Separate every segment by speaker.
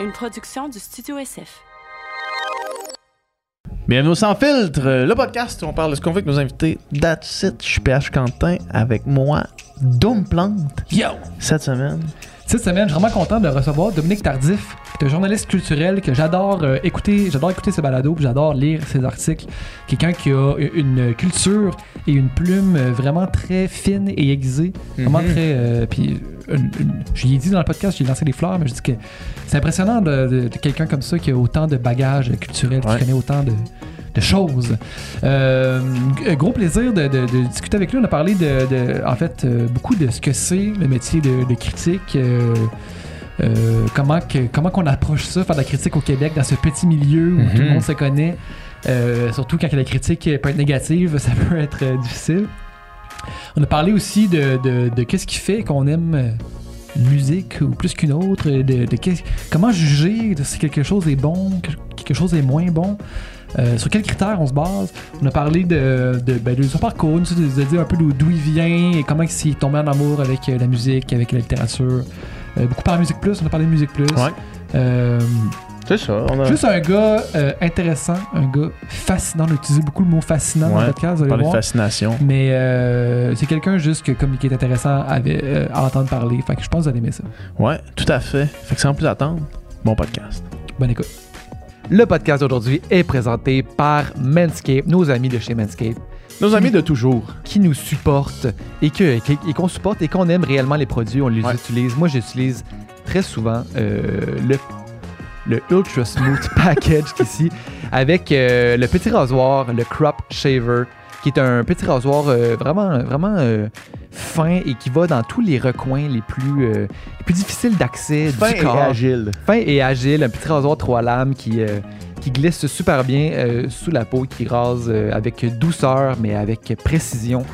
Speaker 1: une production du Studio SF.
Speaker 2: Bienvenue au Sans Filtre, le podcast où on parle de ce qu'on veut avec nos invités. That's it, je suis PH Quentin avec moi, Doom Plante.
Speaker 3: Yo!
Speaker 2: Cette semaine.
Speaker 3: Cette semaine, je suis vraiment content de recevoir Dominique Tardif, qui est un journaliste culturel que j'adore euh, écouter. J'adore écouter ses balados, puis j'adore lire ses articles. Quelqu'un qui a une culture et une plume vraiment très fine et aiguisée. Vraiment
Speaker 2: Mhm.
Speaker 3: très. euh, puis, une- une- je lui ai dit dans le podcast, j'ai lancé des fleurs, mais je dis que c'est impressionnant de, de- de quelqu'un comme ça qui a autant de bagages culturels,
Speaker 2: Ouais.
Speaker 3: qui connaît autant de, de choses. Euh, gros plaisir de, de- de discuter avec lui. On a parlé de, de- en fait, euh, beaucoup de ce que c'est le métier de, critique. euh, comment que, comment qu'on approche ça, faire de la critique au Québec dans ce petit milieu où
Speaker 2: Mhm.
Speaker 3: tout le monde se connaît. Surtout quand la critique peut être négative, ça peut être difficile. On a parlé aussi de, de, de qu'est-ce qui fait qu'on aime euh, une musique ou plus qu'une autre, de, de qu'est- comment juger de si quelque chose est bon, que quelque chose est moins bon. Euh, sur quels critères on se base? On a parlé de, de, ben, de son parcours, de, dire un peu d'où il vient et comment il est tombé en amour avec euh, la musique, avec la littérature. Euh, beaucoup par Musique Plus, on a parlé de Musique Plus.
Speaker 2: Ouais.
Speaker 3: Euh,
Speaker 2: C'est ça. On a
Speaker 3: Juste un gars euh, intéressant, un gars fascinant. On a utilisé beaucoup le mot fascinant dans le podcast, vous allez
Speaker 2: de fascination.
Speaker 3: Mais euh, c'est quelqu'un juste que, comme, qui est intéressant à, euh, à entendre parler. Fait que je pense que vous allez aimer ça.
Speaker 2: Ouais, tout à fait. Fait que sans plus attendre, bon podcast.
Speaker 3: Bonne écoute.
Speaker 4: Le podcast d'aujourd'hui est présenté par Manscaped, nos amis de chez Manscaped,
Speaker 2: Nos amis de toujours.
Speaker 4: qui nous supportent et que- qui- et qu'on supporte et qu'on aime réellement les produits. On les
Speaker 2: Ouais.
Speaker 4: utilise. Moi, j'utilise très souvent euh, le, le Ultra Smooth Package ici avec euh, le petit rasoir, le Crop Shaver, qui est un petit rasoir euh, vraiment, vraiment euh, fin et qui va dans tous les recoins les plus, les plus difficiles d'accès
Speaker 2: Fin
Speaker 4: du
Speaker 2: et
Speaker 4: corps.
Speaker 2: agile.
Speaker 4: fin et agile, un petit rasoir trois lames qui, qui glisse super bien sous la peau, qui rase avec douceur, mais avec précision.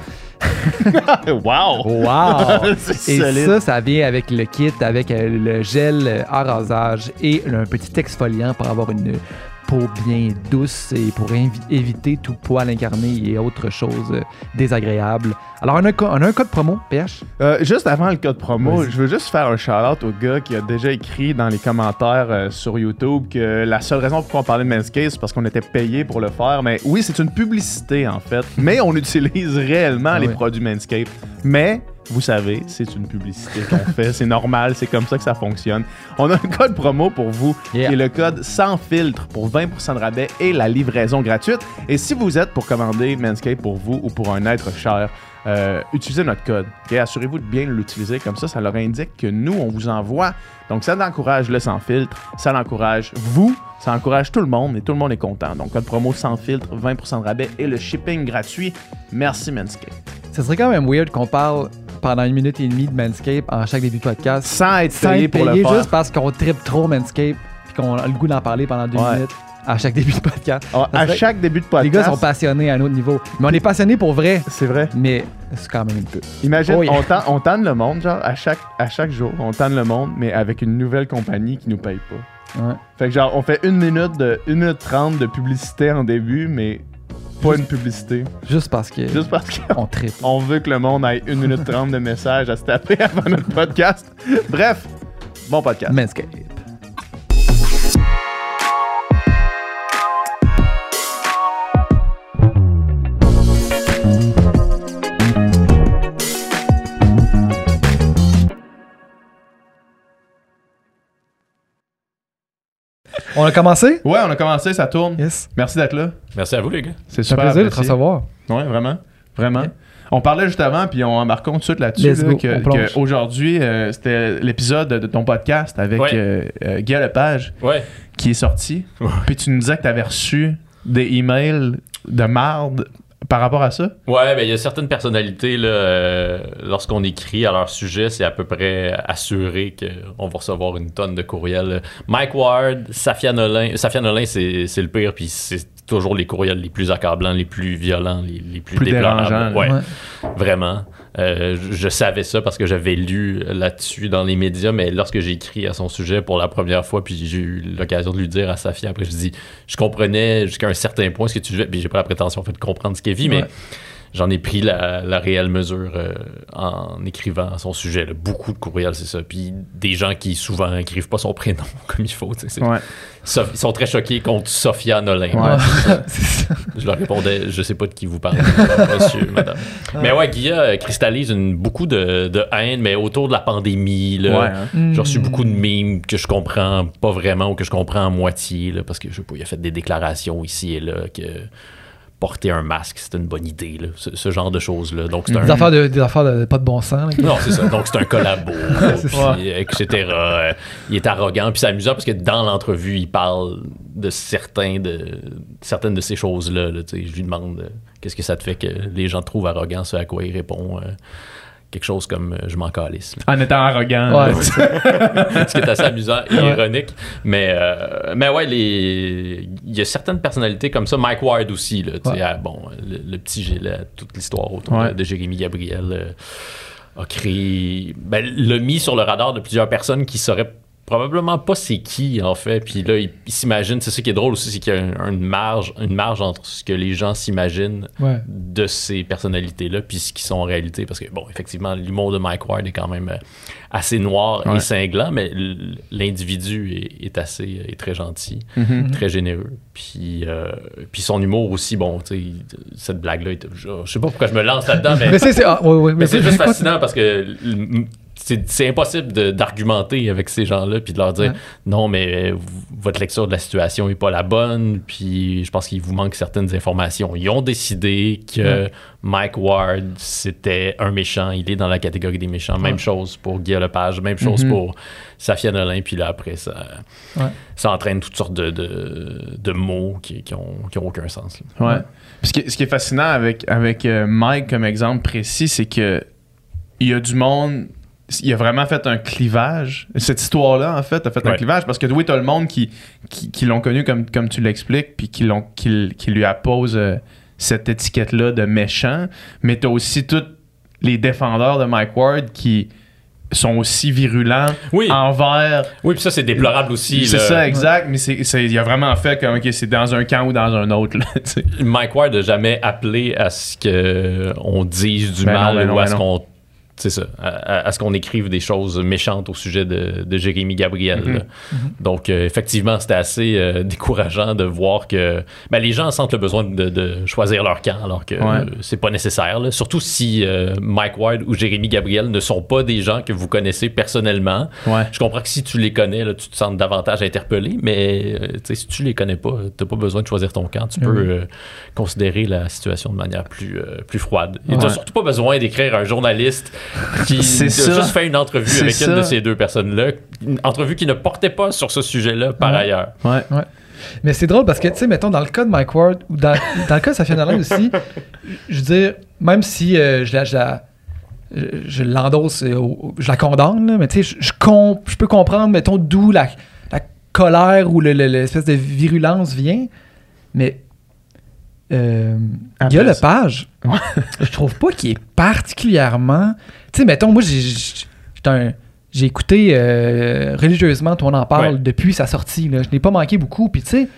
Speaker 2: wow!
Speaker 4: Wow! Et
Speaker 2: solide.
Speaker 4: ça, ça vient avec le kit, avec euh, le gel euh, à rasage et un petit exfoliant pour avoir une peau bien douce et pour éviter tout poil incarné et autres choses euh, désagréables. Alors, on a, un co- on a un code promo, PH.
Speaker 2: Euh, juste avant le code promo, je veux juste faire un shout-out au gars qui a déjà écrit dans les commentaires euh, sur YouTube que la seule raison pourquoi on parlait de Manscaped, c'est parce qu'on était payé pour le faire. Mais oui, c'est une publicité en fait. Mais on utilise réellement
Speaker 4: Ah
Speaker 2: les
Speaker 4: oui.
Speaker 2: produits Manscaped. Mais vous savez, c'est une publicité qu'on fait. C'est normal, c'est comme ça que ça fonctionne. On a un code promo pour vous
Speaker 4: Yeah.
Speaker 2: qui est le code sans filtre pour 20% de rabais et la livraison gratuite. Et si vous êtes pour commander Manscaped pour vous ou pour un être cher, euh, utilisez notre code. ok? Assurez-vous de bien l'utiliser. Comme ça, ça leur indique que nous, on vous envoie. Donc, ça encourage le sans filtre. Ça l'encourage vous. Ça encourage tout le monde et tout le monde est content. Donc, code promo sans filtre, 20% de rabais et le shipping gratuit. Merci Manscaped.
Speaker 4: Ce serait quand même weird qu'on parle pendant une minute et demie de Manscape en chaque début de podcast.
Speaker 2: Sans être
Speaker 4: sans
Speaker 2: payé
Speaker 4: être
Speaker 2: pour le
Speaker 4: payé
Speaker 2: faire.
Speaker 4: juste parce qu'on tripe trop Manscape puis qu'on a le goût d'en parler pendant deux
Speaker 2: Ouais.
Speaker 4: minutes à chaque début de podcast.
Speaker 2: Ah, à chaque début de podcast.
Speaker 4: Les gars sont passionnés à un autre niveau. Mais on est passionnés pour vrai,
Speaker 2: C'est vrai.
Speaker 4: mais c'est quand même une peu.
Speaker 2: Imagine,
Speaker 4: Oh yeah.
Speaker 2: on, tanne, on tanne le monde, genre, à chaque, à chaque jour, on tanne le monde, mais avec une nouvelle compagnie qui nous paye pas.
Speaker 4: Ouais.
Speaker 2: Fait que genre, on fait une minute de 1 minute 30 de publicité en début, mais pas une publicité.
Speaker 4: Juste parce que
Speaker 2: Juste parce
Speaker 4: on tripe.
Speaker 2: qu'on veut que le monde ait 1 minute 30 de messages à se taper avant notre podcast. Bref, bon podcast.
Speaker 4: Manscape. On a commencé?
Speaker 2: Ouais, on a commencé, ça tourne.
Speaker 4: Yes.
Speaker 2: Merci d'être là.
Speaker 5: Merci à vous, les gars.
Speaker 2: C'est
Speaker 4: C'est un
Speaker 2: super
Speaker 4: plaisir de te recevoir.
Speaker 2: Ouais, vraiment. Vraiment.
Speaker 4: Yeah.
Speaker 2: On parlait juste avant, puis on embarquons tout de suite là-dessus, là,
Speaker 4: go,
Speaker 2: que, euh, c'était l'épisode de ton podcast avec
Speaker 5: Ouais.
Speaker 2: euh, euh, Guy Lepage
Speaker 5: Ouais.
Speaker 2: qui est sorti.
Speaker 5: Ouais.
Speaker 2: Puis tu nous disais que tu avais reçu des emails de marde par rapport à ça?
Speaker 5: Ouais, ben il y a certaines personnalités, là, euh, lorsqu'on écrit à leur sujet, c'est à peu près assuré qu'on va recevoir une tonne de courriels. Mike Ward, Safia Nolin. Safia Nolin, c'est c'est le pire, puis c'est toujours les courriels les plus accablants, les plus violents, les, les plus,
Speaker 2: Plus
Speaker 5: déplorables.
Speaker 2: dérangeants,
Speaker 5: Ouais,
Speaker 4: Ouais.
Speaker 5: vraiment. Euh, je, savais ça parce que j'avais lu là-dessus dans les médias, mais lorsque j'ai écrit à son sujet pour la première fois, puis j'ai eu l'occasion de lui dire à Safia, après je dis, je comprenais jusqu'à un certain point ce que tu fais, puis j'ai pas la prétention en de comprendre ce qu'elle vit, mais
Speaker 4: Ouais.
Speaker 5: J'en ai pris la, la réelle mesure euh, en écrivant son sujet. là. Beaucoup de courriels, c'est ça. Puis des gens qui souvent écrivent pas son prénom comme il faut.
Speaker 2: Ouais.
Speaker 5: Ils sont très choqués contre Sophia Nolin.
Speaker 2: Ouais.
Speaker 3: C'est ça.
Speaker 5: Je leur répondais, je sais pas de qui vous parlez, monsieur, madame. Mais ouais, Guilla euh, cristallise une, beaucoup de, de haine, mais autour de la pandémie. Là,
Speaker 2: Ouais, hein.
Speaker 5: J'ai reçu
Speaker 3: Mm.
Speaker 5: beaucoup de mimes que je comprends pas vraiment ou que je comprends à moitié, là, parce que je sais pas, il a fait des déclarations ici et là que porter un masque, c'était une bonne idée, là, ce, ce genre de choses-là. Donc c'est un...
Speaker 3: Des affaires de, des affaires de pas de bon sens. là.
Speaker 5: Non, c'est ça. Donc, c'est un collabo,
Speaker 3: C'est
Speaker 5: puis, etc. Euh, il est arrogant, puis c'est amusant parce que dans l'entrevue, il parle de certains de certaines de ces choses-là. là, je lui demande euh, qu'est-ce que ça te fait que les gens te trouvent arrogant, ce à quoi il répond euh, quelque chose comme euh, je m'en calisse. là.
Speaker 2: En étant arrogant.
Speaker 3: Ouais.
Speaker 5: ce qui est assez amusant et
Speaker 3: Ouais.
Speaker 5: ironique. Mais, euh, mais ouais, les... il y a certaines personnalités comme ça. Mike Ward aussi, là, tu sais,
Speaker 3: Ouais.
Speaker 5: ah, bon, le, le petit gilet, toute l'histoire autour de Jérémy Gabriel euh, a créé, ben, l'a mis sur le radar de plusieurs personnes qui sauraient probablement pas c'est qui en fait puis là il, il s'imagine c'est ça qui est drôle aussi c'est qu'il y a un- une marge une marge entre ce que les gens s'imaginent
Speaker 3: Ouais.
Speaker 5: de ces personnalités-là, puis ce qu'ils sont en réalité. Parce que, bon, effectivement, l'humour de Mike Ward est quand même euh, assez noir
Speaker 2: Ouais.
Speaker 5: et cinglant, mais l'individu est, est assez, est très gentil,
Speaker 2: Mhm.
Speaker 5: très généreux. Puis, euh, puis son humour aussi, bon, tu sais, cette blague-là, je, je sais pas pourquoi je me lance là-dedans, mais,
Speaker 3: Mais c'est ah, ouais, ouais,
Speaker 5: mais c'est
Speaker 3: c'est-
Speaker 5: juste fascinant parce que c'est impossible de- d'argumenter avec ces gens-là puis de leur dire
Speaker 3: Ouais.
Speaker 5: non mais votre lecture de la situation est pas la bonne puis je pense qu'il vous manque certaines informations ils ont décidé que
Speaker 3: Ouais.
Speaker 5: Mike Ward c'était un méchant il est dans la catégorie des méchants même
Speaker 3: Ouais.
Speaker 5: chose pour Guy Lepage même chose
Speaker 2: Mhm.
Speaker 5: pour Safia Nolin puis là après ça ça entraîne toutes sortes de, de, de mots qui, qui, ont, qui ont aucun sens.
Speaker 2: Ouais. Ce, qui, est- ce qui est fascinant avec, avec euh, Mike comme exemple précis, c'est que il y a du monde. Il a vraiment fait un clivage. Cette histoire-là, en fait, a fait un clivage parce que oui, t'as le monde qui, qui, qui l'ont connu comme, comme tu l'expliques, puis qui, l'ont, qui, qui lui apposent euh, cette étiquette-là de méchant, mais t'as aussi tous les défendeurs de Mike Ward qui sont aussi virulents
Speaker 5: oui
Speaker 2: envers
Speaker 5: oui puis ça c'est déplorable aussi
Speaker 2: c'est ça, exact, mais c'est, c'est- il a vraiment fait comme, ok, c'est dans un camp ou dans un autre, là.
Speaker 5: Mike Ward n'a jamais appelé à ce qu'on dise du
Speaker 2: Ben non,
Speaker 5: mal
Speaker 2: ben non,
Speaker 5: ou à
Speaker 2: ben
Speaker 5: ce qu'on. C'est ça, à, à ce qu'on écrive des choses méchantes au sujet de, de Jérémy Gabriel.
Speaker 2: Mhm.
Speaker 5: là. Donc, euh, effectivement, c'était assez euh, décourageant de voir que ben, les gens sentent le besoin de, de choisir leur camp alors que
Speaker 2: Ouais.
Speaker 5: euh, c'est pas nécessaire. là. Surtout si euh, Mike Ward ou Jérémy Gabriel ne sont pas des gens que vous connaissez personnellement.
Speaker 2: Ouais.
Speaker 5: Je comprends que si tu les connais, là, tu te sens davantage interpellé, mais si tu les connais pas, tu pas besoin de choisir ton camp. Tu
Speaker 3: Mhm.
Speaker 5: peux considérer la situation de manière plus, plus froide. Et tu
Speaker 2: Ouais.
Speaker 5: surtout pas besoin d'écrire un journaliste qui
Speaker 2: C'est
Speaker 5: juste fait une entrevue avec
Speaker 2: ça.
Speaker 5: une de ces deux personnes-là. Une entrevue qui ne portait pas sur ce sujet-là par
Speaker 3: Ouais.
Speaker 5: ailleurs.
Speaker 2: Ouais.
Speaker 3: Mais c'est drôle parce que, tu sais, mettons, dans le cas de Mike Ward, ou dans, dans le cas de Safia Nolin aussi, je veux dire, même si euh, je la. Je la je- je l'endosse, euh, je la condamne, là, mais tu sais, je, je com- je peux comprendre, mettons, d'où la, la colère ou le- le- l'espèce de virulence vient, mais euh,
Speaker 2: Après
Speaker 3: Guy
Speaker 2: ça-
Speaker 3: Lepage, je trouve pas qu'il est particulièrement... Tu sais, mettons, moi, j'ai écouté euh, religieusement, toi on en parle,
Speaker 5: Ouais.
Speaker 3: depuis sa sortie. Là. Je n'ai pas manqué beaucoup. Puis, tu sais,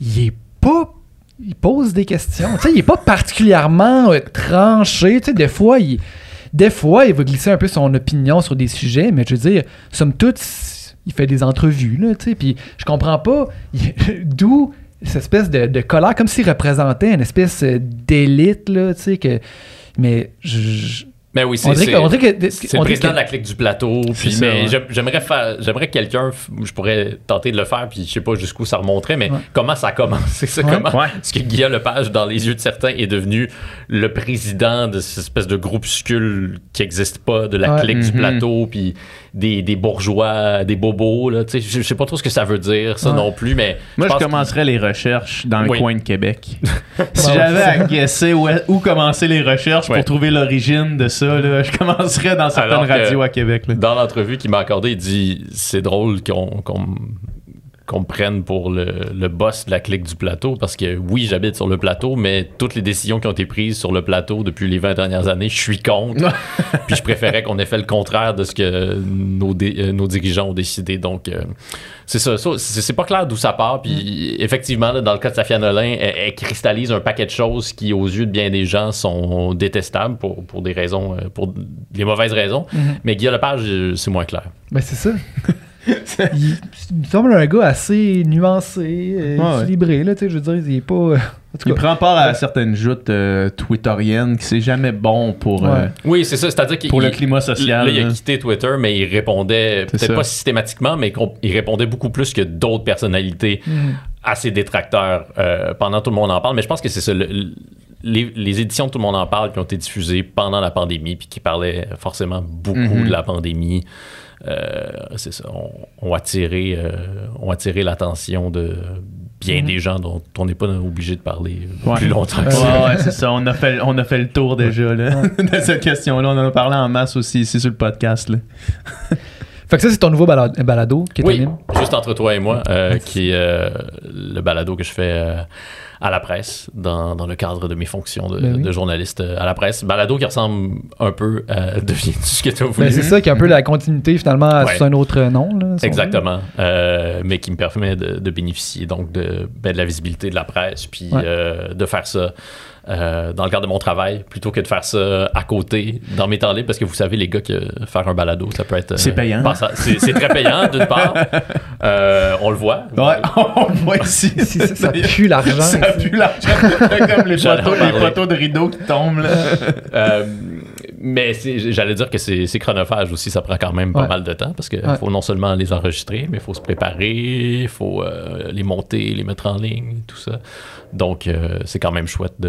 Speaker 3: il est pas. Il pose des questions. Tu sais, il est pas particulièrement euh, tranché. Tu sais, des fois, il, des fois, il va glisser un peu son opinion sur des sujets, mais je veux dire, somme toute, il fait des entrevues, là, tu sais, puis je comprends pas il- d'où cette espèce de, de colère, comme s'il représentait une espèce euh, d'élite, là, tu sais, que... Mais je... je-
Speaker 5: Mais oui, c'est
Speaker 3: on dirait
Speaker 5: c'est-
Speaker 3: que... on dirait que-
Speaker 5: c'est
Speaker 3: on
Speaker 5: le président
Speaker 3: que-
Speaker 5: de la clique du plateau. Puis,
Speaker 2: ça,
Speaker 5: mais
Speaker 2: ouais.
Speaker 5: j'aimerais faire, j'aimerais que quelqu'un, je pourrais tenter de le faire, puis je sais pas jusqu'où ça remonterait, mais
Speaker 3: Ouais.
Speaker 5: comment ça a commencé, ça,
Speaker 3: Ouais.
Speaker 5: comment
Speaker 2: Ouais.
Speaker 5: est-ce que Guillaume Lepage, dans les yeux de certains, est devenu le président de cette espèce de groupuscule qui n'existe pas, de la
Speaker 3: Ouais.
Speaker 5: clique du
Speaker 2: Mhm.
Speaker 5: plateau, puis des, des bourgeois, des bobos, là, je je sais pas trop ce que ça veut dire, ça
Speaker 3: Ouais.
Speaker 5: non plus, mais
Speaker 2: Moi, je, commencerais les recherches dans le coin de Québec. si j'avais à guesser où, où commencer les recherches
Speaker 5: Ouais.
Speaker 2: pour trouver l'origine de ça, là, je commencerais dans certaines radios à Québec. là.
Speaker 5: Dans l'entrevue qu'il m'a accordé, il dit c'est drôle qu'on qu'on qu'on me prenne pour le, le boss de la clique du plateau parce que oui, j'habite sur le plateau, mais toutes les décisions qui ont été prises sur le plateau depuis les 20 dernières années, je suis contre. Puis je préférais qu'on ait fait le contraire de ce que nos, dé- euh, nos dirigeants ont décidé. Donc, euh, c'est ça. ça, c'est pas clair d'où ça part. Puis effectivement, là, dans le cas de Safia Nolin, elle, elle cristallise un paquet de choses qui, aux yeux de bien des gens, sont détestables pour, pour des raisons, euh, pour des mauvaises raisons. Mais Guy Lepage, c'est moins clair.
Speaker 4: Ben, c'est ça. il, il me semble un gars assez nuancé, euh,
Speaker 2: Ouais, ouais.
Speaker 4: équilibré, là, tu sais, je veux dire, il est pas... euh, en tout
Speaker 2: Il
Speaker 4: cas,
Speaker 2: prend part à certaines joutes euh, twitteriennes qui c'est jamais bon pour, euh.
Speaker 5: Oui, c'est ça. C'est-à-dire qu'il
Speaker 2: pour le climat social.
Speaker 5: Là, il a quitté Twitter, mais il répondait peut-être pas systématiquement, mais il répondait beaucoup plus que d'autres personnalités à ses détracteurs euh, pendant Tout le monde en parle. Mais je pense que c'est ça. le- le- les, les éditions de Tout le monde en parle qui ont été diffusées pendant la pandémie, puis qui parlaient forcément beaucoup
Speaker 2: Mhm.
Speaker 5: de la pandémie, euh, c'est ça, ont, ont attiré, euh, ont attiré l'attention de bien des gens dont on n'est pas obligé de parler euh,
Speaker 2: Ouais.
Speaker 5: plus longtemps que ça.
Speaker 2: ouais, c'est ça. On a fait, on a fait le tour déjà là, de cette question-là. On en a parlé en masse aussi ici sur le podcast. Là.
Speaker 4: Fait que ça, c'est ton nouveau bala- balado qui est
Speaker 5: Oui,
Speaker 4: anime.
Speaker 5: juste entre toi et moi, euh, qui est euh, le balado que je fais euh, à la presse, dans, dans le cadre de mes fonctions de,
Speaker 4: Ben oui.
Speaker 5: de journaliste euh, à la presse. Balado qui ressemble un peu à Deviens-tu ce que tu as voulu.
Speaker 4: Ben, c'est ça qui est un peu la continuité, finalement,
Speaker 5: Ouais.
Speaker 4: sous un autre nom. Là.
Speaker 5: Exactement. Euh, mais qui me permet de, de bénéficier donc de, ben, de la visibilité de la presse, puis
Speaker 4: Ouais.
Speaker 5: euh, de faire ça euh, dans le cadre de mon travail, plutôt que de faire ça à côté, dans mes temps libres, parce que vous savez, les gars, que faire un balado, ça peut être... euh,
Speaker 2: C'est payant.
Speaker 5: C'est c'est très payant, d'une part. Euh, on le voit.
Speaker 2: Ouais, on le voit ici.
Speaker 4: Si, ça, ça pue l'argent.
Speaker 2: Ça pue l'argent. comme les
Speaker 5: en
Speaker 2: les photos de rideaux qui tombent. Là.
Speaker 5: Euh, mais j'allais dire que c'est c'est chronophage aussi, ça prend quand même pas
Speaker 4: Ouais.
Speaker 5: mal de temps parce qu'il
Speaker 4: Ouais.
Speaker 5: faut non seulement les enregistrer, mais il faut se préparer, il faut euh, les monter, les mettre en ligne, tout ça. Donc euh, c'est quand même chouette de,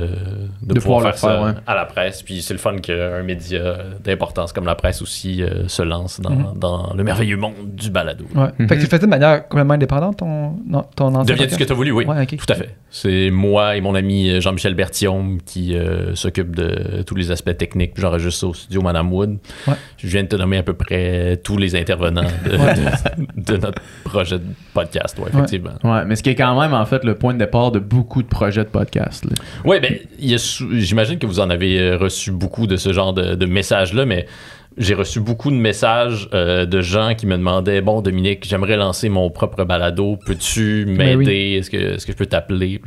Speaker 5: de,
Speaker 2: De
Speaker 5: pouvoir,
Speaker 2: pouvoir
Speaker 5: faire,
Speaker 2: le
Speaker 5: ça
Speaker 2: ouais.
Speaker 5: à la presse. Puis c'est le fun qu'un média d'importance comme la presse aussi euh, se lance dans,
Speaker 4: Mhm.
Speaker 5: dans le merveilleux monde du balado.
Speaker 4: Ouais.
Speaker 2: Mhm.
Speaker 4: Fait que tu le faisais de manière complètement indépendante, ton, non, ton ancien
Speaker 5: Deviens-tu ce que tu as voulu, oui.
Speaker 4: Ouais.
Speaker 5: Tout à fait. C'est moi et mon ami euh, Jean-Michel Berthiaume qui euh, s'occupe de tous les aspects techniques. J'enregistre au studio Madame Wood.
Speaker 4: Ouais.
Speaker 5: Je viens de te nommer à peu près tous les intervenants de,
Speaker 4: Ouais.
Speaker 5: de- de notre projet de podcast, ouais, effectivement.
Speaker 2: Ouais, mais ce qui est quand même en fait le point de départ de beaucoup de projets de podcast.
Speaker 5: Oui, ben, j'imagine que vous en avez euh, reçu beaucoup de ce genre de, de messages-là, mais j'ai reçu beaucoup de messages euh, de gens qui me demandaient Bon, Dominique, j'aimerais lancer mon propre balado, peux-tu
Speaker 4: Ben
Speaker 5: m'aider? Est-ce que, est-ce que je peux t'appeler?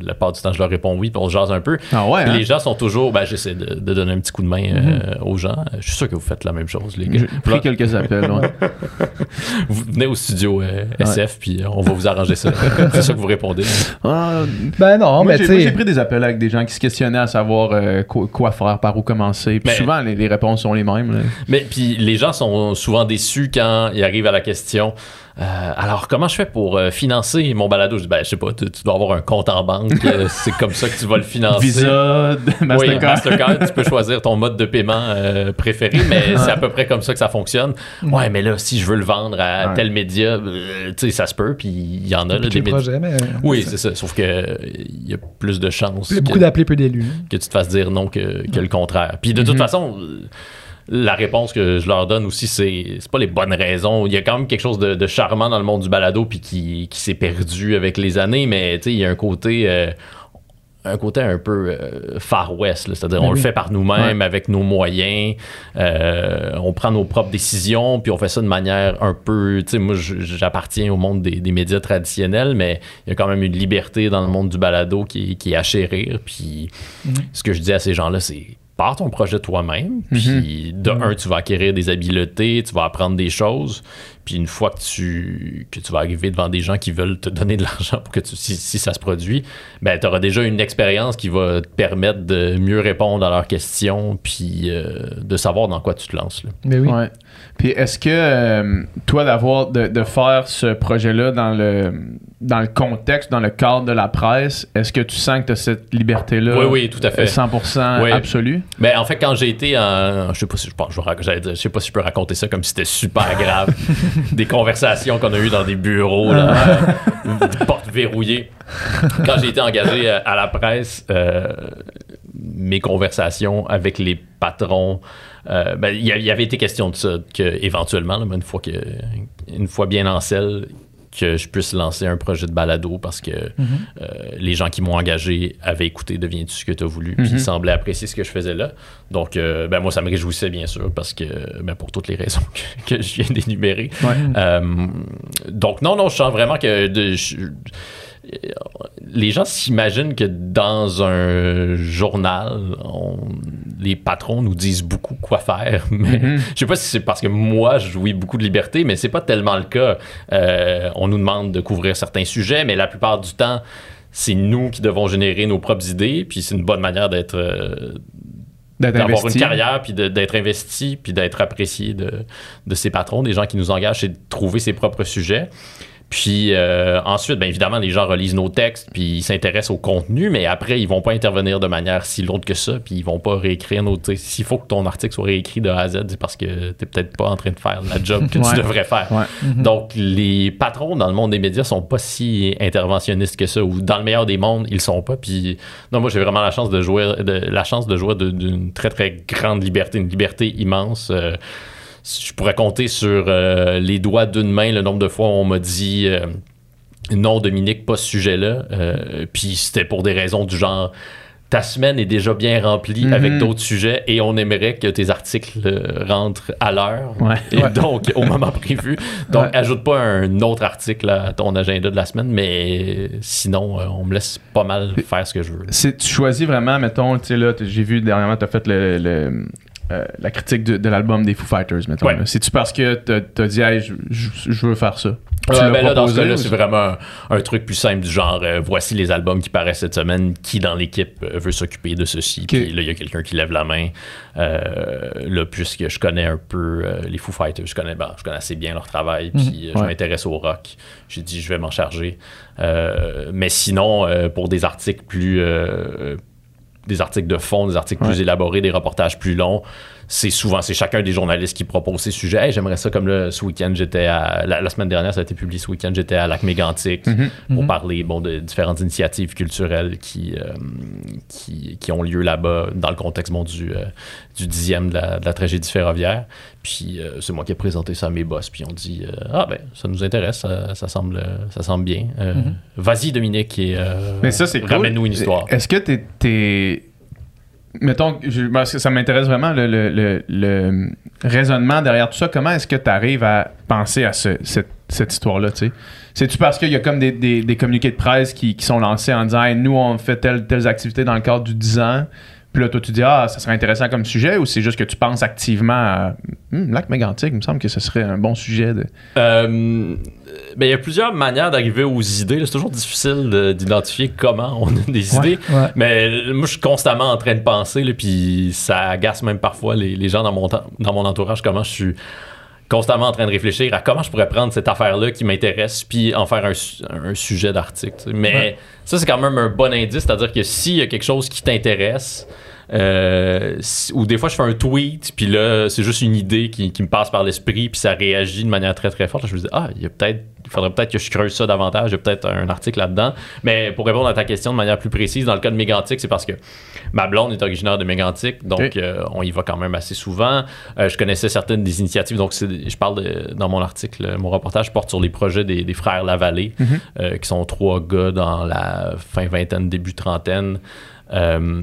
Speaker 5: La part du temps, je leur réponds oui, puis on se jase un peu.
Speaker 2: Ah ouais, hein?
Speaker 5: les gens sont toujours, ben, j'essaie de, de donner un petit coup de main euh, aux gens. Je suis sûr que vous faites la même chose, les gars.
Speaker 2: J'ai pris quelques appels. ouais.
Speaker 5: Vous venez au studio euh, SF, puis on va vous arranger ça. C'est ça que vous répondez.
Speaker 2: Ah,
Speaker 4: Ben non,
Speaker 2: moi,
Speaker 4: mais
Speaker 2: j'ai,
Speaker 4: tu
Speaker 2: moi, j'ai pris des appels avec des gens qui se questionnaient à savoir euh, quoi, quoi faire, par où commencer. Puis
Speaker 5: Mais-
Speaker 2: souvent, les, les réponses sont les mêmes. là.
Speaker 5: Mais puis les gens sont souvent déçus quand ils arrivent à la question. euh, alors comment je fais pour euh, financer mon balado? Je dis ben je sais pas, tu, tu dois avoir un compte en banque, euh, c'est comme ça que tu vas le financer.
Speaker 2: Visa,
Speaker 5: Oui,
Speaker 2: Mastercard.
Speaker 5: Mastercard, tu peux choisir ton mode de paiement préféré, mais c'est à peu près comme ça que ça fonctionne. Ouais, mais là, si je veux le vendre à
Speaker 2: Ouais.
Speaker 5: tel média, tu sais, ça se peut, puis il y en a là, des médias. Oui, c'est ça. Sauf que il y a plus de chances
Speaker 4: Il y a
Speaker 5: que,
Speaker 4: beaucoup d'appelés, peu d'élus.
Speaker 5: que tu te fasses dire non que, que le contraire. Puis de toute
Speaker 2: Mhm.
Speaker 5: façon, la réponse que je leur donne aussi, c'est c'est pas les bonnes raisons. Il y a quand même quelque chose de, de charmant dans le monde du balado puis qui, qui s'est perdu avec les années, mais tu sais, il y a un côté. euh, un côté un peu euh, Far West, c'est-à-dire
Speaker 4: Ben
Speaker 5: on le fait par nous-mêmes avec nos moyens, euh, on prend nos propres décisions, puis on fait ça de manière un peu, tu sais, moi j'appartiens au monde des, des médias traditionnels, mais il y a quand même une liberté dans le monde du balado qui, est- qui est à chérir, puis
Speaker 4: Mhm.
Speaker 5: ce que je dis à ces gens-là, c'est pars ton projet toi-même, puis de
Speaker 4: Mhm.
Speaker 5: un, tu vas acquérir des habiletés, tu vas apprendre des choses, puis une fois que tu, que tu vas arriver devant des gens qui veulent te donner de l'argent pour que tu, si, si ça se produit, ben, tu auras déjà une expérience qui va te permettre de mieux répondre à leurs questions, puis euh, de savoir dans quoi tu te lances. là.
Speaker 4: Mais oui.
Speaker 2: Ouais. Puis est-ce que euh, toi d'avoir de, de faire ce projet-là dans le dans le contexte, dans le cadre de la presse, est-ce que tu sens que tu as cette liberté-là?
Speaker 5: Oui, oui, tout à fait.
Speaker 2: 100%
Speaker 5: Oui.
Speaker 2: absolue?
Speaker 5: Mais en fait, quand j'ai été en. Je sais pas si je, pense- je sais pas si je peux raconter ça comme si c'était super grave. des conversations qu'on a eues dans des bureaux, là, des portes verrouillées. Quand j'ai été engagé à, la presse, euh, mes conversations avec les patrons, euh, ben, il y, a- il y avait été question de ça, que éventuellement, là, mais une fois que une fois bien en selle, que je puisse lancer un projet de balado parce que
Speaker 3: Mhm.
Speaker 5: euh, les gens qui m'ont engagé avaient écouté Deviens-tu ce que tu as voulu, puis
Speaker 2: Mhm.
Speaker 5: ils semblaient apprécier ce que je faisais là. Donc, euh, ben, moi, ça me réjouissait bien sûr parce que, ben, pour toutes les raisons que, que je viens d'énumérer.
Speaker 2: Ouais.
Speaker 5: Euh, donc, non, non, je sens vraiment que de- je- les gens s'imaginent que dans un journal, on- les patrons nous disent beaucoup quoi faire. Mais
Speaker 2: Mhm.
Speaker 5: je sais pas si c'est parce que moi, je jouis beaucoup de liberté, mais c'est pas tellement le cas. Euh, on nous demande de couvrir certains sujets, mais la plupart du temps, c'est nous qui devons générer nos propres idées. Puis c'est une bonne manière d'être euh, d'avoir une carrière, puis d'être investi, puis d'être apprécié de, de ses patrons, des gens qui nous engagent, c'est de trouver ses propres sujets. Puis euh, ensuite, bien évidemment, les gens relisent nos textes, puis ils s'intéressent au contenu, mais après, ils vont pas intervenir de manière si lourde que ça, puis ils vont pas réécrire nos... tu sais, S'il faut que ton article soit réécrit de A à Z, c'est parce que t'es peut-être pas en train de faire la job que
Speaker 2: Ouais.
Speaker 5: tu devrais faire.
Speaker 2: Ouais.
Speaker 5: Donc, les patrons dans le monde des médias sont pas si interventionnistes que ça, ou dans le meilleur des mondes, ils sont pas. Puis, non, moi, j'ai vraiment la chance de jouer, de, la chance de jouer d'une très, très grande liberté, une liberté immense. Euh, je pourrais compter sur euh, les doigts d'une main le nombre de fois où on m'a dit euh, non, Dominique, pas ce sujet-là. Euh, puis, c'était pour des raisons du genre ta semaine est déjà bien remplie
Speaker 2: Mhm.
Speaker 5: avec d'autres sujets et on aimerait que tes articles rentrent à l'heure.
Speaker 2: Ouais.
Speaker 5: Et donc, au moment prévu. Donc,
Speaker 2: Ouais.
Speaker 5: ajoute pas un autre article à ton agenda de la semaine, mais sinon, on me laisse pas mal faire ce que je veux.
Speaker 2: C'est- tu choisis vraiment, mettons, tu sais, là, j'ai vu dernièrement, tu as fait le, le- euh, la critique de, de l'album des Foo Fighters, mettons.
Speaker 5: Ouais.
Speaker 2: C'est-tu parce que t'as as dit, hey, je, je- je veux faire ça? Tu
Speaker 5: Ouais,
Speaker 2: l'as
Speaker 5: ben là, dans ce cas-là, c'est vraiment un, un truc plus simple du genre euh, voici les albums qui paraissent cette semaine, qui dans l'équipe euh, veut s'occuper de ceci. Puis là, il y a quelqu'un qui lève la main. Euh, là, puisque je connais un peu euh, les Foo Fighters, je connais, ben, je connais assez bien leur travail, puis euh, je
Speaker 2: Ouais.
Speaker 5: m'intéresse au rock. J'ai dit, je vais m'en charger. Mais sinon, pour des articles plus. Des articles de fond, des articles plus élaborés, des reportages plus longs. C'est souvent, c'est chacun des journalistes qui propose ces sujets. Hey, j'aimerais ça comme là, ce week-end, j'étais à. La, la semaine dernière, ça a été publié ce week-end, j'étais à Lac Mégantic
Speaker 2: Mhm.
Speaker 5: pour
Speaker 3: Mhm.
Speaker 5: parler bon, de différentes initiatives culturelles qui, euh, qui, qui ont lieu là-bas dans le contexte bon, du, euh, du dixième de la, de la tragédie ferroviaire. Puis euh, c'est moi qui ai présenté ça à mes boss. Puis on dit Ah, ben, ça nous intéresse, ça, ça semble, ça semble bien.
Speaker 3: Mhm.
Speaker 5: Vas-y, Dominique, et
Speaker 2: Mais ça, c'est cool.
Speaker 5: ramène-nous une histoire.
Speaker 2: Est-ce que t'es. t'es- Mettons, je- parce que ça m'intéresse vraiment le, le- le- raisonnement derrière tout ça. Comment est-ce que tu arrives à penser à ce- cette, cette histoire-là, tu sais? C'est-tu parce qu'il y a comme des, des- communiqués de presse qui, qui sont lancés en disant nous, on fait telle, telles activités dans le cadre du 10 ans, puis là, toi, tu dis Ah, ça serait intéressant comme sujet, ou c'est juste que tu penses activement à Hum, Lac Mégantic, il me semble que ce serait un bon sujet de.
Speaker 5: Euh, ben, il y a plusieurs manières d'arriver aux idées. C'est toujours difficile de- d'identifier comment on a des idées.
Speaker 3: Ouais.
Speaker 5: Mais moi, je suis constamment en train de penser, là, puis ça agace même parfois les, les gens dans mon, temps- dans mon entourage, comment je suis constamment en train de réfléchir à comment je pourrais prendre cette affaire-là qui m'intéresse, puis en faire un, un sujet d'article. Mais
Speaker 3: Ouais.
Speaker 5: ça, c'est quand même un bon indice, c'est-à-dire que s'il y a quelque chose qui t'intéresse, euh, ou des fois je fais un tweet, puis là, c'est juste une idée qui, qui me passe par l'esprit, puis ça réagit de manière très très forte. Là, je me dis, ah, il y a peut-être, il faudrait peut-être que je creuse ça davantage, il y a peut-être un article là-dedans. Mais pour répondre à ta question de manière plus précise, dans le cas de Mégantic, c'est parce que ma blonde est originaire de Mégantic, donc euh, on y va quand même assez souvent. Euh, je connaissais certaines des initiatives, donc je parle de- dans mon article, mon reportage porte sur les projets des, des frères Lavallée,
Speaker 2: Mhm.
Speaker 5: euh, qui sont trois gars dans la fin vingtaine, début trentaine. Euh,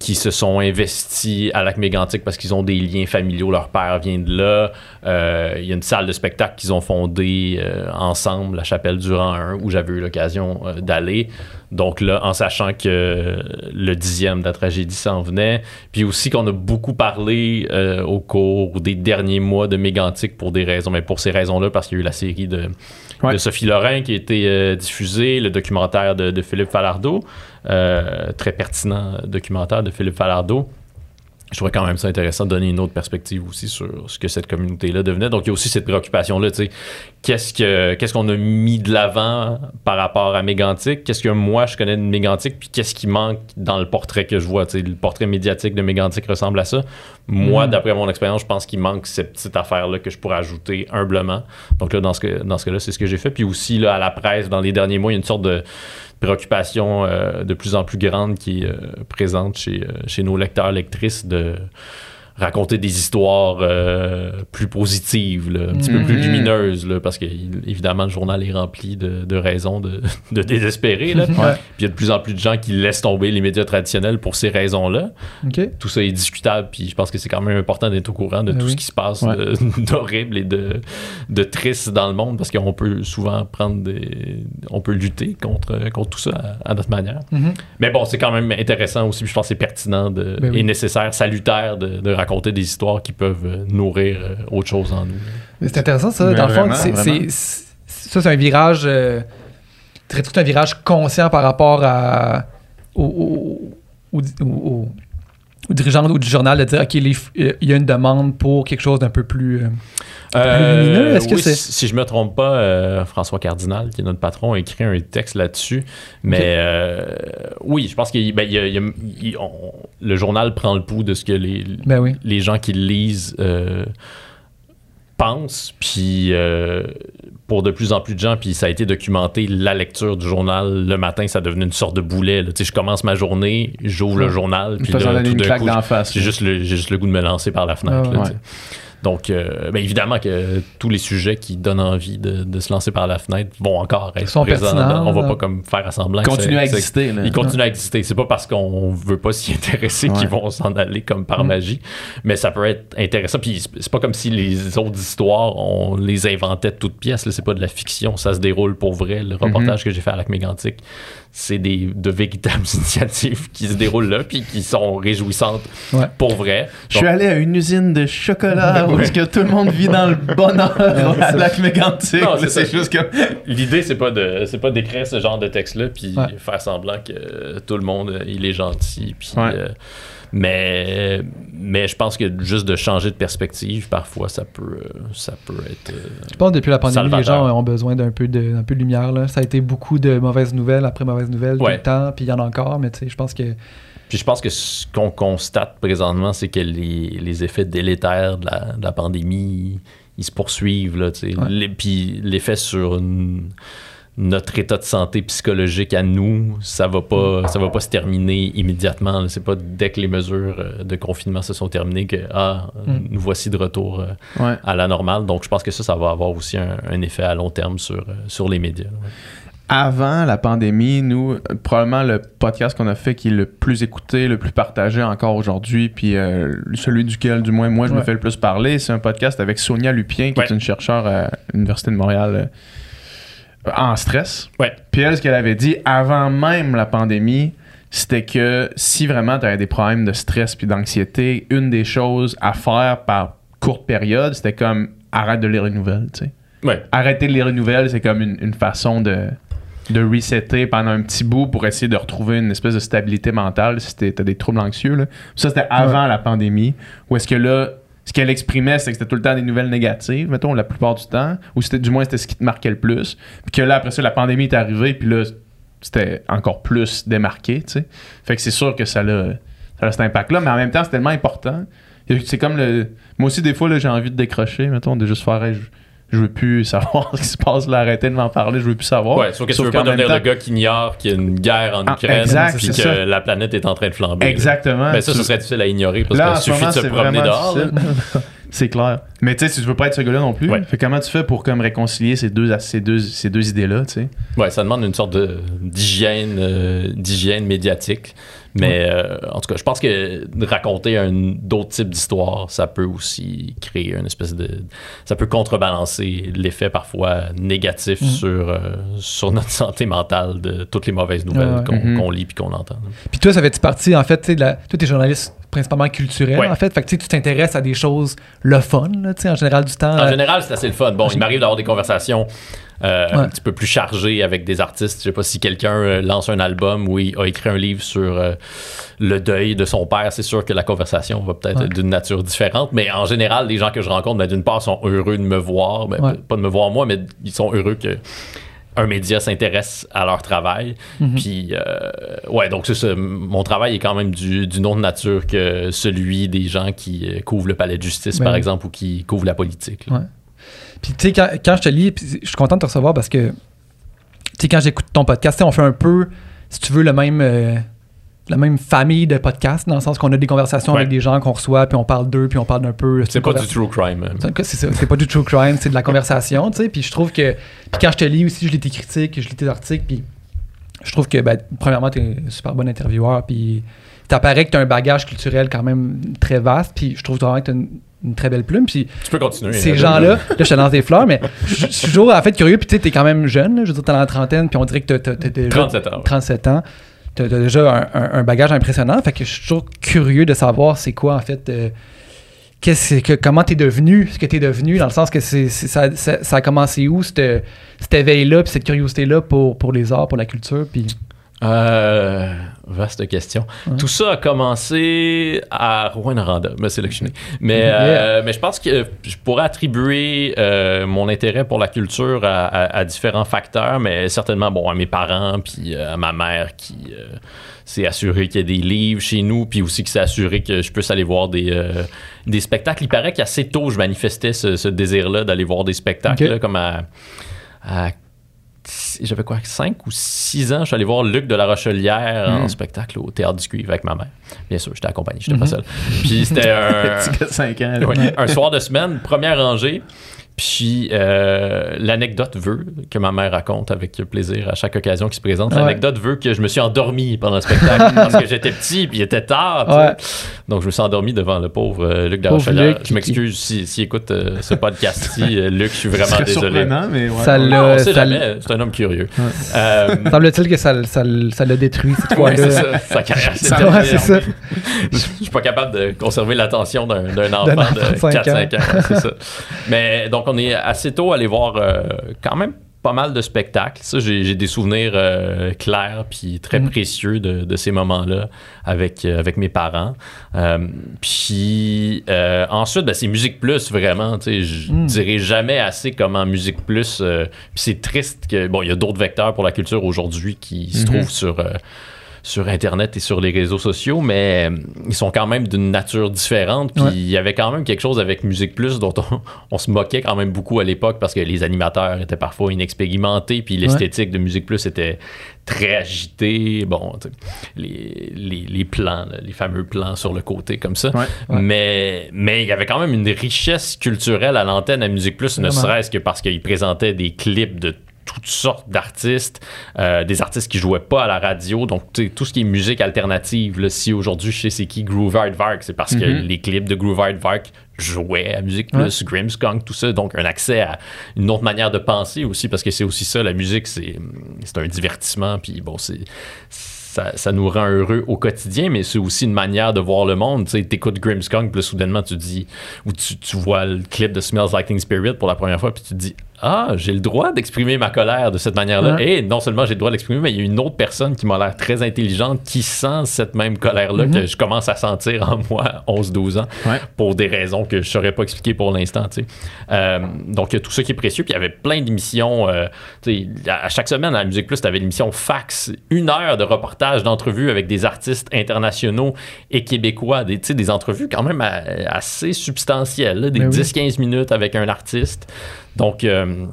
Speaker 5: qui se sont investis à Lac Mégantic parce qu'ils ont des liens familiaux. Leur père vient de là. Euh, Il y a une salle de spectacle qu'ils ont fondée euh, ensemble, la Chapelle Durand 1, où j'avais eu l'occasion d'aller. Donc là, en sachant que le dixième de la tragédie s'en venait, puis aussi qu'on a beaucoup parlé au cours des derniers mois de Mégantic pour des raisons, mais pour ces raisons-là, parce qu'il y a eu la série de, De Sophie Lorrain qui a été euh, diffusée, le documentaire de, Philippe Falardeau, euh, très pertinent documentaire de Philippe Falardeau. Je trouvais quand même ça intéressant de donner une autre perspective aussi sur ce que cette communauté-là devenait. Donc, il y a aussi cette préoccupation-là, tu sais, qu'est-ce que qu'est-ce qu'on a mis de l'avant par rapport à Mégantic? Qu'est-ce que moi, je connais de Mégantic? Puis qu'est-ce qui manque dans le portrait que je vois? Tu sais, le portrait médiatique de Mégantic ressemble à ça. Moi,
Speaker 3: Mm.
Speaker 5: d'après mon expérience, je pense qu'il manque cette petite affaire-là que je pourrais ajouter humblement. Donc là, dans ce, que- dans ce cas-là, c'est ce que j'ai fait. Puis aussi, là, à la presse, dans les derniers mois, il y a une sorte de préoccupation euh, de plus en plus grande qui est euh, présente chez, euh, chez nos lecteurs, lectrices de raconter des histoires euh, plus positives, là, un petit peu plus
Speaker 2: Mhm.
Speaker 5: lumineuses, là, parce que évidemment le journal est rempli de, de raisons de, de désespérer. Là. Puis il y a de plus en plus de gens qui laissent tomber les médias traditionnels pour ces raisons-là. Tout ça est discutable, puis je pense que c'est quand même important d'être au courant de
Speaker 3: Ben
Speaker 5: tout
Speaker 3: oui.
Speaker 5: ce qui se passe
Speaker 2: Ouais.
Speaker 5: de- d'horrible et de, de triste dans le monde, parce qu'on peut souvent prendre des... On peut lutter contre, contre tout ça à, à notre manière.
Speaker 3: Mhm.
Speaker 5: Mais bon, c'est quand même intéressant aussi, puis je pense que c'est pertinent de,
Speaker 3: Ben oui.
Speaker 5: et nécessaire, salutaire de, de raconter des histoires qui peuvent euh, nourrir euh, autre chose en nous.
Speaker 3: Mais c'est intéressant, ça.
Speaker 2: Mais
Speaker 3: Dans le fond, c'est,
Speaker 2: vraiment.
Speaker 3: c'est- c'est- ça, c'est un virage. Euh, très tout un virage conscient par rapport à, au, au, au, au- au- au dirigeant ou du journal de dire OK, les f- il y a une demande pour quelque chose d'un peu plus. euh, lumineux, est-ce que
Speaker 5: oui,
Speaker 3: c'est-
Speaker 5: si, je me trompe pas, euh, François Cardinal, qui est notre patron, a écrit un texte là-dessus. Mais euh, oui, je pense que ben, le journal prend le pouls de ce que les,
Speaker 3: ben oui.
Speaker 5: les gens qui le lisent euh, pensent. Puis euh, pour de plus en plus de gens, puis ça a été documenté, la lecture du journal le matin, ça devenait une sorte de boulet. là. Je commence ma journée, j'ouvre le journal, puis là, tout d'un coup, j'ai juste, le, j'ai juste le goût de me lancer par la fenêtre.
Speaker 3: Ah
Speaker 5: là,
Speaker 2: ouais.
Speaker 5: Donc, euh, ben, évidemment que tous les sujets qui donnent envie de, de se lancer par la fenêtre vont encore être
Speaker 3: Sont
Speaker 5: présents.
Speaker 3: pertinents,
Speaker 5: On va pas comme faire à semblant
Speaker 2: à exister. là.
Speaker 5: ils continuent à exister. C'est pas parce qu'on veut pas s'y intéresser
Speaker 2: Ouais.
Speaker 5: qu'ils vont s'en aller comme par
Speaker 3: Mm.
Speaker 5: magie, mais ça peut être intéressant. Puis c'est- c'est pas comme si les autres histoires, on les inventait de toutes pièces. là. C'est pas de la fiction, ça se déroule pour vrai. Le reportage que j'ai fait à Lac Mégantic, c'est des de véritables initiatives qui se déroulent là, puis qui sont réjouissantes
Speaker 3: Ouais.
Speaker 5: pour vrai.
Speaker 2: Je suis allé à une usine de chocolat où que tout le monde vit dans le bonheur à lac mégantic. Là,
Speaker 5: c'est
Speaker 2: juste comme.
Speaker 5: L'idée, c'est pas de c'est pas d'écrire ce genre de texte-là puis
Speaker 3: Ouais.
Speaker 5: faire semblant que euh, tout le monde euh, il est gentil. Puis,
Speaker 2: Ouais.
Speaker 5: euh, mais mais je pense que juste de changer de perspective, parfois, ça peut ça peut être.
Speaker 3: Je pense que depuis la pandémie, les gens ont besoin d'un peu de, d'un peu de lumière. Là. Ça a été beaucoup de mauvaises nouvelles après mauvaises nouvelles tout
Speaker 5: Ouais.
Speaker 3: le temps, puis il y en a encore, mais tu sais, je pense que.
Speaker 5: Puis je pense que ce qu'on constate présentement, c'est que les, les effets délétères de la, de la pandémie, ils se poursuivent. Là, tu sais.
Speaker 3: Ouais.
Speaker 5: Les- puis l'effet sur une- notre état de santé psychologique à nous, ça va pas, ça va pas se terminer immédiatement. C'est pas dès que les mesures euh, de confinement se sont terminées que ah,
Speaker 3: Mm.
Speaker 5: nous voici de retour euh,
Speaker 2: Ouais.
Speaker 5: à la normale. Donc je pense que ça, ça va avoir aussi un, un effet à long terme sur, euh, sur les médias. là, ouais.
Speaker 2: Avant la pandémie, nous, euh, probablement le podcast qu'on a fait qui est le plus écouté, le plus partagé encore aujourd'hui, puis euh, celui duquel, du moins, moi, je me fais le plus parler, c'est un podcast avec Sonia Lupien, qui
Speaker 5: Ouais.
Speaker 2: est une chercheure à l'Université de Montréal euh, en stress.
Speaker 5: Ouais.
Speaker 2: Puis elle, ce qu'elle avait dit avant même la pandémie, c'était que si vraiment tu avais des problèmes de stress puis d'anxiété, une des choses à faire par courte période, c'était comme arrête de lire les nouvelles, tu sais.
Speaker 5: Ouais.
Speaker 2: Arrêter de lire les nouvelles, c'est comme une, une façon de, de resetter pendant un petit bout pour essayer de retrouver une espèce de stabilité mentale si t'as des troubles anxieux. Là. Ça, c'était avant la pandémie. Ou est-ce que là, ce qu'elle exprimait, c'est que c'était tout le temps des nouvelles négatives, mettons, la plupart du temps. Ou c'était du moins, c'était ce qui te marquait le plus. Puis que là, après ça, la pandémie est arrivée, puis là, c'était encore plus démarqué, tu sais. Fait que c'est sûr que ça a, ça a cet impact-là, mais en même temps, c'est tellement important. C'est comme le. Moi aussi, des fois, là, j'ai envie de décrocher, mettons, de juste faire. hey, je, je veux plus savoir ce qui se passe là, arrêtez de m'en parler, je veux plus savoir.
Speaker 5: Ouais, sauf que tu veux pas devenir le gars qui ignore qu'il y a une guerre en
Speaker 2: Ah,
Speaker 5: Ukraine puis que
Speaker 2: ça.
Speaker 5: la planète est en train de flamber.
Speaker 2: Exactement.
Speaker 5: Ben ça, ce serait difficile à ignorer parce
Speaker 2: Là, ce
Speaker 5: suffit
Speaker 2: moment,
Speaker 5: de se promener dehors.
Speaker 2: c'est clair. Mais tu sais, si tu veux pas être ce gars-là non plus,
Speaker 5: Ouais.
Speaker 2: fait comment tu fais pour comme réconcilier ces deux, ces deux, ces deux idées-là, tu sais?
Speaker 5: Ouais, ça demande une sorte d'hygiène euh, d'hygiène médiatique. Mais euh, en tout cas, je pense que raconter un d'autres types d'histoires, ça peut aussi créer une espèce de ça peut contrebalancer l'effet parfois négatif
Speaker 3: Mhm.
Speaker 5: sur euh, sur notre santé mentale de toutes les mauvaises nouvelles
Speaker 3: Ouais, ouais.
Speaker 5: qu'on qu'on lit puis qu'on entend.
Speaker 3: Puis toi, ça fait partie, en fait, tu sais, de la... toi, t'es journaliste principalement culturel,
Speaker 5: Ouais.
Speaker 3: en fait. Fait que tu sais, tu t'intéresses à des choses le fun, là, tu sais, en général du temps.
Speaker 5: En
Speaker 3: euh,
Speaker 5: général, c'est assez le fun. Bon, il m'arrive d'avoir des conversations euh, un petit peu plus chargées avec des artistes. Je sais pas si quelqu'un euh, lance un album ou il a écrit un livre sur euh, le deuil de son père. C'est sûr que la conversation va peut-être
Speaker 3: Ouais.
Speaker 5: être d'une nature différente. Mais en général, les gens que je rencontre, ben, d'une part, sont heureux de me voir. Ben. Pas de me voir moi, mais ils sont heureux que un média s'intéresse à leur travail.
Speaker 3: Mhm.
Speaker 5: Puis, euh, ouais, donc c'est ça. Mon travail est quand même du- d'une autre nature que celui des gens qui euh, couvrent le palais de justice,
Speaker 3: Ben
Speaker 5: par exemple, ou qui couvrent la politique.
Speaker 3: Ouais. Puis tu sais, quand, quand je te lis, puis je suis content de te recevoir parce que, tu sais, quand j'écoute ton podcast, on fait un peu, si tu veux, le même, euh, la même famille de podcasts, dans le sens qu'on a des conversations
Speaker 5: Ouais.
Speaker 3: avec des gens qu'on reçoit, puis on parle d'eux, puis on parle d'un peu.
Speaker 5: C'est pas du true crime. hein.
Speaker 3: c'est pas du true crime, c'est de la conversation, tu sais. Puis je trouve que. Puis quand je te lis aussi, je lis tes critiques, je lis tes articles, puis je trouve que, ben, premièrement, t'es un super bon intervieweur, puis t'apparaît que t'as un bagage culturel quand même très vaste, puis je trouve vraiment que t'as une, une très belle plume, puis
Speaker 5: Tu peux continuer.
Speaker 3: ces
Speaker 5: hein.
Speaker 3: gens-là, là, je te lance des fleurs, mais je suis toujours en fait curieux, puis tu sais, t'es quand même jeune, là, je veux dire, t'es dans la trentaine, puis on dirait que t'as- t'as t'as déjà
Speaker 5: 37 ans. ouais.
Speaker 3: 37 ans. T'as t'as déjà un, bagage impressionnant. Fait que je suis toujours curieux de savoir c'est quoi, en fait, euh, qu'est-ce que, comment t'es devenu, ce que t'es devenu, dans le sens que c'est, ça, ça- ça a commencé où, cet éveil-là, puis cette curiosité-là pour, pour les arts, pour la culture, puis...
Speaker 5: Euh, vaste question.
Speaker 3: Ouais.
Speaker 5: Tout ça a commencé à Rouen-Noranda. Ben, c'est là que je suis né. Mais,
Speaker 3: Yeah.
Speaker 5: euh, mais je pense que je pourrais attribuer euh, mon intérêt pour la culture à, à- à différents facteurs, mais certainement bon, à mes parents, puis à ma mère qui s'est assurée qu'il y a des livres chez nous, puis aussi qui s'est assurée que je puisse aller voir des, des spectacles. Il paraît qu'assez tôt, je manifestais ce, ce désir-là d'aller voir des spectacles, là, comme à, à j'avais quoi, 5 ou 6 ans, je suis allé voir Luc de la Rochelière en
Speaker 3: Mm.
Speaker 5: spectacle au Théâtre du Cuivre avec ma mère. Bien sûr, j'étais accompagné, j'étais
Speaker 3: Mhm.
Speaker 5: pas seul. Puis c'était un,
Speaker 2: Petit gars de 5 ans.
Speaker 5: ouais, un soir de semaine, première rangée. Puis euh, l'anecdote veut que ma mère raconte avec plaisir à chaque occasion qui se présente.
Speaker 3: Ouais.
Speaker 5: L'anecdote veut que je me suis endormi pendant le spectacle parce que j'étais petit puis il était tard.
Speaker 3: Ouais.
Speaker 5: Donc je me suis endormi devant le pauvre euh, Luc.
Speaker 3: Luc,
Speaker 5: Je m'excuse s'il si, écoute euh, ce podcast-ci. Euh, Luc, je suis vraiment désolé.
Speaker 2: surprenant, mais ouais.
Speaker 3: Ça
Speaker 5: Non, on sait
Speaker 3: ça
Speaker 5: jamais. C'est un homme curieux. Euh,
Speaker 3: Semble-t-il que ça, ça, ça l'a détruit cette fois-là.
Speaker 5: c'est ça. Sa carrière, c'est
Speaker 2: Ça-
Speaker 5: terminé.
Speaker 3: Ouais, c'est ça.
Speaker 5: Je suis pas capable de conserver l'attention d'un enfant de
Speaker 3: de cinq
Speaker 5: 4-5 ans. ouais, c'est ça. Mais donc, on est assez tôt allé voir euh, quand même pas mal de spectacles. Ça, j'ai des souvenirs euh, clairs puis très
Speaker 3: Mm.
Speaker 5: précieux de, de ces moments-là avec, euh, avec mes parents. Euh, puis ensuite, ben, c'est Musique Plus, vraiment. Je
Speaker 3: Mm.
Speaker 5: dirais jamais assez comment Musique Plus... puis c'est triste que... Bon, il y a d'autres vecteurs pour la culture aujourd'hui qui se
Speaker 2: Mhm.
Speaker 5: trouvent sur... sur Internet et sur les réseaux sociaux, mais euh, ils sont quand même d'une nature différente. Puis
Speaker 3: Ouais.
Speaker 5: il y avait quand même quelque chose avec Musique Plus dont on, on se moquait quand même beaucoup à l'époque parce que les animateurs étaient parfois inexpérimentés, puis l'esthétique de Musique Plus était très agitée. Bon, les, les, les plans, là, les fameux plans sur le côté comme ça.
Speaker 2: Ouais.
Speaker 5: Mais mais il y avait quand même une richesse culturelle à l'antenne à Musique Plus, ne serait-ce que parce qu'ils présentaient des clips de toutes sortes d'artistes, euh, des artistes qui jouaient pas à la radio, donc tout ce qui est musique alternative. Là, si aujourd'hui je sais c'est qui Groove Vark, c'est parce que
Speaker 2: Mhm.
Speaker 5: les clips de Groove Vark jouaient à Musique Plus, Grimmskunk, tout ça, donc un accès à une autre manière de penser aussi, parce que c'est aussi ça, la musique, c'est un divertissement, puis bon, c'est ça, ça nous rend heureux au quotidien, mais c'est aussi une manière de voir le monde. Tu sais, t'écoutes Grimmskunk, puis là, soudainement, tu dis, ou tu, tu vois le clip de Smells Like Teen Spirit pour la première fois, puis tu te dis, ah, j'ai le droit d'exprimer ma colère de cette manière-là.
Speaker 3: Ouais.
Speaker 5: Et non seulement j'ai le droit d'exprimer, mais il y a une autre personne qui m'a l'air très intelligente qui sent cette même colère-là
Speaker 3: Mhm.
Speaker 5: que je commence à sentir en moi, 11-12 ans,
Speaker 2: Ouais.
Speaker 5: pour des raisons que je ne saurais pas expliquer pour l'instant. Euh, donc, il y a tout ça qui est précieux. Puis il y avait plein d'émissions. euh, à à chaque semaine, à la Musique Plus, tu avais l'émission Fax, une heure de reportage, d'entrevue avec des artistes internationaux et québécois. Des, des entrevues quand même euh, assez substantielles, là, des
Speaker 3: Ben oui.
Speaker 5: 10-15 minutes avec un artiste. Donc, euh,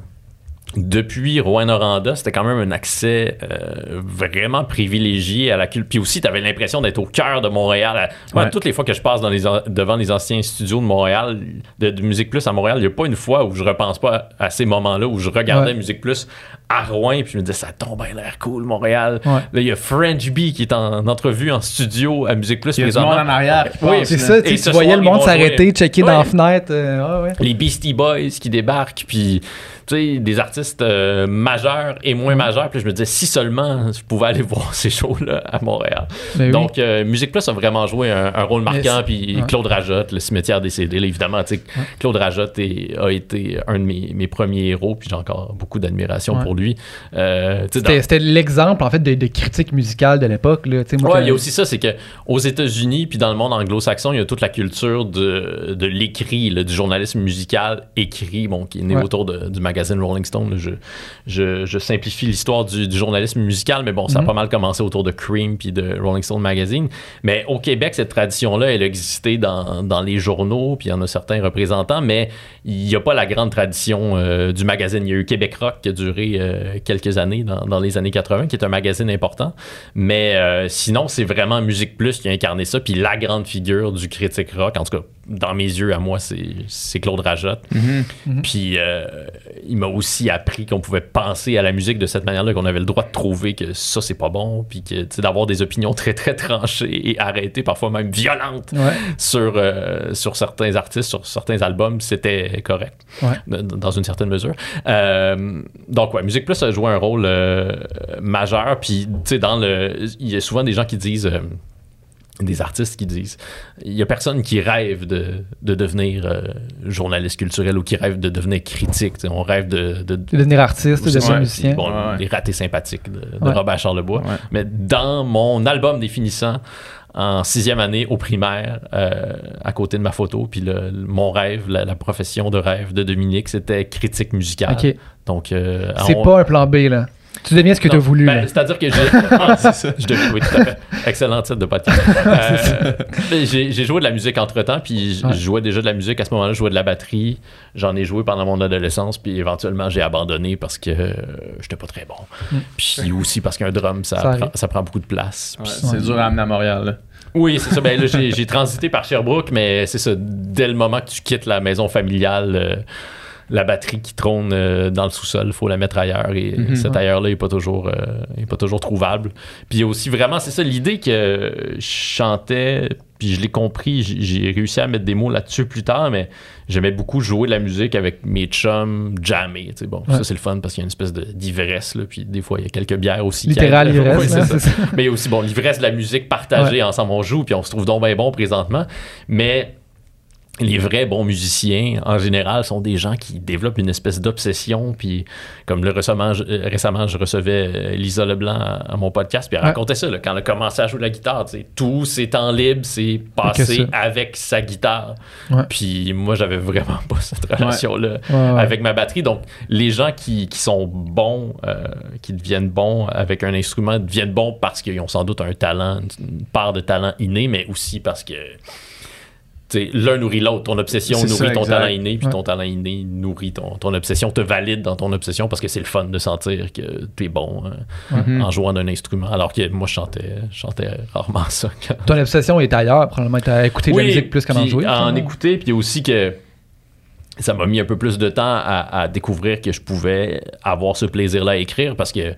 Speaker 5: depuis Rouen-Noranda, c'était quand même un accès euh, vraiment privilégié à la culture. Puis aussi, tu avais l'impression d'être au cœur de Montréal. Moi,
Speaker 2: Ouais.
Speaker 5: Toutes les fois que je passe dans les an- devant les anciens studios de Montréal, de, de Musique Plus à Montréal, il n'y a pas une fois où je repense pas à ces moments-là où je regardais
Speaker 3: Ouais.
Speaker 5: Musique Plus à Rouen puis je me disais, ça tombe bien l'air cool, Montréal.
Speaker 3: Ouais.
Speaker 5: Là, il y a French B qui est en entrevue en studio à Musique Plus
Speaker 2: Il y a du monde en arrière qui
Speaker 5: Oui,
Speaker 3: C'est ça, tu
Speaker 5: ce
Speaker 3: voyais
Speaker 5: soir,
Speaker 3: le monde s'arrêter, checker
Speaker 5: Ouais.
Speaker 3: dans la fenêtre. euh, ah ouais.
Speaker 5: les Beastie Boys qui débarquent, puis tu sais, des artistes euh, majeurs et moins
Speaker 3: Mm.
Speaker 5: majeurs. Puis je me disais, si seulement je pouvais aller voir ces shows-là à Montréal.
Speaker 3: Ben oui.
Speaker 5: Donc, euh, Musique Plus a vraiment joué un, un rôle marquant. Puis. Claude Rajotte, le cimetière décédé, là, évidemment, tu sais, Claude Rajotte est- a été un de mes, mes premiers héros, puis j'ai encore beaucoup d'admiration pour lui. Euh,
Speaker 3: C'était
Speaker 5: dans-
Speaker 3: l'exemple en fait de, de critique musicale de l'époque. quand-
Speaker 5: il y a aussi ça, c'est que aux États-Unis puis dans le monde anglo-saxon, il y a toute la culture de, de l'écrit, du journalisme musical écrit, bon, qui est né
Speaker 3: Ouais.
Speaker 5: autour de- du magazine Rolling Stone. Je, je, je simplifie l'histoire du, du journalisme musical, mais bon, ça a
Speaker 3: Mhm.
Speaker 5: pas mal commencé autour de Cream puis de Rolling Stone Magazine. Mais au Québec, cette tradition-là, elle existait dans, dans les journaux, puis il y en a certains représentants, mais il n'y a pas la grande tradition euh, du magazine. Il y a eu Québec Rock qui a duré euh, quelques années dans, dans les années 80, qui est un magazine important. Mais euh, sinon, c'est vraiment Musique Plus qui a incarné ça. Puis la grande figure du critique rock, en tout cas, dans mes yeux, à moi, c'est Claude Rajotte.
Speaker 3: Mhm.
Speaker 5: Puis euh, il m'a aussi appris qu'on pouvait penser à la musique de cette manière-là, qu'on avait le droit de trouver que ça, c'est pas bon. Puis que, tu sais, d'avoir des opinions très, très tranchées et arrêtées, parfois même violentes
Speaker 3: Ouais.
Speaker 5: sur, euh, sur certains artistes, sur certains albums, c'était correct,
Speaker 3: Ouais.
Speaker 5: dans une certaine mesure. Euh, donc, ouais, Musique Plus a joué un rôle majeur. Puis, tu sais, dans le. Il y a souvent des gens qui disent. Des artistes qui disent il y a personne qui rêve de, de devenir euh, journaliste culturel ou qui rêve de devenir critique. On rêve de, de,
Speaker 3: De devenir artiste, de devenir musicien.
Speaker 5: Bon,
Speaker 2: Ouais, ouais.
Speaker 5: les ratés sympathiques de, de
Speaker 3: Ouais.
Speaker 5: Robert Charlebois.
Speaker 2: Ouais.
Speaker 5: Mais dans mon album définissant, en sixième année au primaire, euh, à côté de ma photo, puis le, le- mon rêve, la, la profession de rêve de Dominique, c'était critique musicale.
Speaker 3: Ok.
Speaker 5: Donc, euh,
Speaker 3: C'est
Speaker 5: on-
Speaker 3: pas un plan B, là. Tu deviens ce que tu as voulu.
Speaker 5: ben. C'est-à-dire que j'ai. Ah. Je oui, tout à fait. Excellent titre de podcast. Euh, j'ai j'ai joué de la musique entre temps, puis
Speaker 3: Ouais.
Speaker 5: je jouais déjà de la musique. À ce moment-là, je jouais de la batterie. J'en ai joué pendant mon adolescence, puis éventuellement, j'ai abandonné parce que euh, j'étais pas très bon. Puis aussi parce qu'un drum, ça,
Speaker 3: Ça
Speaker 5: prend,
Speaker 3: arrive.
Speaker 5: ça prend beaucoup de place.
Speaker 2: Ouais, c'est dur à amener à Montréal. là.
Speaker 5: oui, c'est ça. Ben, là, j'ai j'ai transité par Sherbrooke, mais c'est ça. Dès le moment que tu quittes la maison familiale, euh, la batterie qui trône euh, dans le sous-sol, il faut la mettre ailleurs. Et
Speaker 2: Mhm.
Speaker 5: cet ailleurs-là n'est pas, toujours, euh, est pas toujours trouvable. Puis il y a aussi vraiment, c'est ça, l'idée que je chantais, puis je l'ai compris, j'ai- réussi à mettre des mots là-dessus plus tard, mais j'aimais beaucoup jouer de la musique avec mes chums, jammer. Bon,
Speaker 3: Ouais.
Speaker 5: ça c'est le fun parce qu'il y a une espèce de- d'ivresse, puis des fois il y a quelques bières aussi.
Speaker 3: Littéral ivresse,
Speaker 5: c'est ça. Mais il y a aussi bon, l'ivresse de la musique partagée ensemble. On joue, puis on se trouve donc bien bon présentement. Mais les vrais bons musiciens, en général, sont des gens qui développent une espèce d'obsession. Puis, comme le récemment, je, euh, récemment, je recevais euh, Lisa Leblanc à, à mon podcast, puis elle
Speaker 3: Ouais.
Speaker 5: racontait ça, là, quand elle a commencé à jouer de la guitare. tu sais, Tous ses temps libres, c'est passé avec sa guitare.
Speaker 3: Ouais.
Speaker 5: Puis, moi, j'avais vraiment pas cette relation-là
Speaker 3: Ouais,
Speaker 5: avec ma batterie. Donc, les gens qui, qui sont bons, euh, qui deviennent bons avec un instrument, deviennent bons parce qu'ils ont sans doute un talent, une part de talent inné, mais aussi parce que l'un nourrit l'autre. Ton obsession nourrit
Speaker 2: ça,
Speaker 5: ton
Speaker 2: exact.
Speaker 5: talent inné, puis
Speaker 3: Ouais.
Speaker 5: ton talent inné nourrit ton, ton obsession, te valide dans ton obsession parce que c'est le fun de sentir que tu es bon hein,
Speaker 2: Mhm.
Speaker 5: en jouant d'un instrument. Alors que moi, je chantais, je chantais rarement ça. quand-
Speaker 3: Ton obsession est ailleurs, probablement. Tu as écouté de la musique plus qu'en en jouer.
Speaker 5: En écouter, puis aussi que ça m'a mis un peu plus de temps à, à découvrir que je pouvais avoir ce plaisir-là à écrire parce que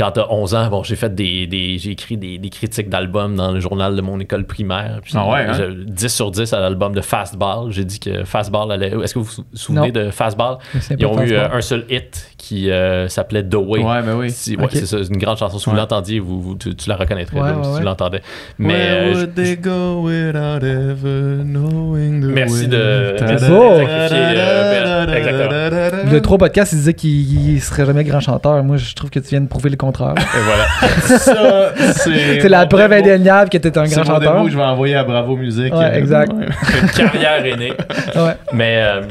Speaker 5: quand t'as 11 ans, bon, j'ai fait des, des- j'ai écrit des, des critiques d'albums dans le journal de mon école primaire. Puis
Speaker 2: Ah ouais, hein?
Speaker 5: j'ai 10 sur 10 à l'album de Fastball. J'ai dit que Fastball allait. Est-ce que vous vous souvenez
Speaker 3: Non.
Speaker 5: de Fastball? Ils ont eu euh, un seul hit qui euh, s'appelait The Way.
Speaker 2: Ouais, mais oui.
Speaker 5: Si- ouais,
Speaker 3: Ok.
Speaker 5: c'est ça, c'est une grande chanson. Si vous l'entendiez, vous, vous- tu, tu la reconnaîtrais
Speaker 3: Ouais,
Speaker 5: là,
Speaker 3: ouais,
Speaker 5: si
Speaker 3: ouais.
Speaker 5: tu l'entendais. Mais
Speaker 2: Where
Speaker 5: euh,
Speaker 2: would they go without ever knowing the
Speaker 5: Merci de-
Speaker 3: merci de
Speaker 5: sacrifier, euh, Ben.
Speaker 3: Il a trois podcasts, il disait qu'il il serait jamais grand chanteur. Moi, je trouve que tu viens de prouver le contraire.
Speaker 5: et voilà.
Speaker 2: Ça, c'est.
Speaker 3: C'est la preuve
Speaker 2: démo.
Speaker 3: indéniable que tu un
Speaker 2: C'est
Speaker 3: grand chanteur.
Speaker 2: démo que je vais envoyer à Bravo Musique.
Speaker 3: Ouais, exact.
Speaker 5: Une carrière est née.
Speaker 3: Ouais.
Speaker 5: Mais euh,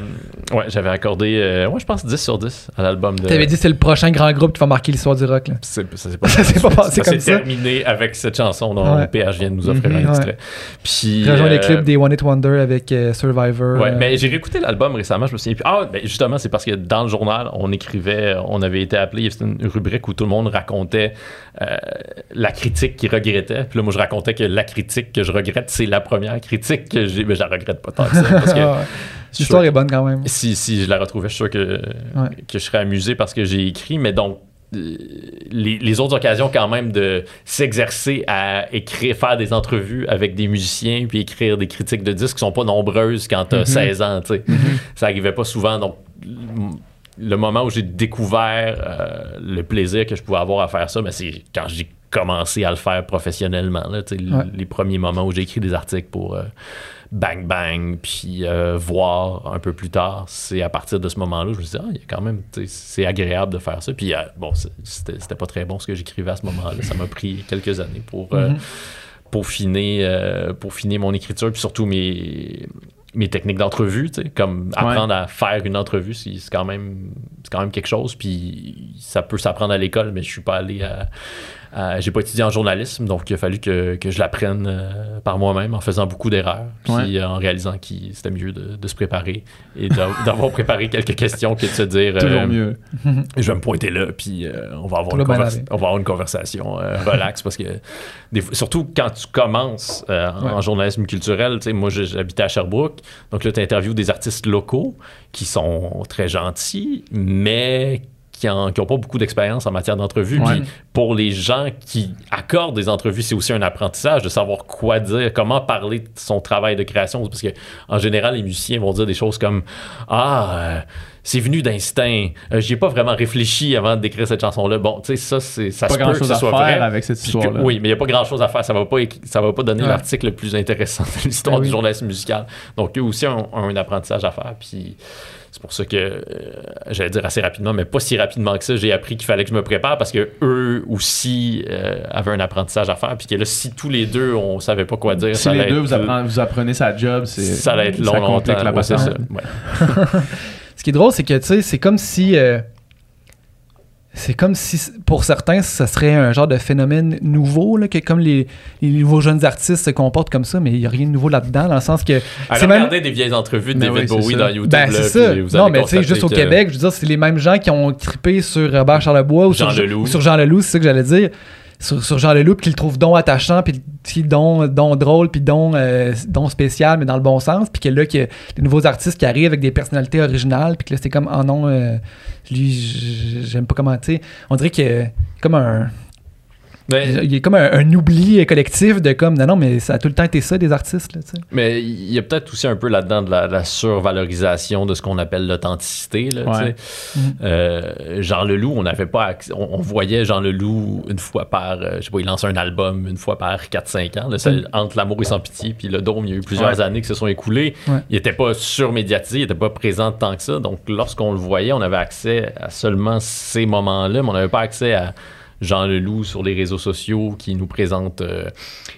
Speaker 5: ouais, j'avais accordé, euh, ouais, je pense 10 sur 10 à l'album de.
Speaker 3: T'avais dit que c'est le prochain grand groupe qui va marquer l'histoire du rock. Là.
Speaker 5: C'est- ça s'est pas,
Speaker 3: passé
Speaker 5: ça
Speaker 3: comme
Speaker 5: s'est
Speaker 3: ça.
Speaker 5: terminé avec cette chanson dont
Speaker 3: Ouais.
Speaker 5: PH vient de nous offrir
Speaker 3: Mhm,
Speaker 5: un
Speaker 3: ouais.
Speaker 5: extrait. Puis.
Speaker 3: Rejoins les
Speaker 5: euh,
Speaker 3: clips des One It Wonder avec euh, Survivor.
Speaker 5: Ouais,
Speaker 3: euh,
Speaker 5: mais j'ai réécouté l'album récemment, je me souviens plus. Ah, ben justement, c'est parce que dans le journal, on écrivait, on avait été appelé, c'était une rubrique où tout le monde racontait la critique qu'il regrettait. Puis là, moi, je racontais que la critique que je regrette, c'est la première critique que j'ai. Mais je la regrette pas tant que ça. Parce que
Speaker 3: L'histoire est bonne quand même.
Speaker 5: si, si je la retrouvais, je suis sûr que, que je serais amusé parce que j'ai écrit, mais donc euh, les, les autres occasions quand même de s'exercer à écrire, faire des entrevues avec des musiciens puis écrire des critiques de disques qui sont pas nombreuses quand tu as 16 ans, tu sais. Ça arrivait pas souvent, donc le moment où j'ai découvert euh, le plaisir que je pouvais avoir à faire ça, ben, c'est quand j'ai commencé à le faire professionnellement. Là,
Speaker 3: Ouais.
Speaker 5: Les premiers moments où j'ai écrit des articles pour euh, Bang Bang, puis euh, voir un peu plus tard, c'est à partir de ce moment-là, je me suis dit, ah, il y a quand même, c'est agréable de faire ça. Puis euh, bon, c'était c'était pas très bon ce que j'écrivais à ce moment-là. Ça m'a pris quelques années pour, peaufiner, euh, peaufiner mon écriture, puis surtout mes, mes techniques d'entrevue, comme apprendre à faire une entrevue, c'est c'est quand même c'est quand même quelque chose. Puis ça peut s'apprendre à l'école, mais je suis pas allé à, à- j'ai pas étudié en journalisme, donc il a fallu que, que je l'apprenne euh, par moi-même en faisant beaucoup d'erreurs, puis
Speaker 2: Ouais.
Speaker 5: euh, en réalisant que c'était mieux de, de se préparer et d'a- d'avoir préparé quelques questions que de se dire
Speaker 2: Toujours
Speaker 5: euh,
Speaker 2: mieux.
Speaker 5: je vais me pointer là, puis euh, on, va avoir une
Speaker 3: va bien
Speaker 5: conversa-
Speaker 3: aller.
Speaker 5: on va avoir une conversation euh, relax parce que, des fois- surtout quand tu commences euh, en,
Speaker 3: Ouais.
Speaker 5: en journalisme culturel, moi j'habitais à Sherbrooke, donc là tu interviews des artistes locaux qui sont très gentils, mais qui n'ont pas beaucoup d'expérience en matière d'entrevue.
Speaker 2: Ouais.
Speaker 5: Puis pour les gens qui accordent des entrevues, c'est aussi un apprentissage de savoir quoi dire, comment parler de son travail de création. Parce que en général, les musiciens vont dire des choses comme Ah, euh, c'est venu d'instinct. Euh, J'y ai pas vraiment réfléchi avant d'écrire cette chanson-là. Bon, tu sais, ça, c'est, ça
Speaker 2: Pas
Speaker 5: se peut
Speaker 2: grand
Speaker 5: que
Speaker 2: chose
Speaker 5: ce
Speaker 2: à
Speaker 5: soit
Speaker 2: faire
Speaker 5: vrai.
Speaker 2: avec cette
Speaker 5: que-
Speaker 2: histoire-là.
Speaker 5: oui, mais il n'y a pas grand-chose à faire. Ça va pas, ça va pas donner
Speaker 3: Ouais.
Speaker 5: l'article le plus intéressant de l'histoire
Speaker 3: Ben
Speaker 5: du
Speaker 3: oui.
Speaker 5: journalisme musical. Donc, eux aussi ont, ont un apprentissage à faire. Puis c'est pour ça que, euh, j'allais dire assez rapidement, mais pas si rapidement que ça, j'ai appris qu'il fallait que je me prépare parce que eux aussi euh, avaient un apprentissage à faire. Puis que là, si tous les deux, on savait pas quoi dire,
Speaker 2: Si
Speaker 5: ça
Speaker 2: les
Speaker 5: allait
Speaker 2: deux,
Speaker 5: être-
Speaker 2: vous, apprenez, vous apprenez sa job, c'est
Speaker 5: ça allait être long,
Speaker 2: ça
Speaker 5: longtemps.
Speaker 2: la
Speaker 5: Ouais, ça. Ouais.
Speaker 4: Ce qui est drôle, c'est que, tu sais, c'est comme si. euh, c'est comme si, pour certains, ça serait un genre de phénomène nouveau, là, que comme les, les nouveaux jeunes artistes se comportent comme ça, mais il n'y a rien de nouveau là-dedans, dans le sens que.
Speaker 5: Allez
Speaker 4: c'est même.
Speaker 5: regarder des vieilles entrevues de
Speaker 2: Mais
Speaker 5: David
Speaker 2: oui,
Speaker 5: Bowie
Speaker 2: ça.
Speaker 5: dans YouTube.
Speaker 4: Ben,
Speaker 5: là,
Speaker 4: c'est ça.
Speaker 5: puis vous
Speaker 4: Non, mais tu sais, juste au Québec, je veux dire, c'est les mêmes gens qui ont trippé sur Robert Charlebois ou
Speaker 5: Jean
Speaker 4: sur,
Speaker 5: Leloup.
Speaker 4: ou sur Jean Leloup, c'est ça que j'allais dire. Sur, sur Jean Leloup, puis qui le trouve don attachant, puis qui don, drôle, puis don, euh, don spécial, mais dans le bon sens. Puis que là, qu'il y a des nouveaux artistes qui arrivent avec des personnalités originales, puis que là, c'est comme, oh non, euh, lui, j'aime pas comment, tu sais. On dirait qu'il a comme un.
Speaker 5: Mais-
Speaker 4: Il y a comme un, un oubli collectif de comme, non, non, mais ça a tout le temps été ça, des artistes, là, tu sais.
Speaker 5: Mais il y a peut-être aussi un peu là-dedans de la, survalorisation de ce qu'on appelle l'authenticité.
Speaker 2: Ouais.
Speaker 5: sais. Euh, Jean Leloup, on n'avait pas accès- on, on voyait Jean Leloup une fois par, euh, je sais pas, il lance un album une fois par 4-5 ans. là, ça-
Speaker 4: Mm.
Speaker 5: Entre l'amour et sans pitié, puis le Dôme, il y a eu plusieurs
Speaker 2: Ouais.
Speaker 5: années qui se sont écoulées.
Speaker 4: Ouais.
Speaker 5: Il n'était pas surmédiatisé, il n'était pas présent tant que ça. Donc lorsqu'on le voyait, on avait accès à seulement ces moments-là, mais on n'avait pas accès à Jean Leloup sur les réseaux sociaux qui nous présente euh,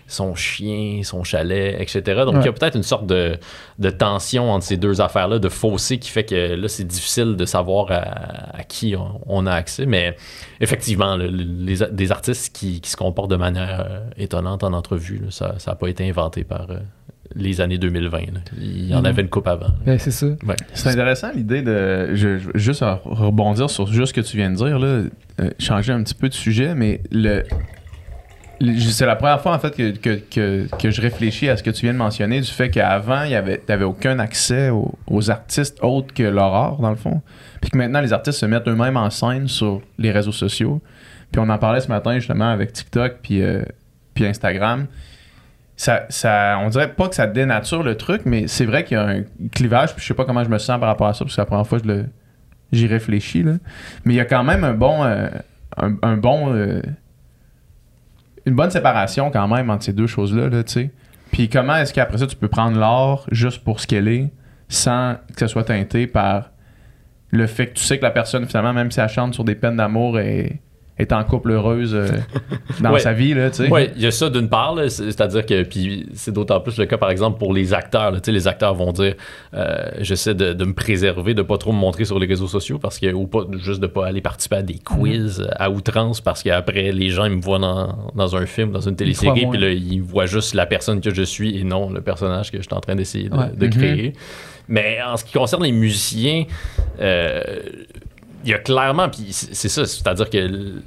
Speaker 5: son chien, son chalet, etc. Donc, il y a peut-être une sorte de, de tension entre ces deux affaires-là, de fossé qui fait que là, c'est difficile de savoir à, à qui on, on a accès. Mais effectivement, le- le- les, des artistes qui, qui se comportent de manière euh, étonnante en entrevue, là, ça n'a pas été inventé par euh, les années 2020. là. Il y en
Speaker 4: Mhm.
Speaker 5: avait une coupe avant.
Speaker 4: Ben, c'est ça.
Speaker 5: Ouais.
Speaker 2: C'est intéressant l'idée de. Je, je- juste à rebondir sur juste ce que tu viens de dire, là, euh, changer un petit peu de sujet, mais le. le- C'est la première fois en fait que, que, que, que je réfléchis à ce que tu viens de mentionner, du fait qu'avant, il y avait, t'avais aucun accès aux, aux artistes autres que leur art, dans le fond. Puis que maintenant, les artistes se mettent eux-mêmes en scène sur les réseaux sociaux. Puis on en parlait ce matin justement avec TikTok puis, euh, puis Instagram. Ça, ça, on dirait pas que ça dénature le truc, mais c'est vrai qu'il y a un clivage. Puis je sais pas comment je me sens par rapport à ça, parce que la première fois que j'y réfléchis. Là. Mais il y a quand même un bon, euh, un bon, euh, une bonne séparation quand même entre ces deux choses-là, là, tu sais. Puis comment est-ce qu'après ça tu peux prendre l'art juste pour ce qu'elle est, sans que ça soit teinté par le fait que tu sais que la personne finalement, même si elle chante sur des peines d'amour, est, est en couple heureuse euh, dans
Speaker 5: Ouais.
Speaker 2: sa vie, là, tu sais.
Speaker 5: Oui, il y a ça d'une part, c'est-à-dire que puis c'est d'autant plus le cas, par exemple, pour les acteurs. là. Les acteurs vont dire euh, j'essaie de, de me préserver, de pas trop me montrer sur les réseaux sociaux, parce que ou pas juste de pas aller participer à des quiz à outrance, parce qu'après, les gens ils me voient dans, dans un film, dans une télésérie, puis là, ils voient juste la personne que je suis et non le personnage que je suis en train d'essayer de,
Speaker 4: Ouais.
Speaker 5: de
Speaker 2: Mhm.
Speaker 5: créer. Mais en ce qui concerne les musiciens, euh, il y a clairement, puis c'est ça, c'est-à-dire que l-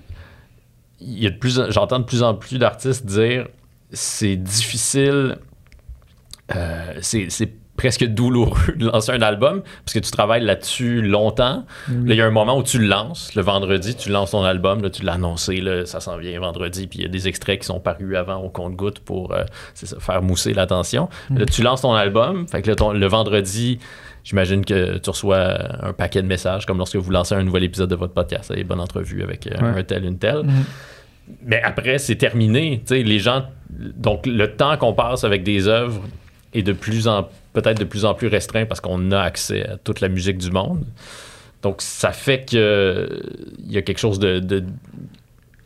Speaker 5: il y a de plus, en- j'entends de plus en plus d'artistes dire c'est difficile, euh, c'est c'est presque douloureux de lancer un album parce que tu travailles là-dessus longtemps. Là, il y a un moment où tu le lances, le vendredi, tu lances ton album, là, tu l'as annoncé, là, ça s'en vient vendredi, puis il y a des extraits qui sont parus avant au compte-goutte pour euh, c'est ça, faire mousser l'attention. Là, tu lances ton album, fait que là, ton- le vendredi, j'imagine que tu reçois un paquet de messages, comme lorsque vous lancez un nouvel épisode de votre podcast, et bonne entrevue avec euh,
Speaker 2: Ouais.
Speaker 5: un tel, une telle.
Speaker 4: Mhm.
Speaker 5: Mais après, c'est terminé. Tu sais, les gens. Donc, le temps qu'on passe avec des œuvres est de plus en peut-être de plus en plus restreint parce qu'on a accès à toute la musique du monde. Donc, ça fait que il y a quelque chose de, de,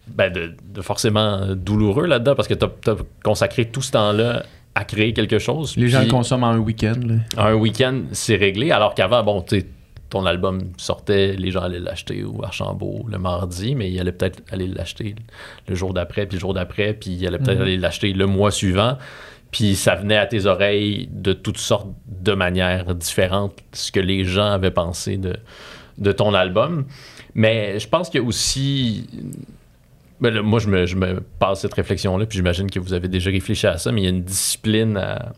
Speaker 5: ben, de- de forcément douloureux là-dedans parce que tu as, consacré tout ce temps-là à créer quelque chose.
Speaker 2: Les gens le consomment en un week-end.
Speaker 5: un week-end, c'est réglé. Alors qu'avant, bon, tu ton album sortait, les gens allaient l'acheter au Archambault le mardi, mais ils allaient peut-être aller l'acheter le jour d'après, puis le jour d'après, puis ils allaient peut-être
Speaker 3: Mhm.
Speaker 5: aller l'acheter le mois suivant. Puis ça venait à tes oreilles de toutes sortes de manières différentes, ce que les gens avaient pensé de, de ton album. Mais je pense qu'il y a aussi. Ben là, moi, je me, je me passe cette réflexion-là, puis j'imagine que vous avez déjà réfléchi à ça, mais il y a une discipline à,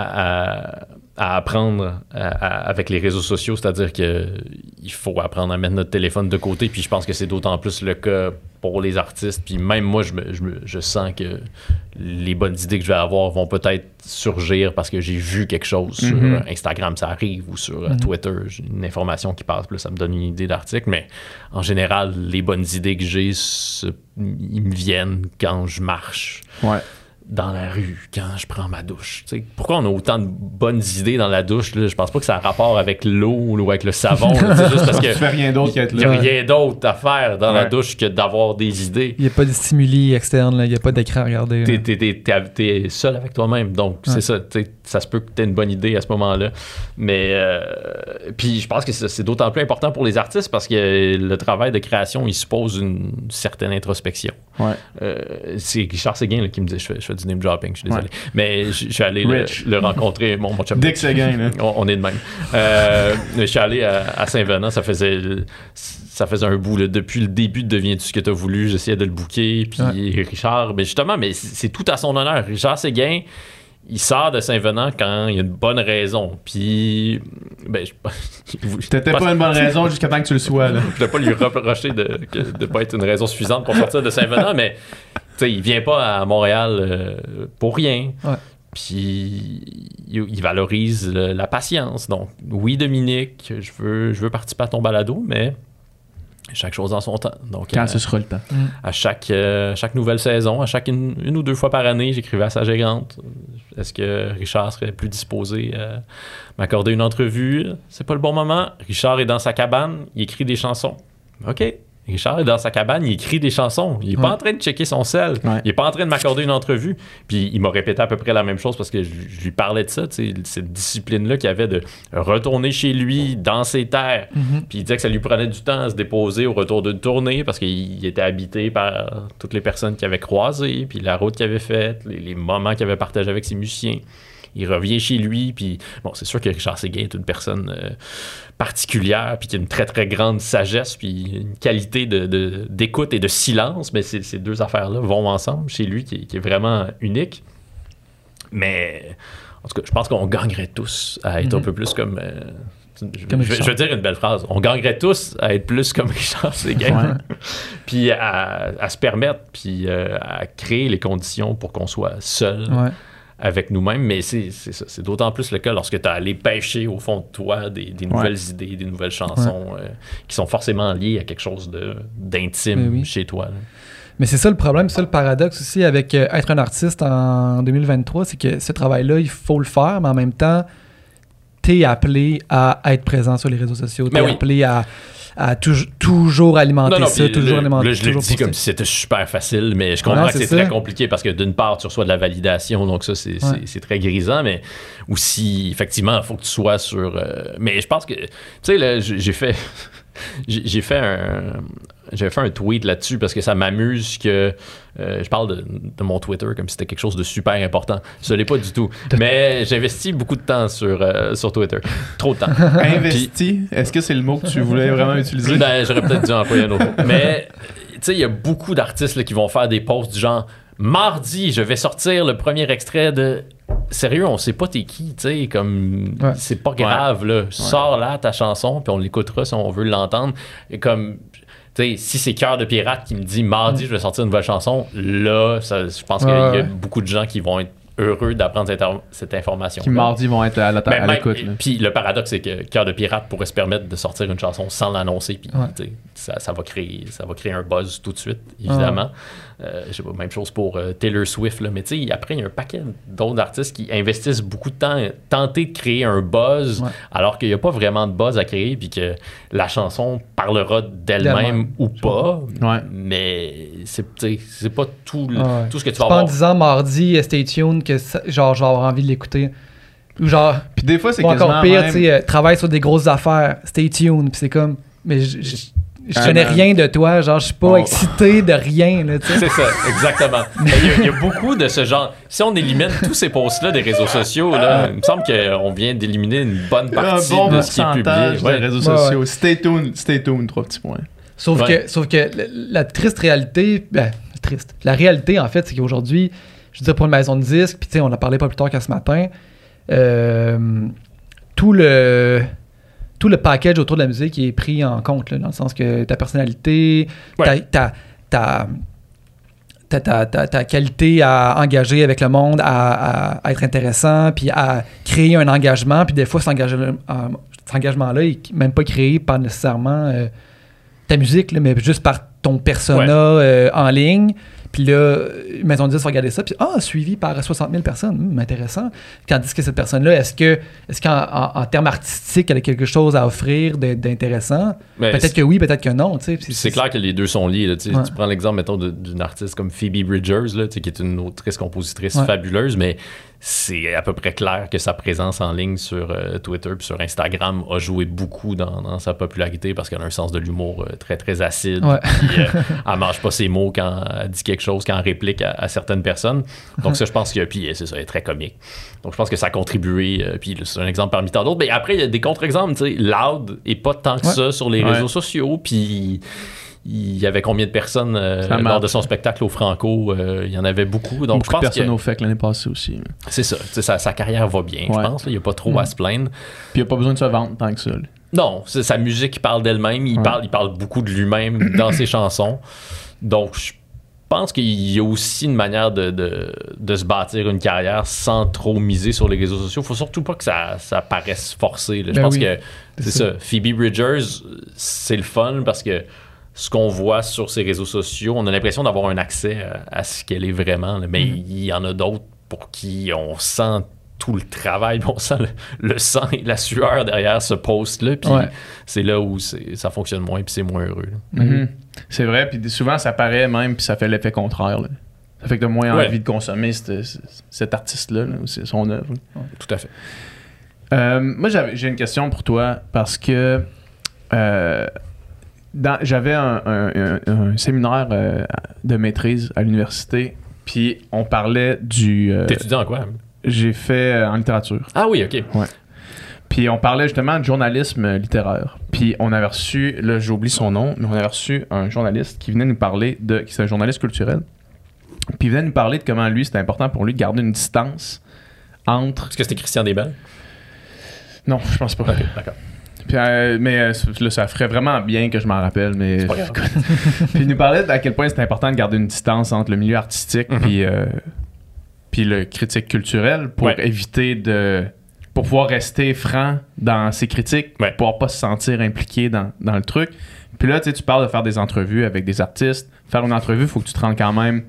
Speaker 5: à, apprendre à- à- avec les réseaux sociaux, c'est-à-dire que il faut apprendre à mettre notre téléphone de côté, puis je pense que c'est d'autant plus le cas pour les artistes, puis même moi, je, me, je, me- je sens que les bonnes idées que je vais avoir vont peut-être surgir parce que j'ai vu quelque chose
Speaker 2: Mhm.
Speaker 5: sur euh, Instagram, ça arrive, ou sur euh,
Speaker 3: Mhm.
Speaker 5: Twitter, j'ai une information qui passe, là, ça me donne une idée d'article, mais en général, les bonnes idées que j'ai, ils me viennent quand je marche
Speaker 2: Ouais.
Speaker 5: Dans la rue, quand je prends ma douche. Tu sais, pourquoi on a autant de bonnes idées dans la douche? Là? Je pense pas que ça a rapport avec l'eau ou avec le savon. là. C'est juste parce que
Speaker 2: Tu fais rien d'autre qu'être
Speaker 5: il n'y a
Speaker 2: là.
Speaker 5: rien d'autre à faire dans la douche que d'avoir des idées.
Speaker 4: Il n'y a pas de stimuli externe, là. il n'y a pas d'écran à regarder. là.
Speaker 5: T'es- t'es seul avec toi-même, donc
Speaker 4: Ouais.
Speaker 5: c'est ça. tu Ça se peut que tu aies une bonne idée à ce moment-là. Mais euh, puis je pense que c'est, d'autant plus important pour les artistes parce que le travail de création, il suppose une certaine introspection.
Speaker 2: Ouais.
Speaker 5: Euh, c'est Richard Séguin là, qui me dit je fais, je fais du name dropping, je suis désolé. Mais je je suis allé le, rencontrer, mon, mon chum.
Speaker 2: Dick Seguin, là.
Speaker 5: On, on est de même. Euh, je suis allé à, à Saint-Venant, ça faisait ça faisait un bout. là. Depuis le début de Deviens-tu ce que tu as voulu, j'essayais de le booker. Puis Richard, mais justement, mais c'est c'est tout à son honneur. Richard Séguin, il sort de Saint-Venant quand il y a une bonne raison. Puis, ben, je
Speaker 2: T'étais pas une bonne raison jusqu'à temps que tu le sois, là.
Speaker 5: je ne voulais pas lui reprocher de ne pas être une raison suffisante pour sortir de Saint-Venant, mais tu sais, il vient pas à Montréal euh, pour rien.
Speaker 4: Ouais.
Speaker 5: Puis il, il valorise le- la patience. Donc, oui, Dominique, je veux, je veux participer à ton balado, mais chaque chose en son temps. Donc,
Speaker 2: Quand
Speaker 5: euh,
Speaker 2: ce sera le temps.
Speaker 5: à chaque, euh, chaque nouvelle saison, à chaque une, une ou deux fois par année, j'écrivais à sa gérante. Est-ce que Richard serait plus disposé à m'accorder une entrevue? C'est pas le bon moment. Richard est dans sa cabane, il écrit des chansons. OK. Richard est dans sa cabane, il écrit des chansons. Il est pas
Speaker 4: Ouais.
Speaker 5: en train de checker son sel.
Speaker 2: Ouais.
Speaker 5: Il est pas en train de m'accorder une entrevue. Puis il m'a répété à peu près la même chose parce que je, je lui parlais de ça, cette discipline-là qu'il avait de retourner chez lui, dans ses terres.
Speaker 4: Mhm.
Speaker 5: Puis il disait que ça lui prenait du temps à se déposer au retour d'une tournée parce qu'il était habité par toutes les personnes qu'il avait croisées, puis la route qu'il avait faite, les, les moments qu'il avait partagés avec ses musiciens. Il revient chez lui, puis bon, c'est sûr que Richard Séguin est une personne euh, particulière, puis qui a une très très grande sagesse, puis une qualité de- de- d'écoute et de silence, mais ces, deux affaires-là vont ensemble chez lui, qui, est- qui est vraiment unique. Mais en tout cas, je pense qu'on gagnerait tous à être un
Speaker 4: Mhm.
Speaker 5: peu plus comme. euh, je, je je vais dire une belle phrase. On gagnerait tous à être plus comme Richard Séguin. puis à, à se permettre, puis euh, à créer les conditions pour qu'on soit seul
Speaker 4: Ouais.
Speaker 5: Avec nous-mêmes. Mais c'est ça. C'est d'autant plus le cas lorsque tu as allé pêcher au fond de toi des, des nouvelles idées, des nouvelles chansons euh, qui sont forcément liées à quelque chose d'intime
Speaker 4: oui.
Speaker 5: chez toi. là.
Speaker 4: Mais c'est ça le problème, c'est ça le paradoxe aussi avec euh, être un artiste en 2023, c'est que ce travail-là, il faut le faire, mais en même temps, t'es appelé à être présent sur les réseaux sociaux, t'es
Speaker 5: oui.
Speaker 4: appelé à, à touj- toujours alimenter ça,
Speaker 5: puis
Speaker 4: toujours
Speaker 5: là,
Speaker 4: alimenter
Speaker 5: là, je dit
Speaker 4: poster.
Speaker 5: comme si c'était super facile, mais je comprends
Speaker 4: Non,
Speaker 5: que
Speaker 4: c'est
Speaker 5: très
Speaker 4: ça.
Speaker 5: compliqué parce que d'une part, tu reçois de la validation, donc ça, c'est
Speaker 4: Ouais.
Speaker 5: très grisant, mais aussi, effectivement, il faut que tu sois sur. euh, mais je pense que, tu sais, là, j'ai fait. J'ai fait un. J'ai fait un tweet là-dessus parce que ça m'amuse que euh, je parle de, de mon Twitter comme si c'était quelque chose de super important. Ce n'est pas du tout. Mais j'investis beaucoup de temps sur, euh, sur Twitter. Trop de temps.
Speaker 2: Investi, est-ce que c'est le mot que tu voulais vraiment utiliser?
Speaker 5: Ben, j'aurais peut-être dû employer un autre mot. Mais, tu sais, il y a beaucoup d'artistes là, qui vont faire des posts du genre Mardi, je vais sortir le premier extrait de. Sérieux, on sait pas t'es qui, tu sais, comme.
Speaker 4: Ouais.
Speaker 5: C'est pas grave, là. Sors là ta chanson, puis on l'écoutera si on veut l'entendre. Et comme. Si c'est Cœur de Pirate qui me dit mardi, je vais sortir une nouvelle chanson, là, ça, je pense qu'il y a beaucoup de gens qui vont être heureux d'apprendre cette, cette information.
Speaker 2: Qui mardi vont être à la-
Speaker 5: Ben,
Speaker 2: l'écoute.
Speaker 5: Puis le paradoxe, c'est que Cœur de Pirate pourrait se permettre de sortir une chanson sans l'annoncer. Puis
Speaker 4: Ouais.
Speaker 5: ça, ça va créer, ça va créer un buzz tout de suite, évidemment. Euh, je sais pas, même chose pour euh, Taylor Swift. Là, mais tu sais, après, il y a un paquet d'autres artistes qui investissent beaucoup de temps à tenter de créer un buzz,
Speaker 4: Ouais.
Speaker 5: alors qu'il n'y a pas vraiment de buzz à créer, puis que la chanson parlera d'elle-même ou pas.
Speaker 2: Ouais.
Speaker 5: Mais c'est pas tout, le-
Speaker 3: Ouais.
Speaker 5: tout ce que tu vas
Speaker 3: pas en
Speaker 5: avoir.
Speaker 3: disant mardi, euh, stay tuned, que ça- genre, je vais avoir envie de l'écouter. Ou genre,
Speaker 2: Puis des fois, c'est
Speaker 3: encore pire,
Speaker 2: même-
Speaker 3: tu sais, euh, travaille sur des grosses affaires, stay tuned. Puis c'est comme, mais je, je, connais
Speaker 2: man.
Speaker 3: rien de toi, genre, je suis pas
Speaker 2: Oh.
Speaker 3: excité de rien, là, tu sais.
Speaker 5: C'est ça, exactement. Mais Il y, a- il y a beaucoup de ce genre. Si on élimine tous ces posts-là des réseaux sociaux, là, il me semble qu'on vient d'éliminer une bonne
Speaker 2: un
Speaker 5: partie
Speaker 2: bon
Speaker 5: de ce qui est publié. Ouais.
Speaker 2: des réseaux
Speaker 3: Ouais,
Speaker 2: sociaux. Stay tuned, stay tuned, trois petits points.
Speaker 3: Sauf,
Speaker 5: Ouais.
Speaker 3: que, sauf que la, la triste réalité, ben, triste. La réalité, en fait, c'est qu'aujourd'hui, je veux dire, pour une maison de disques, puis tu sais, on en a parlé pas plus tard qu'à ce matin, euh, tout le tout le package autour de la musique est pris en compte, là, dans le sens que ta personnalité, ta,
Speaker 5: Ouais.
Speaker 3: ta, ta, ta, qualité à engager avec le monde, à, à- à être intéressant, puis à créer un engagement, puis des fois, cet engagement- euh, cet engagement-là est même pas créé par nécessairement euh, ta musique, là, mais juste par ton persona
Speaker 5: Ouais.
Speaker 3: euh, en ligne. Puis là, Maison 10 va regarder ça, puis ah, suivi par 60 000 personnes, Hum, intéressant. Tandis que cette personne-là, est-ce que, est-ce qu'en en, en termes artistiques, elle a quelque chose à offrir d'intéressant?
Speaker 5: Mais
Speaker 3: Peut-être que oui, peut-être que non,
Speaker 5: C'est clair que les deux sont liés. là, tu sais.
Speaker 3: Ouais.
Speaker 5: Tu prends l'exemple, mettons, d'une artiste comme Phoebe Bridgers, là, qui est une autrice-compositrice
Speaker 3: Ouais.
Speaker 5: fabuleuse, mais c'est à peu près clair que sa présence en ligne sur euh, Twitter puis sur Instagram a joué beaucoup dans, dans sa popularité parce qu'elle a un sens de l'humour euh, très, très acide.
Speaker 3: Ouais.
Speaker 5: Puis, euh, elle mange pas ses mots quand elle dit quelque chose, quand elle réplique à, à certaines personnes. Donc ça, je pense que... Puis c'est ça, elle est très comique. Donc je pense que ça a contribué. euh, puis c'est un exemple parmi tant d'autres. Mais après, il y a des contre-exemples. tu sais. Loud et pas tant que
Speaker 3: Ouais.
Speaker 5: ça sur les
Speaker 2: Ouais.
Speaker 5: réseaux sociaux. Puis il y avait combien de personnes euh, lors de son spectacle au Franco? Euh, Il y en avait beaucoup. Donc
Speaker 2: Beaucoup
Speaker 5: je
Speaker 2: de
Speaker 5: pense que
Speaker 2: personnes au fait l'année passée aussi. Puis
Speaker 5: c'est ça. Sa, carrière va bien, je pense. là. Il n'y a pas trop à se plaindre.
Speaker 2: il n'y a pas besoin de se vendre tant que ça.
Speaker 5: Non, c'est sa musique qui parle d'elle-même. Il,
Speaker 2: Ouais.
Speaker 5: parle, il parle beaucoup de lui-même dans ses chansons. Donc, je pense qu'il y a aussi une manière de, de- de se bâtir une carrière sans trop miser sur les réseaux sociaux. faut surtout pas que ça, ça paraisse forcé. là. Je
Speaker 3: Ben
Speaker 5: pense
Speaker 3: oui,
Speaker 5: que c'est
Speaker 3: c'est
Speaker 5: ça. Phoebe Bridgers, c'est le fun parce que ce qu'on voit sur ses réseaux sociaux, on a l'impression d'avoir un accès à, à ce qu'elle est vraiment. là. Mais
Speaker 3: Mhm.
Speaker 5: il y en a d'autres pour qui on sent tout le travail, on sent le, le sang et la sueur derrière ce post-là. Puis
Speaker 3: Ouais.
Speaker 5: c'est là où ça fonctionne moins puis c'est moins heureux. là.
Speaker 2: Mhm. C'est vrai, puis souvent ça paraît même, puis ça fait l'effet contraire. là. Ça fait que t'as moins
Speaker 5: Ouais.
Speaker 2: envie de consommer cette- cet artiste-là, là, son œuvre.
Speaker 5: Tout à fait.
Speaker 2: Euh, moi, j'avais- j'ai une question pour toi parce que euh, j'avais un, un- un- un séminaire euh, de maîtrise à l'université, puis on parlait du. euh,
Speaker 5: T'étudies en quoi?
Speaker 2: j'ai fait euh, en littérature.
Speaker 5: Ah oui, ok.
Speaker 2: Puis on parlait justement de journalisme euh, littéraire. Puis on avait reçu, là j'oublie son nom, mais on avait reçu un journaliste qui venait nous parler de, qui est un journaliste culturel. Puis il venait nous parler de comment lui, c'était important pour lui de garder une distance entre.
Speaker 5: Est-ce que c'était Christian Desbelles?
Speaker 2: Non, je pense pas.
Speaker 5: Ok, d'accord.
Speaker 2: Puis, euh, mais euh, là, ça ferait vraiment bien que je m'en rappelle. Mais
Speaker 5: pas grave.
Speaker 2: puis il nous parlait d'à quel point c'était important de garder une distance entre le milieu artistique
Speaker 5: Mhm.
Speaker 2: puis, euh, puis le critique culturel pour
Speaker 5: Ouais.
Speaker 2: éviter de pour pouvoir rester franc dans ses critiques,
Speaker 5: Ouais.
Speaker 2: pour pouvoir pas se sentir impliqué dans, dans le truc. Puis là, tu sais, tu parles de faire des entrevues avec des artistes. Faire une entrevue, il faut que tu te rendes quand même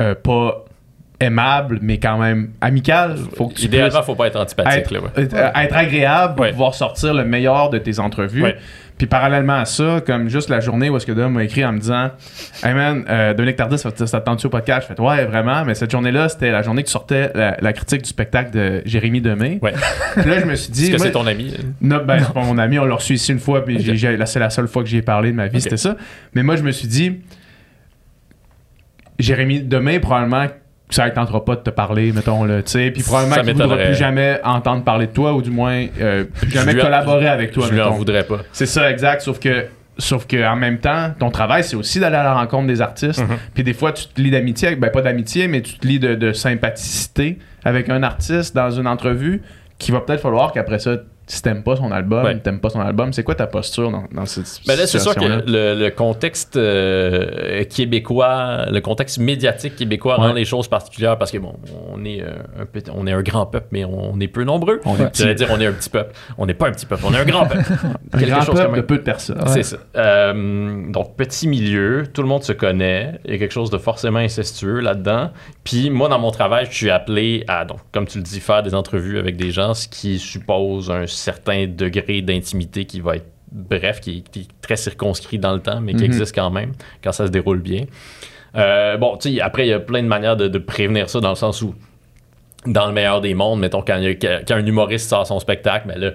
Speaker 2: euh, pas aimable, mais quand même amical. Faut que tu
Speaker 5: Idéalement, faut pas être antipathique.
Speaker 2: être,
Speaker 5: Là, ouais.
Speaker 2: euh, être agréable pour
Speaker 5: Ouais.
Speaker 2: pouvoir sortir le meilleur de tes entrevues.
Speaker 5: Ouais.
Speaker 2: Puis parallèlement à ça, comme juste la journée où est-ce que Dom m'a écrit en me disant Hey man, euh, Dominique Tardis, ça t'attend-tu au podcast? Je fais Ouais, vraiment, mais cette journée-là, c'était la journée que sortait la, la critique du spectacle de Jérémy Demé.
Speaker 5: Ouais.
Speaker 2: Puis là, je me suis dit
Speaker 5: Est-ce que c'est ton ami?
Speaker 2: non, ben, c'est pas mon ami, on l'a reçu ici une fois, puis
Speaker 5: Ok.
Speaker 2: j'ai- j'ai- là, c'est la seule fois que j'y ai parlé de ma vie, c'était ça. Mais moi, je me suis dit, Jérémy, demain, probablement, ça ne tentera pas de te parler, mettons, là, tu sais, puis probablement qu'il ne voudra plus jamais entendre parler de toi, ou du moins, euh, plus jamais
Speaker 5: lui
Speaker 2: collaborer avec toi,
Speaker 5: Je lui en voudrais pas.
Speaker 2: C'est ça, exact, sauf que. Sauf que en même temps, ton travail, c'est aussi d'aller à la rencontre des artistes.
Speaker 5: Mhm.
Speaker 2: Puis des fois, tu te lis d'amitié, avec- ben pas d'amitié, mais tu te lis de, de sympathicité avec un artiste dans une entrevue qui va peut-être falloir qu'après ça, si t'aimes pas son album,
Speaker 5: Ouais.
Speaker 2: t'aimes pas son album, c'est quoi ta posture dans, dans cette
Speaker 5: Ben là, c'est sûr que le, le contexte euh, québécois, le contexte médiatique québécois rend les choses particulières parce que bon, on est euh, un petit- on est un grand peuple, mais on est peu nombreux.
Speaker 2: On est petit.
Speaker 5: Dire on est un petit peuple. On n'est pas un petit peuple, on est un grand peuple.
Speaker 2: Un
Speaker 5: Quelque
Speaker 2: grand
Speaker 5: chose
Speaker 2: peuple
Speaker 5: comme
Speaker 2: de peu de personnes.
Speaker 5: C'est ça. Euh, donc, petit milieu, tout le monde se connaît. Il y a quelque chose de forcément incestueux là-dedans. Puis, moi, dans mon travail, je suis appelé à, donc, comme tu le dis, faire des entrevues avec des gens, ce qui suppose un certain degré d'intimité qui va être bref, qui, est- qui est très circonscrit dans le temps, mais qui
Speaker 2: Mhm.
Speaker 5: existe quand même quand ça se déroule bien. Euh, bon, tu sais, après, il y a plein de manières de, de prévenir ça dans le sens où, dans le meilleur des mondes, mettons, quand, il y a- quand un humoriste sort son spectacle, mais là,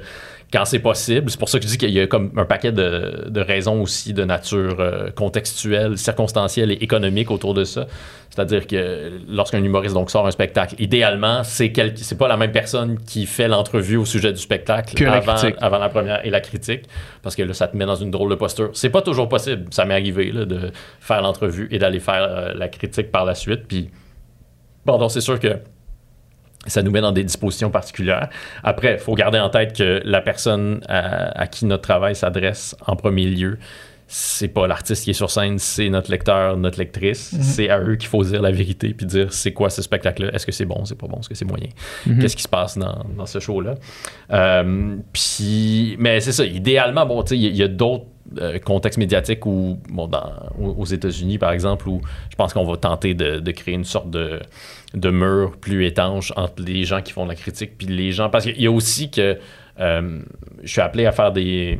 Speaker 5: quand c'est possible, c'est pour ça que je dis qu'il y a comme un paquet de, de raisons aussi de nature euh, contextuelle, circonstancielle et économique autour de ça. C'est-à-dire que lorsqu'un humoriste donc sort un spectacle, idéalement, c'est c'est pas la même personne qui fait l'entrevue au sujet du spectacle
Speaker 2: Que la
Speaker 5: avant,
Speaker 2: critique.
Speaker 5: avant la première et la critique, parce que là, ça te met dans une drôle de posture. C'est pas toujours possible. Ça m'est arrivé là, de faire l'entrevue et d'aller faire euh, la critique par la suite. Puis, pardon, c'est sûr que ça nous met dans des dispositions particulières. Après, il faut garder en tête que la personne à, à qui notre travail s'adresse en premier lieu, c'est pas l'artiste qui est sur scène, c'est notre lecteur, notre lectrice. C'est à eux qu'il faut dire la vérité puis dire c'est quoi ce spectacle-là? Est-ce que c'est bon, c'est pas bon, est-ce que c'est moyen? Qu'est-ce qui se passe dans, dans ce show-là? Euh, puis, mais c'est ça. Idéalement, bon, tu sais, il y a- il y, a d'autres euh, contextes médiatiques où, bon, dans, aux États-Unis, par exemple, où je pense qu'on va tenter de, de créer une sorte de, de mur plus étanche entre les gens qui font de la critique puis les gens. Parce qu'il y a aussi que euh, je suis appelé à faire des.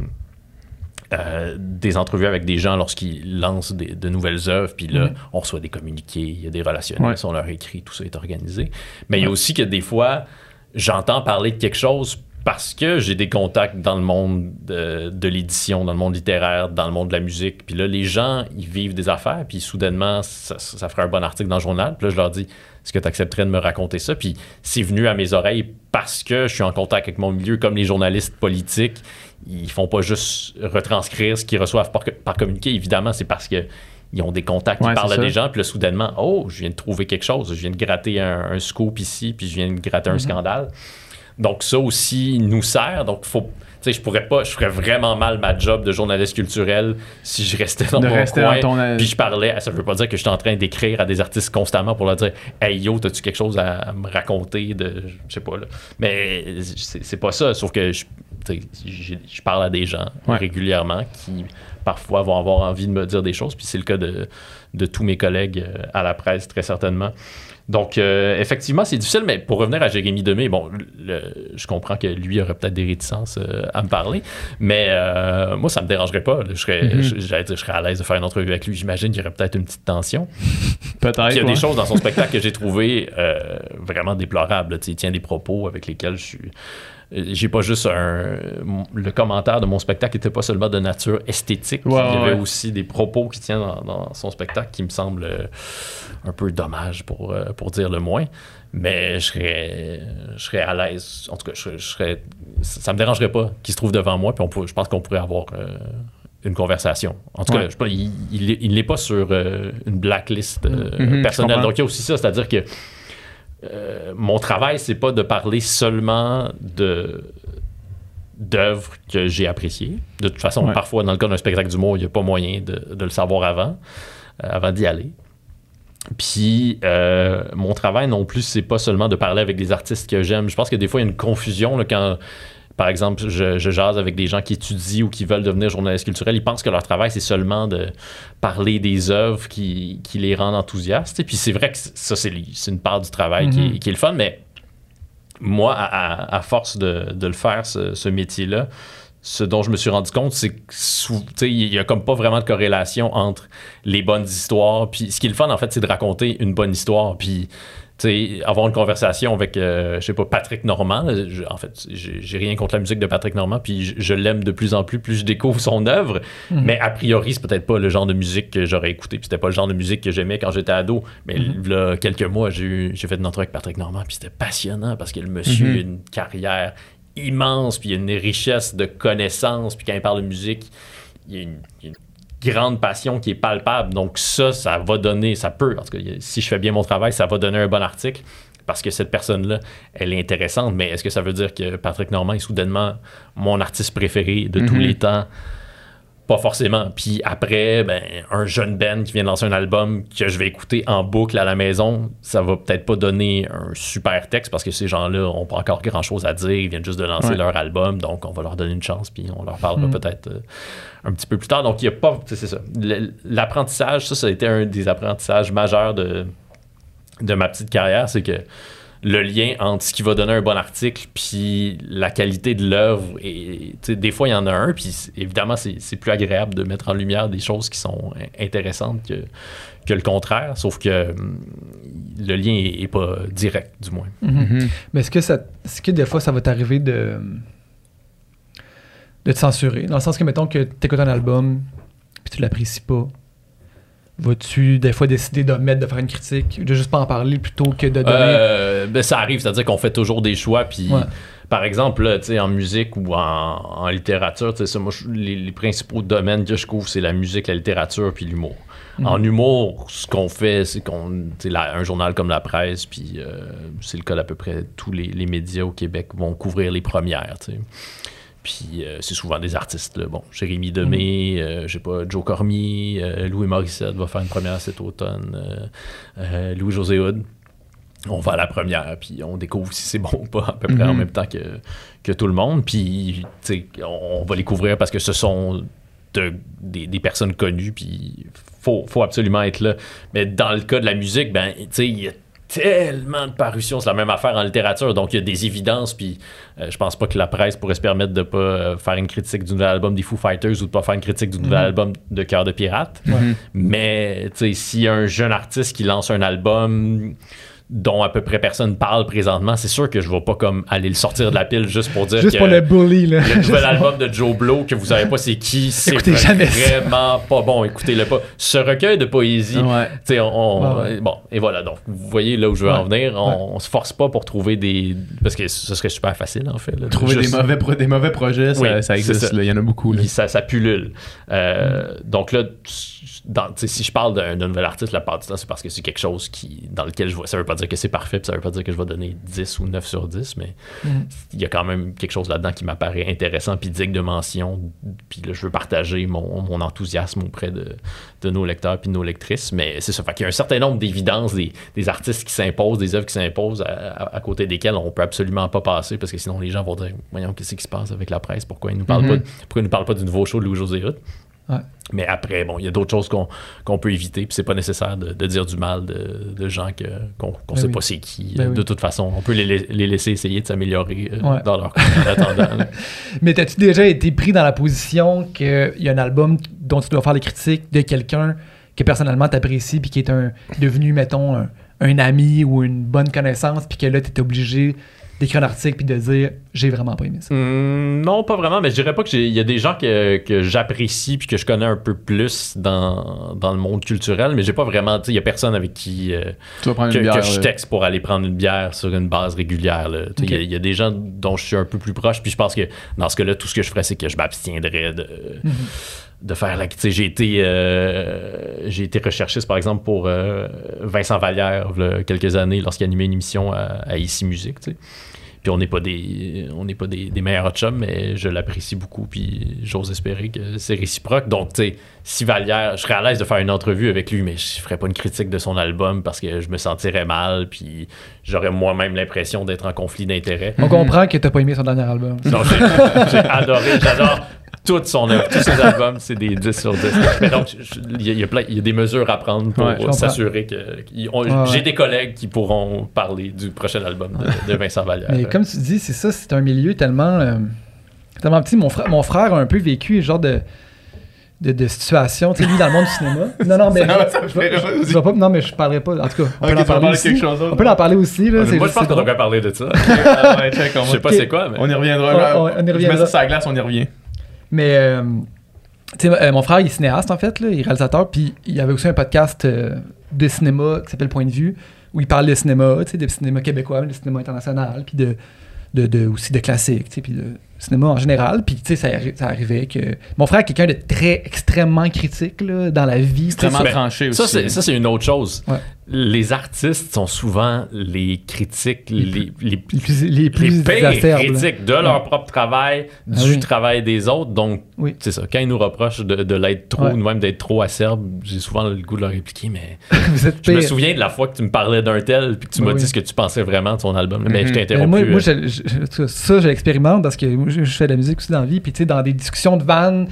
Speaker 5: euh, des entrevues avec des gens lorsqu'ils lancent des- de nouvelles œuvres, puis là, on reçoit des communiqués, il y a des relationnels,
Speaker 2: Ouais.
Speaker 5: on leur écrit, tout ça est organisé. Mais il y a aussi que des fois, j'entends parler de quelque chose parce que j'ai des contacts dans le monde de, de l'édition, dans le monde littéraire, dans le monde de la musique. Puis là, les gens, ils vivent des affaires, puis soudainement, ça, ça ferait un bon article dans le journal. Puis là, je leur dis, est-ce que tu accepterais de me raconter ça? Puis c'est venu à mes oreilles parce que je suis en contact avec mon milieu, comme les journalistes politiques. Ils font pas juste retranscrire ce qu'ils reçoivent par, par communiqué. Évidemment, c'est parce que ils ont des contacts,
Speaker 2: Ouais,
Speaker 5: ils parlent à des gens, puis là, soudainement, oh, je viens de trouver quelque chose, je viens de gratter un, un scoop ici, puis je viens de gratter un
Speaker 2: Mhm.
Speaker 5: scandale. Donc ça aussi nous sert. Donc faut, tu sais, je pourrais pas, je ferais vraiment mal ma job de journaliste culturel si je restais dans
Speaker 2: De
Speaker 5: mon coin.
Speaker 2: ton, euh,
Speaker 5: Puis je parlais, ça veut pas dire que je suis en train d'écrire à des artistes constamment pour leur dire, hey yo, t'as-tu quelque chose à, à me raconter de, je sais pas là. Mais c'est pas ça. Sauf que je, parle à des gens
Speaker 2: Ouais.
Speaker 5: régulièrement qui parfois vont avoir envie de me dire des choses. Puis c'est le cas de, de tous mes collègues euh, à la presse très certainement. Donc, euh, effectivement, c'est difficile, mais pour revenir à Jérémy Demé, bon, le- je comprends que lui aurait peut-être des réticences euh, à me parler, mais euh, moi, ça me dérangerait pas. Je serais,
Speaker 2: Mhm.
Speaker 5: je- j'allais dire, je serais à l'aise de faire une entrevue avec lui. J'imagine qu'il y aurait peut-être une petite tension.
Speaker 2: Peut-être.
Speaker 5: Il y a
Speaker 2: ouais.
Speaker 5: des choses dans son spectacle que j'ai trouvé euh, vraiment déplorables. Il tient des propos avec lesquels je suis. Euh, J'ai pas juste un. Le commentaire de mon spectacle n'était pas seulement de nature esthétique. Il y avait
Speaker 2: ouais.
Speaker 5: aussi des propos qui tiennent dans, dans son spectacle qui me semblent euh, un peu dommage pour, euh, pour dire le moins. Mais je serais, je serais à l'aise. En tout cas, je, serais- je serais, ça me dérangerait pas qu'il se trouve devant moi. Puis on pourrait- je pense qu'on pourrait avoir euh, une conversation. En tout cas, je sais pas, il il- il n'est pas sur euh, une blacklist euh,
Speaker 2: Mhm, je
Speaker 5: personnelle. Donc, il y a aussi ça, c'est-à-dire que euh, mon travail, c'est pas de parler seulement de d'œuvres que j'ai appréciées. De toute façon,
Speaker 2: Ouais.
Speaker 5: parfois, dans le cas d'un spectacle d'humour, il n'y a pas moyen de, de le savoir avant, euh, avant d'y aller. Puis, euh, mon travail non plus, c'est pas seulement de parler avec des artistes que j'aime. Je pense que des fois, il y a une confusion là, quand, par exemple, je, je jase avec des gens qui étudient ou qui veulent devenir journalistes culturels. Ils pensent que leur travail, c'est seulement de parler des œuvres qui, qui les rendent enthousiastes. Et puis, c'est vrai que ça, c'est une part du travail qui, est, qui est le fun, mais moi, à, force de, de le faire, ce, ce métier-là, ce dont je me suis rendu compte, c'est que sou- tu sais, il y a comme pas vraiment de corrélation entre les bonnes histoires. Puis ce qui est le fun, en fait, c'est de raconter une bonne histoire. Puis sais, avoir une conversation avec, euh, je sais pas, Patrick Normand. je- en fait, j'ai rien contre la musique de Patrick Normand, puis je, je l'aime de plus en plus, plus je découvre son œuvre. Mais a priori, c'est peut-être pas le genre de musique que j'aurais écouté, puis c'était pas le genre de musique que j'aimais quand j'étais ado. Mais là, quelques mois, j'ai fait une entrevue avec Patrick Normand, puis c'était passionnant parce que le monsieur
Speaker 2: Mhm.
Speaker 5: a une carrière immense, puis il a une richesse de connaissances, puis quand il parle de musique, il y a une, il y a une grande passion qui est palpable. Donc ça, ça va donner, ça peut, en tout cas, si je fais bien mon travail, ça va donner un bon article parce que cette personne-là, elle est intéressante. Mais est-ce que ça veut dire que Patrick Normand est soudainement mon artiste préféré de tous
Speaker 2: Mhm.
Speaker 5: les temps? Pas forcément. Puis après, ben, un jeune Ben qui vient de lancer un album que je vais écouter en boucle à la maison, ça va peut-être pas donner un super texte parce que ces gens-là ont pas encore grand-chose à dire. Ils viennent juste de lancer
Speaker 2: Ouais.
Speaker 5: leur album, donc on va leur donner une chance puis on leur parlera
Speaker 3: Mm.
Speaker 5: peut-être euh, un petit peu plus tard. Donc il y a pas, tu sais, c'est ça. L'apprentissage, ça, ça a été un des apprentissages majeurs de, de ma petite carrière, c'est que le lien entre ce qui va donner un bon article puis la qualité de l'œuvre. Et tu sais, des fois, il y en a un, puis évidemment, c'est c'est plus agréable de mettre en lumière des choses qui sont in- intéressantes que, que le contraire, sauf que hum, le lien est, est pas direct, du moins.
Speaker 3: Mhm. Mais est-ce que, ça, est-ce que des fois, ça va t'arriver de, de te censurer? Dans le sens que, mettons que tu écoutes un album puis tu l'apprécies pas, vas-tu des fois décider de mettre, de faire une critique, de juste pas en parler plutôt que de donner...
Speaker 5: Euh, ben, ça arrive, c'est-à-dire qu'on fait toujours des choix, puis
Speaker 3: Ouais.
Speaker 5: par exemple, là, en musique ou en, en littérature, tu sais, ça, moi, les, les principaux domaines que je couvre, c'est la musique, la littérature, puis l'humour.
Speaker 3: Mhm.
Speaker 5: En humour, ce qu'on fait, c'est qu'on, la- un journal comme la presse, puis euh, c'est le cas d'à peu près tous les, les médias au Québec vont couvrir les premières. Puis euh, c'est souvent des artistes. Là. Bon, Jérémy Demé, euh, je sais pas, Joe Cormier, euh, Louis Morissette va faire une première cet automne, Louis-José Hood. On va à la première, puis on découvre si c'est bon ou pas, à peu près en
Speaker 2: Mhm.
Speaker 5: même temps que, que tout le monde. Puis, on va les couvrir parce que ce sont de- des, des personnes connues, puis faut, faut absolument être là. Mais dans le cas de la musique, ben, tu sais, il y a tellement de parutions, c'est la même affaire en littérature, donc il y a des évidences, puis euh, je pense pas que la presse pourrait se permettre de pas euh, faire une critique du nouvel album des Foo Fighters ou de pas faire une critique du nouvel
Speaker 3: Mhm.
Speaker 5: album de Cœur de Pirate. Mais tu sais, s'il y a un jeune artiste qui lance un album dont à peu près personne parle présentement, c'est sûr que je vais pas comme aller le sortir de la pile juste pour dire
Speaker 3: juste
Speaker 5: que
Speaker 3: pour le bully, là.
Speaker 5: le nouvel album de Joe Blow que vous savez pas c'est qui, c'est vraiment pas bon, écoutez-le pas. Ce recueil de poésie,
Speaker 2: Ouais.
Speaker 5: tu sais, on, on-
Speaker 3: Ouais, ouais.
Speaker 5: bon, et voilà, donc vous voyez là où je veux en venir, on, on se force pas pour trouver des parce que ce serait super facile en fait. là,
Speaker 2: Trouver
Speaker 5: juste-
Speaker 2: des, mauvais pro- des mauvais projets, ça,
Speaker 5: Oui,
Speaker 2: ça
Speaker 5: c'est
Speaker 2: existe. Il y en a beaucoup. Là.
Speaker 5: ça, ça pullule. Euh,
Speaker 3: Mm.
Speaker 5: Donc là, dans- si je parle d'un d'un nouvel artiste, la part du temps, c'est parce que c'est quelque chose qui, dans lequel je vois. Ça veut pas dire que c'est parfait, puis ça veut pas dire que je vais donner 10 ou 9 sur 10, mais
Speaker 3: Mm.
Speaker 5: il y a quand même quelque chose là-dedans qui m'apparaît intéressant, puis digne de mention. Puis là, je veux partager mon, mon enthousiasme auprès de, de nos lecteurs puis de nos lectrices. Mais c'est ça. Fait qu'il y a un certain nombre d'évidences, des, des artistes qui s'imposent, des œuvres qui s'imposent, à, à- à côté desquelles on peut absolument pas passer, parce que sinon les gens vont dire Voyons, qu'est-ce qui se passe avec la presse? Pourquoi ils nous parlent,
Speaker 2: Mhm.
Speaker 5: pas, de- pourquoi ils nous parlent pas du nouveau show de Louis-José Hood
Speaker 3: Ouais.
Speaker 5: Mais après, bon, il y a d'autres choses qu'on peut éviter, puis c'est pas nécessaire de, de dire du mal de, de gens qu'on qu'on
Speaker 3: Ben
Speaker 5: sait
Speaker 3: oui.
Speaker 5: pas c'est qui.
Speaker 3: Ben
Speaker 5: Euh, De
Speaker 3: oui.
Speaker 5: toute façon, on peut les, les laisser essayer de s'améliorer euh,
Speaker 3: Ouais.
Speaker 5: dans leur en attendant.
Speaker 3: Mais t'as-tu déjà été pris dans la position qu'il y a un album dont tu dois faire les critiques de quelqu'un que personnellement t'apprécies puis qui est un, devenu, mettons, un, un ami ou une bonne connaissance puis que là, t'es obligé d'écrire un article puis de dire « j'ai vraiment pas aimé ça
Speaker 5: Hum, non, pas vraiment, mais je dirais pas que j'ai- il y a des gens que, que j'apprécie puis que je connais un peu plus dans, dans le monde culturel, mais j'ai pas vraiment, tu sais, il y a personne avec qui euh,
Speaker 2: Tu vas prendre
Speaker 5: que,
Speaker 2: une bière.
Speaker 5: que je
Speaker 2: là.
Speaker 5: texte pour aller prendre une bière sur une base régulière. là. Tu sais, Il y y, a des gens dont je suis un peu plus proche, puis je pense que dans ce cas-là, tout ce que je ferais, c'est que je m'abstiendrais de, de faire la. Tu sais, j'ai été, euh, j'ai été recherchiste, par exemple, pour euh, Vincent Vallière, il y a quelques années, lorsqu'il animait une émission à, à Ici Musique. tu sais. Puis on n'est pas des on n'est pas des, des meilleurs chums, mais je l'apprécie beaucoup. Puis j'ose espérer que c'est réciproque. Donc, tu sais, si Vallière, je serais à l'aise de faire une entrevue avec lui, mais je ferais pas une critique de son album parce que je me sentirais mal. Puis j'aurais moi-même l'impression d'être en conflit d'intérêts. ».
Speaker 3: On comprend que t'as pas aimé son dernier album.
Speaker 5: J'ai j'ai adoré, j'adore toute son œuvre, tous ses albums, c'est des 10 sur 10. Mais donc, il y, y a plein- il y a des mesures à prendre pour
Speaker 2: Ouais,
Speaker 5: s'assurer que.
Speaker 3: Ouais.
Speaker 5: J'ai des collègues qui pourront parler du prochain album de, de Vincent Vallière.
Speaker 3: Mais comme tu dis, c'est ça, c'est un milieu tellement, euh, tellement petit. Mon frère, mon frère a un peu vécu un genre de, de, de situation, tu sais, lui, dans le monde du cinéma. Non, non, mais
Speaker 2: Ça- ça
Speaker 3: je, je vais-
Speaker 2: fait-
Speaker 3: je- je vais pas, non, mais je parlerai pas. En tout cas, on peut en parler aussi.
Speaker 2: quelque chose d'autre.
Speaker 3: On peut en parler aussi. Là, c'est
Speaker 5: Moi, je pense qu'on devrait parler de ça.
Speaker 2: Ouais, check, on
Speaker 5: Je sais pas c'est quoi, mais.
Speaker 2: On y reviendra.
Speaker 3: On- on- on y
Speaker 2: Je mets
Speaker 3: reviendra.
Speaker 2: ça sur la glace, on y revient.
Speaker 3: Mais, euh, euh, mon frère, il est cinéaste, en fait, là, il est réalisateur, puis il avait aussi un podcast euh, de cinéma qui s'appelle Point de vue, où il parle de cinéma, tu sais, de cinéma québécois, de cinéma international, puis de, de, de- aussi de classique, tu sais, puis de cinéma en général. Puis, tu sais, ça, arri- ça arrivait que... Mon frère est quelqu'un de très extrêmement critique, là, dans la vie.
Speaker 2: Extrêmement tranché aussi.
Speaker 5: Ça, c'est, ça, c'est une autre chose.
Speaker 3: Ouais.
Speaker 5: Les artistes sont souvent les critiques, les, les,
Speaker 3: Les plus, les plus
Speaker 5: les pires critiques de leur propre travail,
Speaker 3: Ah
Speaker 5: du
Speaker 3: oui.
Speaker 5: travail des autres. Donc,
Speaker 3: Oui.
Speaker 5: c'est ça. Quand ils nous reprochent de, de l'être trop,
Speaker 3: Ouais.
Speaker 5: ou même d'être trop acerbe, j'ai souvent le goût de leur répliquer, mais
Speaker 3: Vous êtes
Speaker 5: je me souviens de la fois que tu me parlais d'un tel, puis que tu
Speaker 3: Oui,
Speaker 5: m'as
Speaker 3: oui.
Speaker 5: dit ce que tu pensais vraiment de son album. Mais
Speaker 2: Mhm.
Speaker 5: je t'ai
Speaker 3: Mais
Speaker 5: interrompu.
Speaker 3: moi, moi
Speaker 5: euh,
Speaker 3: je- je- ça, je l'expérimente parce que je, je fais de la musique aussi dans la vie. Puis, tu sais, dans des discussions de vannes,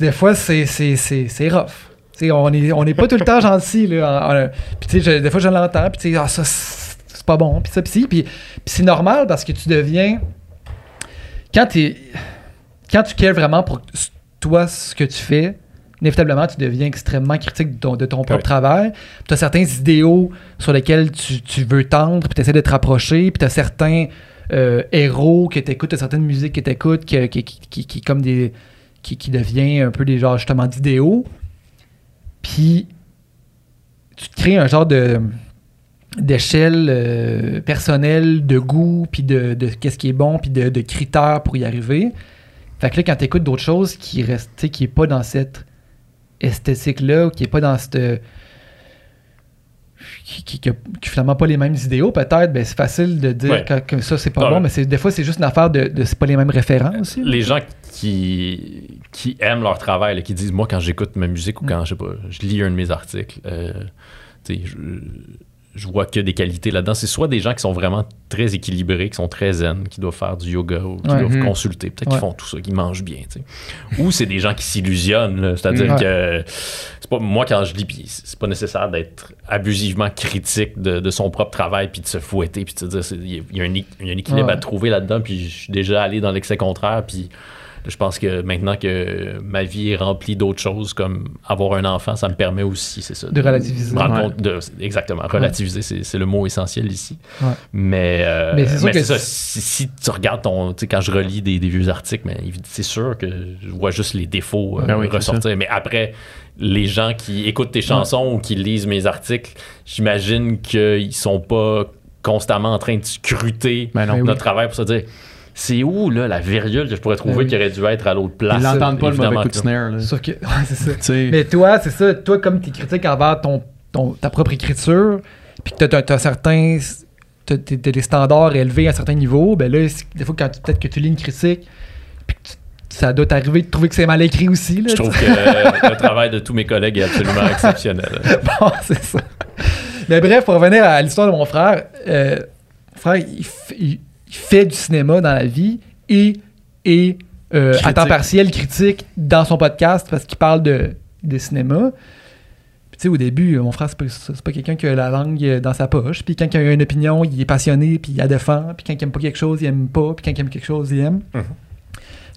Speaker 3: des fois, c'est, c'est, c'est, c'est rough. Tu sais, on n'est on est pas tout le temps gentil. Là, puis, tu sais, je- des fois, je l'entends. Puis, tu sais, ah, ça, c'est pas bon, puis ça, puis si. Puis, puis c'est normal parce que tu deviens. Quand, t'es- quand tu cares vraiment pour toi ce que tu fais, inévitablement, tu deviens extrêmement critique de ton, de ton propre
Speaker 5: Oui.
Speaker 3: travail. Tu as certains idéaux sur lesquels tu, tu veux tendre, puis tu essaies de te rapprocher, puis tu as certains euh, héros que tu écoutes, certaines musiques que tu écoutes qui, qui, qui, qui- comme des. Qui, qui devient un peu des genres justement d'idéaux. Puis tu te crées un genre de d'échelle euh, personnelle de goût puis de, de qu'est-ce qui est bon puis de, de critères pour y arriver fait que là quand tu écoutes d'autres choses qui restent qui est pas dans cette esthétique là ou qui est pas dans cette qui, qui, qui a- qui a finalement pas les mêmes idéaux peut-être ben c'est facile de dire
Speaker 5: Ouais.
Speaker 3: que, que ça c'est pas
Speaker 5: Ah
Speaker 3: bon mais c'est des fois c'est juste une affaire de, de c'est pas les mêmes référents aussi
Speaker 5: Les gens qui, qui aiment leur travail, là, qui disent Moi, quand j'écoute ma musique ou
Speaker 3: Mm.
Speaker 5: quand je sais pas, je lis un de mes articles, euh, tu sais, je, je vois que des qualités là-dedans. C'est soit des gens qui sont vraiment très équilibrés, qui sont très zen, qui doivent faire du yoga ou qui
Speaker 3: Ouais.
Speaker 5: doivent
Speaker 2: Mhm.
Speaker 5: consulter, peut-être
Speaker 3: Ouais.
Speaker 5: qu'ils font tout ça, qu'ils mangent bien. tu sais. Ou c'est des gens qui s'illusionnent, c'est-à-dire
Speaker 3: Ouais.
Speaker 5: que c'est pas moi quand je lis, puis c'est pas nécessaire d'être abusivement critique de, de son propre travail puis de se fouetter puis de se dire il y y, a un, équilibre à trouver là-dedans puis je suis déjà allé dans l'excès contraire puis je pense que maintenant que ma vie est remplie d'autres choses comme avoir un enfant, ça me permet aussi, c'est ça.
Speaker 3: De relativiser.
Speaker 5: me rendre
Speaker 2: Ouais.
Speaker 5: compte de- exactement, relativiser, c'est, c'est le mot essentiel ici.
Speaker 3: Ouais.
Speaker 5: Mais, euh,
Speaker 3: Mais c'est
Speaker 5: ça, si, si tu regardes ton. Tu sais, quand je relis des, des vieux articles, mais c'est sûr que je vois juste les défauts euh,
Speaker 2: Ben oui,
Speaker 5: ressortir. Mais après, les gens qui écoutent tes chansons ou qui lisent mes articles, j'imagine qu'ils sont pas constamment en train de scruter
Speaker 2: Ben non.
Speaker 3: Ben oui.
Speaker 5: notre travail pour se dire. C'est où là, la virgule que je pourrais trouver
Speaker 3: Ben oui.
Speaker 5: qui aurait dû être à l'autre place?
Speaker 2: Ils n'entendent pas le mauvais coup de
Speaker 5: que-
Speaker 2: snare. là.
Speaker 3: sauf que ouais, c'est ça Mais toi, c'est ça, toi, comme tu es critique envers ton, ton- ta propre écriture, puis que tu as, certains. T'as t'as des standards élevés à certains niveaux, ben là, des fois, quand peut-être que tu lis une critique, puis que tu- ça doit t'arriver de trouver que c'est mal écrit aussi. Là,
Speaker 5: Je trouve que euh, le travail de tous mes collègues est absolument exceptionnel.
Speaker 3: Bon, c'est ça. Mais bref, pour revenir à l'histoire de mon frère, euh, mon frère, il, f- il- il fait du cinéma dans la vie et, et euh, à temps partiel critique dans son podcast parce qu'il parle de, de cinéma. Puis tu sais, au début, mon frère, c'est pas, pas quelqu'un qui a la langue dans sa poche. Puis quand il a une opinion, il est passionné, puis il la défend. Puis quand il aime pas quelque chose, il aime pas. Puis quand il aime quelque chose, il aime.
Speaker 5: Mhm.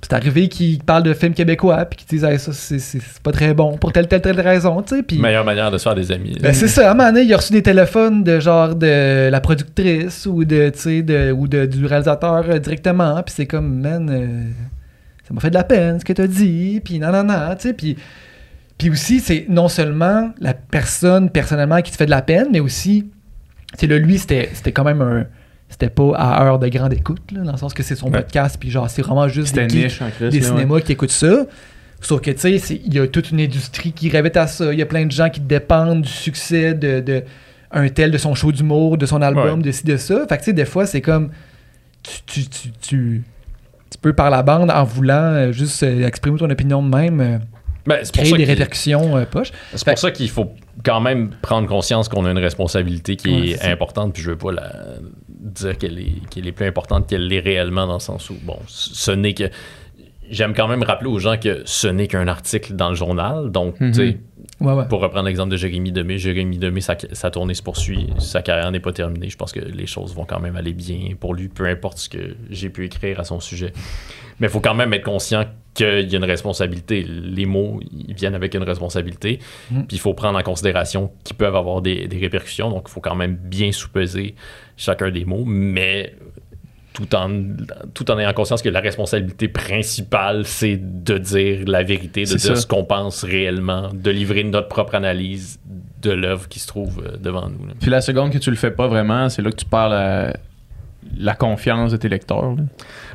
Speaker 3: C'est arrivé qu'il parle de films québécois, puis qu'il dise Hey, ça, c'est- c'est c'est pas très bon pour telle, telle, telle raison, tu sais. Puis
Speaker 5: Meilleure manière de se faire des amis.
Speaker 3: ben, c'est ça, à un moment donné, il a reçu des téléphones de genre de la productrice ou de, tu sais, de, ou de, du réalisateur euh, directement, puis c'est comme, man, euh, ça m'a fait de la peine ce que t'as dit, puis non, non, non, tu sais, puis, puis aussi, c'est non seulement la personne personnellement qui te fait de la peine, mais aussi, sais, là, lui, c'était c'était quand même un. C'était pas à heure de grande écoute, là, dans le sens que c'est son
Speaker 5: Ouais.
Speaker 3: podcast, puis genre, c'est vraiment juste des geeks
Speaker 2: niche en Christ.
Speaker 3: des
Speaker 2: là, ouais.
Speaker 3: cinémas qui écoutent ça. Sauf que, tu sais, il y a toute une industrie qui rêvait à ça. Il y a plein de gens qui dépendent du succès de, de un tel, de son show d'humour, de son album,
Speaker 5: Ouais.
Speaker 3: de ci, de ça. Fait que, tu sais, des fois, c'est comme. Tu, tu, tu, tu, tu peux, par la bande, en voulant euh, juste euh, exprimer ton opinion de même, euh,
Speaker 5: Ben, pour
Speaker 3: créer
Speaker 5: ça
Speaker 3: des répercussions euh, poches.
Speaker 5: C'est pour ça qu'il faut quand même prendre conscience qu'on a une responsabilité qui est importante, puis je veux pas la dire qu'elle est, qu'elle est plus importante qu'elle l'est réellement dans le sens où, bon, ce n'est que... J'aime quand même rappeler aux gens que ce n'est qu'un article dans le journal, donc, tu sais,
Speaker 3: Ouais, ouais.
Speaker 5: pour reprendre l'exemple de Jérémy Demé, Jérémy Demé, sa, sa tournée se poursuit, sa carrière n'est pas terminée. Je pense que les choses vont quand même aller bien pour lui, peu importe ce que j'ai pu écrire à son sujet. Mais il faut quand même être conscient qu'il y a une responsabilité. Les mots, ils viennent avec une responsabilité.
Speaker 3: Mhm.
Speaker 5: Puis il faut prendre en considération qu'ils peuvent avoir des, des répercussions. Donc il faut quand même bien sous-peser chacun des mots, mais tout en, tout en ayant conscience que la responsabilité principale, c'est de dire la vérité, de dire
Speaker 2: ça.
Speaker 5: ce qu'on pense réellement, de livrer notre propre analyse de l'œuvre qui se trouve euh, devant nous. là.
Speaker 2: Puis la seconde que tu le fais pas vraiment, c'est là que tu perds la, la confiance de tes lecteurs. là.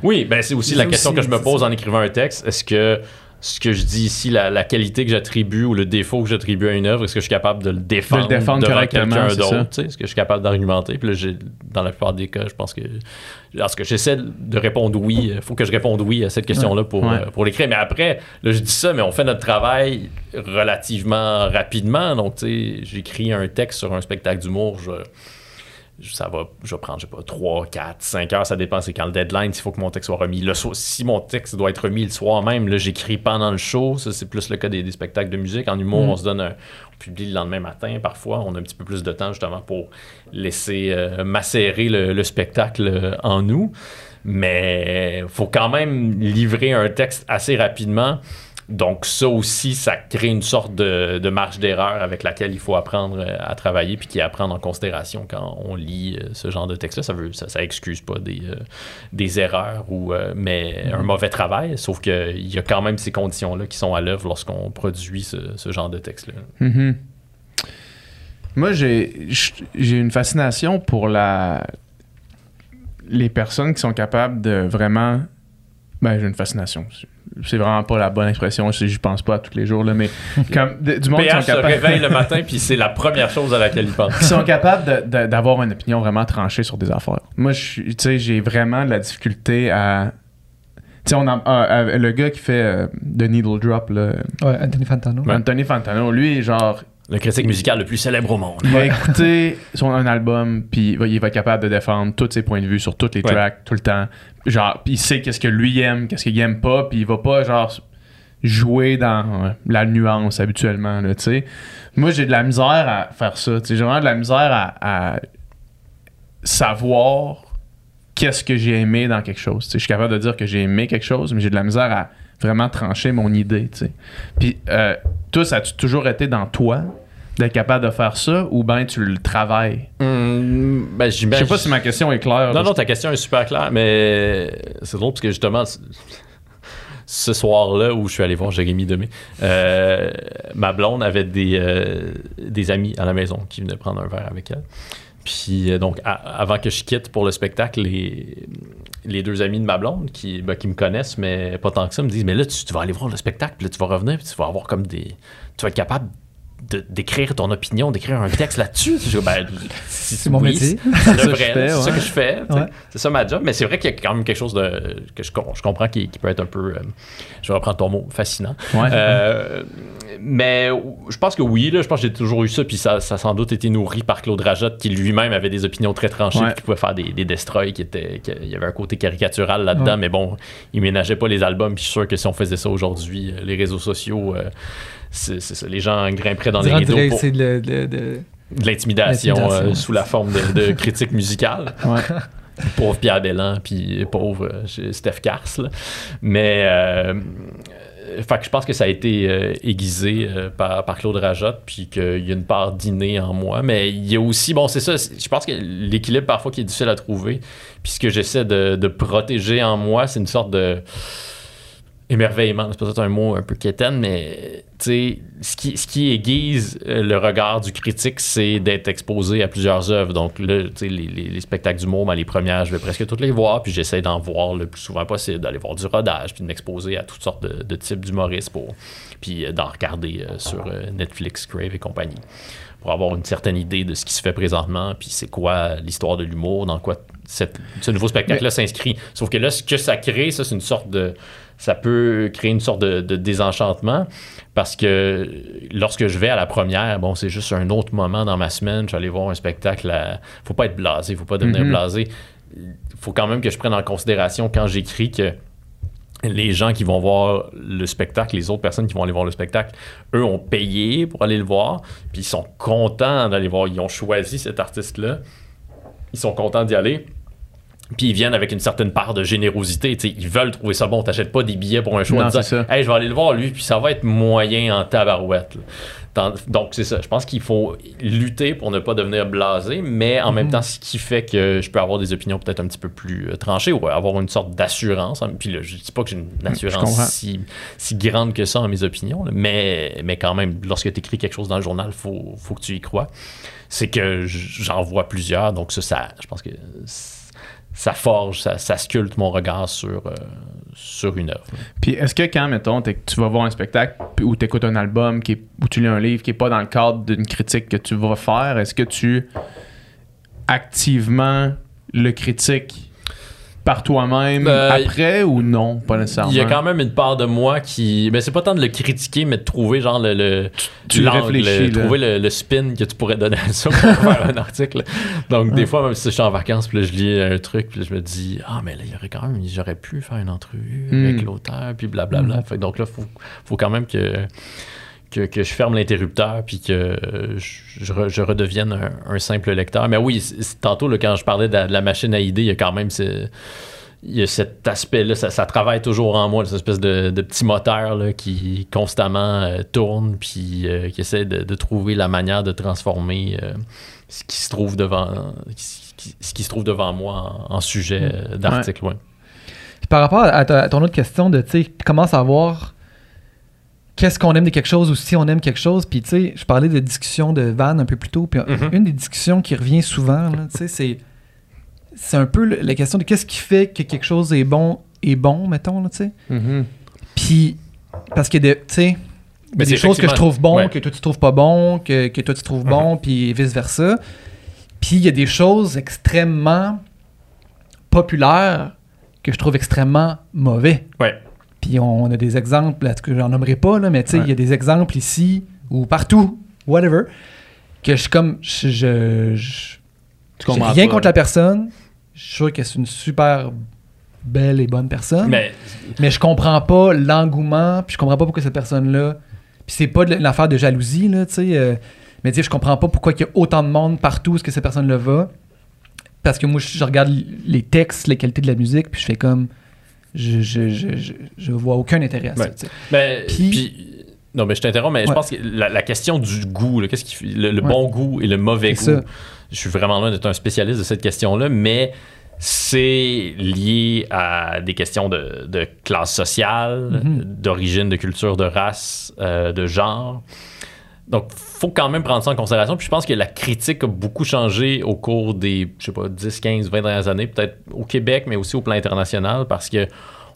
Speaker 5: Oui, ben c'est aussi
Speaker 3: C'est
Speaker 5: la question que je me pose en écrivant un texte. Est-ce que ce que je dis ici, la, la qualité que j'attribue ou le défaut que j'attribue à une œuvre, est-ce que je suis capable de le défendre,
Speaker 2: De le défendre
Speaker 5: devant quelqu'un d'autre? Est-ce que je suis capable d'argumenter? Puis là, dans la plupart des cas, je pense que... Parce que j'essaie de répondre oui. Il faut que je réponde oui à cette question-là pour,
Speaker 2: Ouais.
Speaker 5: euh, pour l'écrire. Mais après, là, je dis ça, mais on fait notre travail relativement rapidement. Donc, tu sais, j'écris un texte sur un spectacle d'humour. Je ça va, je vais prendre, je sais pas, 3, 4, 5 heures, ça dépend, c'est quand le deadline, s'il faut que mon texte soit remis. Le si mon texte doit être remis le soir même, là, j'écris pendant le show, ça c'est plus le cas des, des spectacles de musique. En humour,
Speaker 3: Mm.
Speaker 5: on se donne un, on publie le lendemain matin, parfois, on a un petit peu plus de temps justement pour laisser euh, macérer le, le spectacle euh, en nous. Mais faut quand même livrer un texte assez rapidement. Donc ça aussi, ça crée une sorte de, de marge d'erreur avec laquelle il faut apprendre euh, à travailler puis qui est à prendre en considération quand on lit euh, ce genre de texte-là. Ça veut, ça, ça excuse pas des, euh, des erreurs ou euh, mais un mauvais travail, sauf qu'il y a quand même ces conditions-là qui sont à l'œuvre lorsqu'on produit ce, ce genre de texte-là.
Speaker 2: Mhm. Moi, j'ai j'ai une fascination pour la les personnes qui sont capables de vraiment. Ben, j'ai une fascination. C'est vraiment pas la bonne expression. Je je pense pas à tous les jours, là, mais comme de- du monde qui sont
Speaker 5: PH se
Speaker 2: capables.
Speaker 5: réveille le matin puis c'est la première chose à laquelle il pense.
Speaker 2: qui sont capables d'avoir une opinion vraiment tranchée sur des affaires. Moi, je suis- tu sais, j'ai vraiment de la difficulté à. Tu sais, on en- ah, euh, le gars qui fait euh, The Needle Drop, là,
Speaker 3: Ouais, Anthony Fantano.
Speaker 2: Anthony Fantano, lui, genre,
Speaker 5: Le critique musical le plus célèbre au monde.
Speaker 2: il va écouter son un album, puis il va, être capable de défendre tous ses points de vue sur toutes les
Speaker 5: Ouais.
Speaker 2: tracks, tout le temps. Genre, puis il sait qu'est-ce que lui aime, qu'est-ce qu'il aime pas, puis il va pas, genre, jouer dans euh, la nuance habituellement, là, tu sais. Moi, j'ai de la misère à faire ça. J'ai vraiment de la misère à, à savoir qu'est-ce que j'ai aimé dans quelque chose. Je suis capable de dire que j'ai aimé quelque chose, mais j'ai de la misère à vraiment trancher mon idée, tu sais. Puis, euh, toi, ça a-tu toujours été dans toi d'être capable de faire ça ou bien tu le travailles?
Speaker 5: Hum, ben,
Speaker 2: Je sais pas si ma question est claire.
Speaker 5: Non, non, ta question est super claire, mais c'est drôle parce que justement, ce soir-là où je suis allé voir Jérémy Demé, euh, ma blonde avait des, euh, des amis à la maison qui venaient prendre un verre avec elle. Puis euh, donc, avant que je quitte pour le spectacle, les, deux amis de ma blonde qui, ben, qui me connaissent, mais pas tant que ça, me disent Mais là, tu, tu vas aller voir le spectacle, puis là, tu vas revenir, puis tu vas avoir comme des. Tu vas être capable d'écrire ton opinion, d'écrire un texte là-dessus. Dis, Ben,
Speaker 3: C'est mon
Speaker 5: oui,
Speaker 3: métier.
Speaker 5: ça c'est ça
Speaker 2: ouais.
Speaker 5: que je fais.
Speaker 3: Ouais.
Speaker 5: C'est ça ma job. Mais c'est vrai qu'il y a quand même quelque chose de, que je, com- je comprends qui, qui peut être un peu, euh, je vais reprendre ton mot, fascinant.
Speaker 2: Ouais.
Speaker 5: Euh, mais je pense que oui, là, je pense que j'ai toujours eu ça, puis ça, ça a sans doute été nourri par Claude Rajotte, qui lui-même avait des opinions très tranchées, qui pouvait faire des, des destroys, qui étaient, qui- il y avait un côté caricatural là-dedans, mais bon, il ménageait pas les albums, puis je suis sûr que si on faisait ça aujourd'hui, euh, les réseaux sociaux, euh, c'est c'est ça, les gens grimperaient dans les rideaux
Speaker 3: dirait
Speaker 5: pour
Speaker 3: c'est de, de- de-
Speaker 5: de l'intimidation
Speaker 3: L'intimidation.
Speaker 5: euh, sous la forme de, de critiques musicales
Speaker 2: Ouais.
Speaker 5: pauvre Pierre Bellan puis pauvre euh, Steph Kars là. mais euh, euh, fait que je pense que ça a été euh, aiguisé euh, par, par Claude Rajotte puis qu'il y a une part d'inné en moi mais il y a aussi bon c'est ça c'est- je pense que l'équilibre parfois qui est difficile à trouver puis ce que j'essaie de, de protéger en moi c'est une sorte de émerveillement, c'est peut-être un mot un peu quétaine, mais tu sais, ce qui, ce qui aiguise euh, le regard du critique, c'est d'être exposé à plusieurs œuvres. Donc là, tu sais, les, les- les spectacles d'humour, ben, les premières, je vais presque toutes les voir, puis j'essaie d'en voir le plus souvent possible, d'aller voir du rodage, puis de m'exposer à toutes sortes de, de types d'humoristes pour, puis euh, d'en regarder euh, sur euh, Netflix, Crave et compagnie pour avoir une certaine idée de ce qui se fait présentement, puis c'est quoi l'histoire de l'humour, dans quoi cette- ce nouveau spectacle-là s'inscrit. Sauf que là, ce que ça crée, ça, c'est une sorte de. Ça peut créer une sorte de, de désenchantement parce que lorsque je vais à la première, bon, c'est juste un autre moment dans ma semaine. Je suis allé voir un spectacle. À... Faut pas être blasé, faut pas devenir
Speaker 2: Mhm.
Speaker 5: blasé. Faut quand même que je prenne en considération quand j'écris que les gens qui vont voir le spectacle, les autres personnes qui vont aller voir le spectacle, eux ont payé pour aller le voir, puis ils sont contents d'aller voir. Ils ont choisi cet artiste-là. Ils sont contents d'y aller. Puis ils viennent avec une certaine part de générosité. tu sais, ils veulent trouver ça bon. T'achètes pas des billets pour un show en disant. Hey, je vais aller le voir lui, puis ça va être moyen en tabarouette. là. Donc c'est ça. Je pense qu'il faut lutter pour ne pas devenir blasé, mais en même temps, ce qui fait que je peux avoir des opinions peut-être un petit peu plus euh, tranchées ou avoir une sorte d'assurance. hein. Puis là, je dis pas que j'ai une assurance si, si grande que ça en mes opinions, là, mais, mais quand même, lorsque tu écris quelque chose dans le journal, faut, faut que tu y crois. C'est que j'en vois plusieurs, donc ça, ça je pense que ça forge, ça, sculpte mon regard sur, euh, sur une œuvre.
Speaker 2: Puis est-ce que quand, mettons, tu vas voir un spectacle ou tu écoutes un album qui est- ou tu lis un livre qui est pas dans le cadre d'une critique que tu vas faire, est-ce que tu activement le critiques par toi-même
Speaker 5: Euh,
Speaker 2: après ou non? Pas nécessairement.
Speaker 5: Il y a quand même une part de moi qui. Mais c'est pas tant de le critiquer, mais de trouver genre le. le
Speaker 2: tu réfléchis.
Speaker 5: Trouver le, le spin que tu pourrais donner à ça pour faire un article. Donc, des fois, même si je suis en vacances, puis là, je lis un truc, puis là, je me dis, ah, mais là, il y aurait quand même. J'aurais pu faire une entrevue
Speaker 2: Mm.
Speaker 5: avec l'auteur, puis blablabla. Fait que donc là, faut, faut quand même que. Que, que je ferme l'interrupteur puis que euh, je, je re- je redevienne un, un simple lecteur. Mais oui, tantôt, là, quand je parlais de la, de la machine à idées, il y a quand même ce- il y a cet aspect-là, ça, ça travaille toujours en moi, cette espèce de, de petit moteur là, qui constamment euh, tourne, puis euh, qui essaie de, de trouver la manière de transformer euh, ce qui se trouve devant, ce qui, ce qui se trouve devant moi en, en sujet euh, d'article. ouais.
Speaker 3: Par rapport à, ta- à ton autre question de, comment savoir qu'est-ce qu'on aime de quelque chose ou si on aime quelque chose. Puis, tu sais, je parlais de discussion de Van un peu plus tôt. Puis,
Speaker 5: Mhm.
Speaker 3: une des discussions qui revient souvent, tu sais, c'est, c'est un peu la question de qu'est-ce qui fait que quelque chose est bon est bon, mettons, là, tu sais.
Speaker 2: Mhm.
Speaker 3: Puis, parce que, tu sais,
Speaker 5: Mais
Speaker 3: des choses que je trouve bon,
Speaker 5: ouais.
Speaker 3: que toi tu trouves pas bon, que, que toi tu trouves bon, puis vice-versa. Puis il y a des choses extrêmement populaires que je trouve extrêmement mauvais.
Speaker 5: Ouais.
Speaker 3: Puis on a des exemples, que j'en nommerai pas, là, mais tu sais, il y a des exemples ici ou partout, whatever, que je suis comme, je, je, je-
Speaker 2: Tu comprends
Speaker 3: rien
Speaker 2: pas.
Speaker 3: contre la personne. Je suis sûr que c'est une super belle et bonne personne.
Speaker 5: Mais
Speaker 3: Mais je comprends pas l'engouement, puis je comprends pas pourquoi cette personne-là. Puis c'est pas de l'affaire de jalousie, là, tu sais. euh, mais tu sais, je comprends pas pourquoi il y a autant de monde partout où ce que cette personne-là va. Parce que moi, je, je regarde les textes, les qualités de la musique, puis je fais comme. Je, je, je, je, vois aucun intérêt à ça, Puis-
Speaker 5: puis- non, mais je t'interromps, mais je pense que la, la question du goût, qu'est-ce qui le, le
Speaker 3: Ouais.
Speaker 5: bon goût et le mauvais goût,
Speaker 3: ça.
Speaker 5: je suis vraiment loin d'être un spécialiste de cette question-là, mais c'est lié à des questions de, de classe sociale,
Speaker 3: Mhm.
Speaker 5: d'origine, de culture, de race, euh, de genre. Donc, faut quand même prendre ça en considération. Puis je pense que la critique a beaucoup changé au cours des, je sais pas, 10, 15, 20 dernières années, peut-être au Québec, mais aussi au plan international, parce que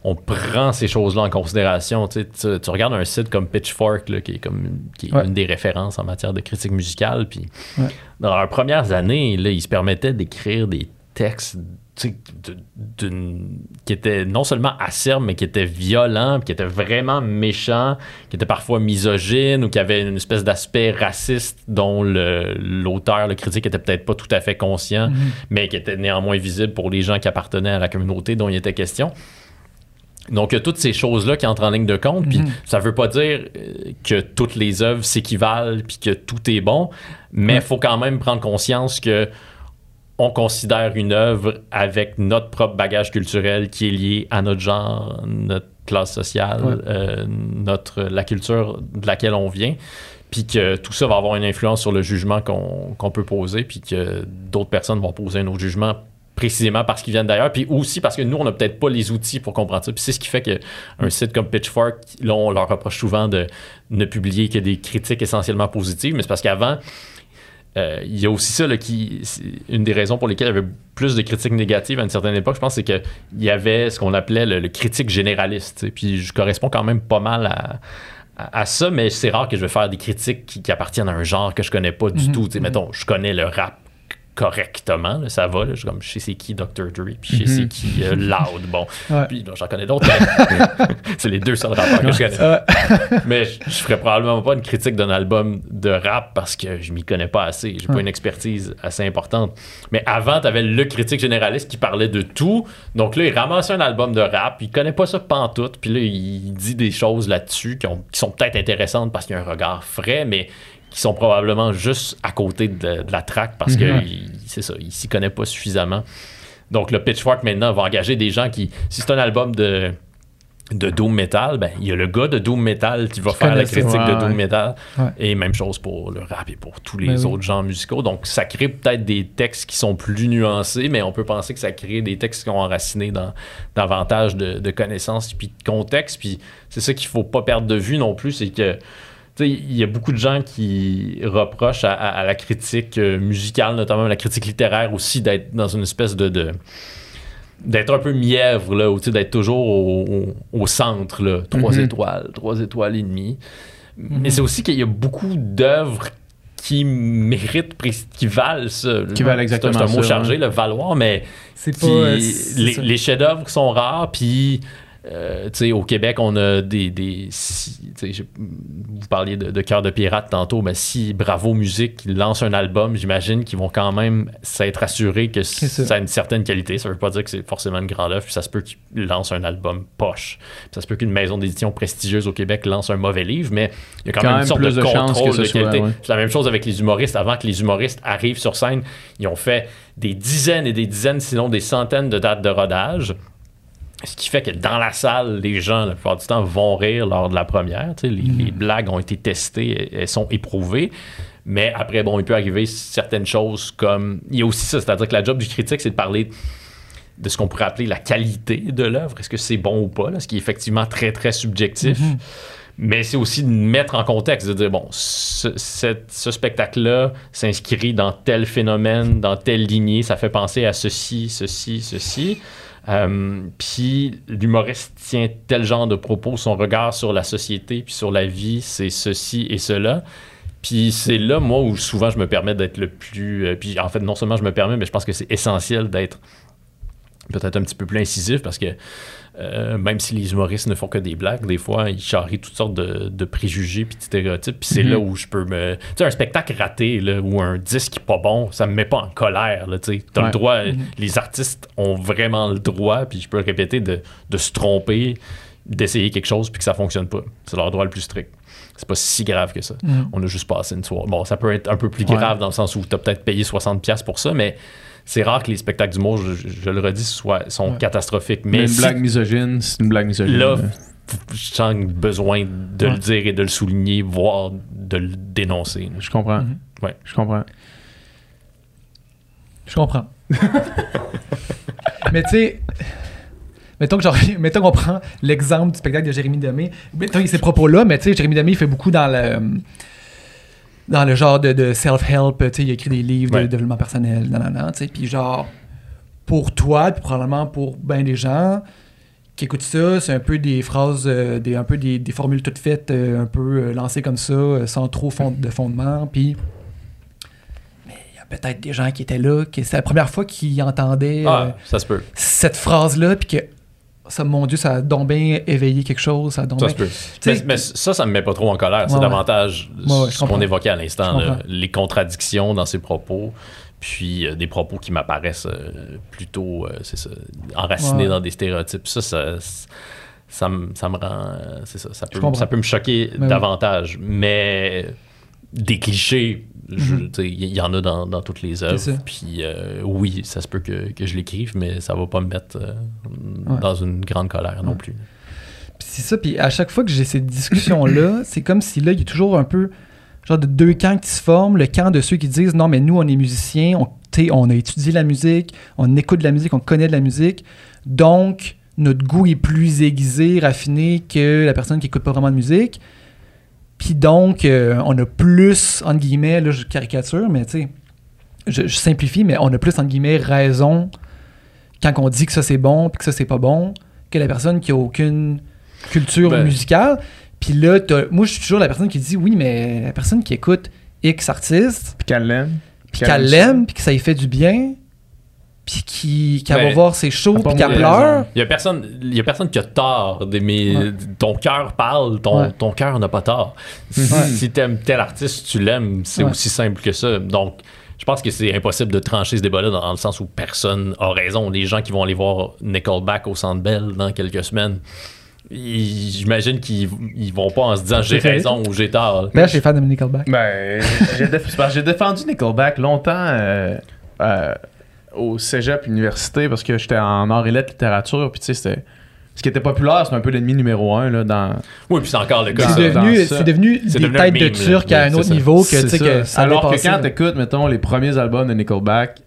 Speaker 5: on prend ces choses-là en considération. Tu, sais, tu- tu regardes un site comme Pitchfork, là, qui est, comme, qui est
Speaker 3: Ouais.
Speaker 5: une des références en matière de critique musicale, puis
Speaker 3: Ouais.
Speaker 5: dans leurs premières années, là, ils se permettaient d'écrire des textes qui étaient non seulement acerbes, mais qui étaient violents, puis qui étaient vraiment méchants, qui étaient parfois misogynes ou qui avaient une espèce d'aspect raciste dont l'auteur, le, critique était peut-être pas tout à fait conscient,
Speaker 3: Mhm.
Speaker 5: mais qui était néanmoins visible pour les gens qui appartenaient à la communauté dont il était question. Donc, il y a toutes ces choses-là qui entrent en ligne de compte. Puis,
Speaker 3: Mhm.
Speaker 5: ça veut pas dire euh, que toutes les œuvres s'équivalent puis que tout est bon, mais il faut quand même prendre conscience que on considère une œuvre avec notre propre bagage culturel qui est lié à notre genre, notre classe sociale,
Speaker 3: Ouais.
Speaker 5: euh, notre, la culture de laquelle on vient, puis que tout ça va avoir une influence sur le jugement qu'on qu'on peut poser, puis que d'autres personnes vont poser un autre jugement précisément parce qu'ils viennent d'ailleurs, puis aussi parce que nous, on n'a peut-être pas les outils pour comprendre ça. Puis c'est ce qui fait qu'un site comme Pitchfork, là, on leur reproche souvent de ne publier que des critiques essentiellement positives, mais c'est parce qu'avant, euh, il y a aussi ça là, qui une des raisons pour lesquelles il y avait plus de critiques négatives à une certaine époque je pense c'est qu'il y avait ce qu'on appelait le, le critique généraliste puis je correspond quand même pas mal à, à, à ça mais c'est rare que je vais faire des critiques qui, qui appartiennent à un genre que je connais pas du
Speaker 3: Mhm,
Speaker 5: tout
Speaker 3: mhm.
Speaker 5: mettons je connais le rap correctement là, ça va là, je, comme je sais c'est qui Dr. Dre puis je sais c'est
Speaker 2: Mhm.
Speaker 5: qui euh, Loud bon
Speaker 3: Ouais.
Speaker 5: puis j'en connais d'autres mais c'est les deux seuls rappeurs que je connais mais je, je ferais probablement pas une critique d'un album de rap parce que je m'y connais pas assez. J'ai pas
Speaker 3: Ouais.
Speaker 5: une expertise assez importante. Mais avant, t'avais le critique généraliste qui parlait de tout. Donc là, il ramasse un album de rap, il connaît pas ça pantoute, puis là, il dit des choses là-dessus qui, ont- qui sont peut-être intéressantes parce qu'il y a un regard frais, mais qui sont probablement juste à côté de, de la track parce que
Speaker 2: Mhm.
Speaker 5: c'est ça, il s'y connaît pas suffisamment. Donc le Pitchfork maintenant va engager des gens qui, si c'est un album de de Doom Metal, ben il y a le gars de Doom Metal qui va faire la critique de Doom
Speaker 2: ouais.
Speaker 5: Metal
Speaker 3: Ouais.
Speaker 5: et même chose pour le rap et pour tous les
Speaker 3: Ben oui.
Speaker 5: autres genres musicaux. Donc ça crée peut-être des textes qui sont plus nuancés, mais on peut penser que ça crée des textes qui sont enracinés dans davantage de, de connaissances puis de contexte. Puis c'est ça qu'il faut pas perdre de vue non plus, c'est que il y a beaucoup de gens qui reprochent à, à- à la critique euh, musicale, notamment la critique littéraire aussi, d'être dans une espèce de, de- d'être un peu mièvre, là, ou d'être toujours au, au- au centre, là, trois
Speaker 2: Mhm.
Speaker 5: étoiles, trois étoiles et demie. Mais c'est aussi qu'il y a beaucoup d'œuvres qui méritent, qui valent ça.
Speaker 2: Qui valent exactement
Speaker 5: C'est un mot
Speaker 2: ça,
Speaker 5: chargé,
Speaker 2: ouais.
Speaker 5: le valoir, mais
Speaker 3: C'est
Speaker 5: qui-
Speaker 3: pas. euh,
Speaker 5: les chefs-d'œuvre sont rares, puis euh, au Québec, on a des. si- vous parliez de, de Cœur de Pirate tantôt, mais si Bravo Musique lance un album, j'imagine qu'ils vont quand même s'être assurés que
Speaker 3: C'est ça.
Speaker 5: a une certaine qualité. Ça veut pas dire que c'est forcément une grande œuvre, puis ça se peut qu'ils lancent un album poche. Puis ça se peut qu'une maison d'édition prestigieuse au Québec lance un mauvais livre, mais il y a quand,
Speaker 2: Quand
Speaker 5: même
Speaker 2: même
Speaker 5: une sorte de, contrôle de qualité.
Speaker 2: ouais.
Speaker 5: C'est la même chose avec les humoristes. Avant que les humoristes arrivent sur scène, ils ont fait des dizaines et des dizaines, sinon des centaines de dates de rodage. Ce qui fait que dans la salle, les gens, la plupart du temps, vont rire lors de la première. Les, les blagues ont été testées, elles sont éprouvées. Mais après, bon, il peut arriver certaines choses comme. Il y a aussi ça, c'est-à-dire que la job du critique, c'est de parler de ce qu'on pourrait appeler la qualité de l'œuvre. Est-ce que c'est bon ou pas? Là, ce qui est effectivement très, très subjectif. Mais c'est aussi de mettre en contexte, de dire, bon, ce, ce spectacle-là s'inscrit dans tel phénomène, dans telle lignée, ça fait penser à ceci, ceci, ceci. Euh, puis l'humoriste tient tel genre de propos, son regard sur la société, puis sur la vie, c'est ceci et cela. Puis c'est là, moi, où souvent je me permets d'être le plus... euh, puis en fait, non seulement je me permets, mais je pense que c'est essentiel d'être peut-être un petit peu plus incisif parce que euh, même si les humoristes ne font que des blagues, des fois, ils charrient toutes sortes de, de préjugés puis de stéréotypes. Puis c'est
Speaker 2: Mhm.
Speaker 5: là où je peux me... Tu sais, un spectacle raté là, ou un disque pas bon, ça me met pas en colère. Tu as
Speaker 2: Ouais.
Speaker 5: le droit... Les artistes ont vraiment le droit, puis je peux le répéter, de, de se tromper, d'essayer quelque chose puis que ça fonctionne pas. C'est leur droit le plus strict. C'est pas si grave que ça.
Speaker 3: Mhm.
Speaker 5: On a juste passé une soirée. Bon, ça peut être un peu plus
Speaker 2: Ouais.
Speaker 5: grave dans le sens où tu as peut-être payé 60$ pour ça, mais c'est rare que les spectacles d'humour, je, je- le redis, soient, sont
Speaker 3: Ouais.
Speaker 5: catastrophiques.
Speaker 2: Mais
Speaker 5: Mais
Speaker 2: une
Speaker 5: si-
Speaker 2: blague misogyne, c'est une blague misogyne.
Speaker 5: là, je sens besoin de
Speaker 3: Ouais.
Speaker 5: le dire et de le souligner, voire de le dénoncer.
Speaker 2: Je comprends.
Speaker 3: Mhm.
Speaker 5: Ouais.
Speaker 2: Je comprends.
Speaker 3: Je comprends. Mais tu sais, mettons que genre, mettons qu'on prend l'exemple du spectacle de Jérémy Demé. Mettons qu'il y a ces propos-là, mais tu sais, Jérémy Demé, il fait beaucoup dans le dans le genre de, de self-help, tu sais, il a écrit des livres
Speaker 5: Ouais.
Speaker 3: de développement personnel, nan, nan, nan, tu sais, puis genre, pour toi, puis probablement pour ben des gens qui écoutent ça, c'est un peu des phrases, euh, des, un peu des, des formules toutes faites, euh, un peu euh, lancées comme ça, sans trop fond- de fondement, puis mais il y a peut-être des gens qui étaient là, que c'est la première fois qu'ils entendaient euh,
Speaker 5: Ah, ça se peut.
Speaker 3: cette phrase-là, puis que ça, mon Dieu, ça a donc bien éveillé quelque chose, ça a donc
Speaker 5: Ça
Speaker 3: bien-
Speaker 5: Mais, mais ça, ça me met pas trop en colère. C'est
Speaker 3: Ouais,
Speaker 5: davantage
Speaker 3: Ouais,
Speaker 5: ce qu'on évoquait à l'instant, les contradictions dans ses propos, puis euh, des propos qui m'apparaissent euh, plutôt, euh, ça, enracinés
Speaker 3: Ouais.
Speaker 5: dans des stéréotypes. Ça, ça, ça, me, ça me rend, euh, c'est ça, ça peut,
Speaker 3: comprends.
Speaker 5: ça peut me choquer
Speaker 3: Ben oui.
Speaker 5: davantage. Mais des clichés,
Speaker 3: Mhm.
Speaker 5: il y, en a dans, dans toutes les œuvres. Puis euh, oui, ça se peut que, que je l'écrive, mais ça va pas me mettre euh,
Speaker 3: Ouais.
Speaker 5: dans une grande colère non plus.
Speaker 3: C'est ça, puis à chaque fois que j'ai cette discussion-là, c'est comme si là, il y a toujours un peu genre de deux camps qui se forment. Le camp de ceux qui disent non, mais nous, on est musiciens, on, on a étudié la musique, on écoute de la musique, on connaît de la musique. Donc, notre goût est plus aiguisé, raffiné que la personne qui écoute pas vraiment de musique. Puis donc, euh, on a plus, entre guillemets, là, je caricature, mais tu sais, je, je simplifie, mais on a plus, entre guillemets, raison quand on dit que ça c'est bon puis que ça c'est pas bon que la personne qui a aucune culture
Speaker 5: Ben.
Speaker 3: musicale. Puis là, t'as- moi, je suis toujours la personne qui dit oui, mais la personne qui écoute X artiste,
Speaker 2: Puis qu'elle l'aime.
Speaker 3: puis qu'elle l'aime, puis que ça lui fait du bien, puis qui- qu'elle va voir ses shows, puis
Speaker 2: de
Speaker 3: pleure.
Speaker 5: Il y a personne, il y a personne qui a tort d'aimer.
Speaker 3: Ouais.
Speaker 5: Ton cœur parle, ton,
Speaker 3: Ouais.
Speaker 5: ton cœur n'a pas tort.
Speaker 3: Ouais.
Speaker 5: Si t'aimes tel artiste, tu l'aimes, c'est
Speaker 3: Ouais.
Speaker 5: aussi simple que ça. Donc, je pense que c'est impossible de trancher ce débat-là dans, dans le sens où personne a raison. Les gens qui vont aller voir Nickelback au Centre Bell dans quelques semaines, j'imagine qu'ils ils vont pas en se disant j'ai raison ou j'ai tort.
Speaker 3: D'ailleurs, je suis fan de Nickelback.
Speaker 2: Ben, j'ai défendu Nickelback longtemps euh, euh, au cégep université parce que j'étais en art et lettres littérature. Puis tu sais, c'était. Ce qui était populaire, c'était un peu l'ennemi numéro un là, dans.
Speaker 5: Oui, puis c'est encore le cas.
Speaker 3: C'est devenu, c'est devenu
Speaker 5: C'est
Speaker 3: des têtes de turc à un autre
Speaker 5: c'est ça.
Speaker 3: niveau que
Speaker 2: C'est
Speaker 3: tu sais
Speaker 2: ça.
Speaker 3: que ça
Speaker 2: Alors que quand t'écoutes, mettons, les premiers albums de Nickelback,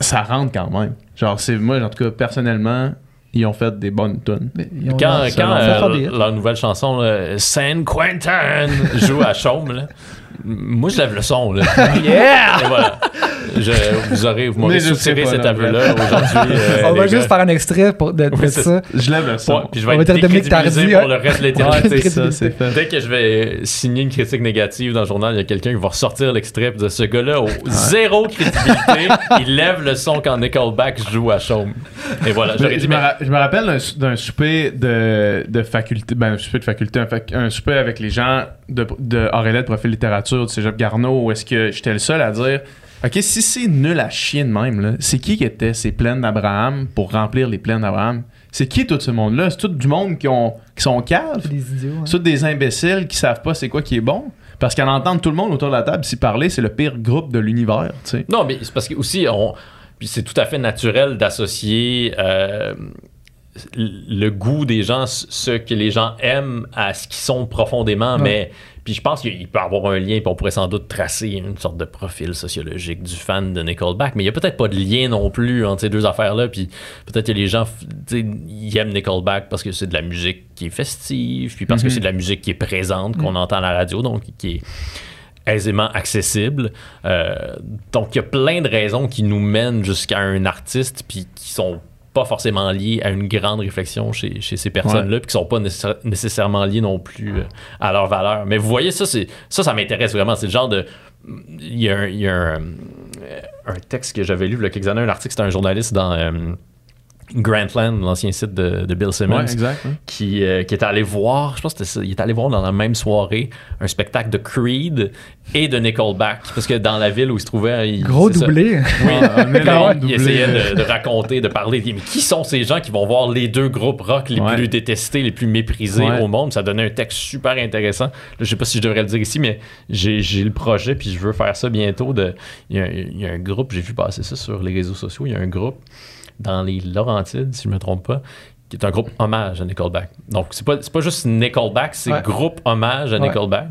Speaker 2: ça rentre quand même. Genre, c'est moi, en tout cas, personnellement, ils ont fait des bonnes tunes.
Speaker 5: Quand, quand euh, leur nouvelle chanson, là, San Quentin, joue à Chaume, là, moi je lève le son. Là.
Speaker 3: Yeah!
Speaker 5: Et voilà. je- vous aurez, vous m'aurez soutiré cet
Speaker 2: là,
Speaker 5: aveu-là aujourd'hui. euh,
Speaker 4: On va
Speaker 5: les
Speaker 4: juste
Speaker 5: gars.
Speaker 4: faire un extrait pour, de, de
Speaker 5: Oui,
Speaker 4: ça.
Speaker 2: Je lève le son.
Speaker 5: Ouais, puis je vais
Speaker 4: On va
Speaker 5: être décrédibilisé pour le reste de l'éternité.
Speaker 2: c'est ça, c'est fait.
Speaker 5: Dès que je vais signer une critique négative dans le journal, il y a quelqu'un qui va ressortir l'extrait dire ce gars-là a zéro crédibilité, il lève le son quand Nickelback joue à Chaume. Et voilà, j'aurais
Speaker 2: Je
Speaker 5: dit
Speaker 2: me,
Speaker 5: mais-
Speaker 2: ra- je me rappelle d'un sou- d'un souper de, de faculté, ben un souper de faculté, un, fac- un souper avec les gens de, de Aurélie de profil littérature du Cégep Garneau, où est-ce que j'étais le seul à dire Ok, si c'est nul à chier de même, c'est qui qui était ces plaines d'Abraham pour remplir les plaines d'Abraham? C'est qui tout ce monde-là? C'est tout du monde qui, ont, qui sont caves?
Speaker 4: Des idiots. hein.
Speaker 2: C'est tout des imbéciles qui savent pas c'est quoi qui est bon? Parce qu'en entendre tout le monde autour de la table s'y parler, c'est le pire groupe de l'univers, tu sais.
Speaker 5: Non, mais c'est parce que aussi, on, puis c'est tout à fait naturel d'associer euh, le goût des gens, ce que les gens aiment, à ce qu'ils sont profondément.
Speaker 4: Ouais.
Speaker 5: Mais puis je pense qu'il peut y avoir un lien, puis on pourrait sans doute tracer une sorte de profil sociologique du fan de Nickelback. Mais il n'y a peut-être pas de lien non plus entre ces deux affaires-là. Puis peut-être que les gens, ils aiment Nickelback parce que c'est de la musique qui est festive, puis parce que
Speaker 2: Mhm.
Speaker 5: c'est de la musique qui est présente, qu'on entend à la radio, donc qui est aisément accessible. Euh, donc, il y a plein de raisons qui nous mènent jusqu'à un artiste, puis qui sont pas forcément liées à une grande réflexion chez, chez ces personnes-là, puis qui sont pas nécessaire- nécessairement liées non plus euh, à leur valeur. Mais vous voyez, ça, c'est, ça, ça m'intéresse vraiment. C'est le genre de... Il y a un, il y a un, euh, un texte que j'avais lu il y a quelques années, un article, c'était un journaliste dans... euh, Grantland, l'ancien site de, de Bill Simmons,
Speaker 2: Ouais, exact. ouais.
Speaker 5: qui, euh, qui est allé voir, je pense que c'était ça, il est allé voir dans la même soirée un spectacle de Creed et de Nickelback. Parce que dans la ville où il se trouvait, il,
Speaker 4: Gros doublé.
Speaker 5: Oui,
Speaker 2: Ah, un
Speaker 5: il,
Speaker 2: doublé.
Speaker 5: essayait de, de raconter, de parler. il dit, Mais qui sont ces gens qui vont voir les deux groupes rock les
Speaker 2: Ouais.
Speaker 5: plus détestés, les plus méprisés
Speaker 2: Ouais.
Speaker 5: au monde? Ça donnait un texte super intéressant. Là, je sais pas si je devrais le dire ici, mais j'ai j'ai le projet, puis je veux faire ça bientôt. De, il, y a, il y a un groupe, j'ai vu passer ça sur les réseaux sociaux. Il y a un groupe dans les Laurentides, si je me trompe pas, qui est un groupe hommage à Nickelback. Donc, c'est pas, pas juste Nickelback, c'est
Speaker 4: Ouais.
Speaker 5: groupe hommage à
Speaker 4: Ouais.
Speaker 5: Nickelback.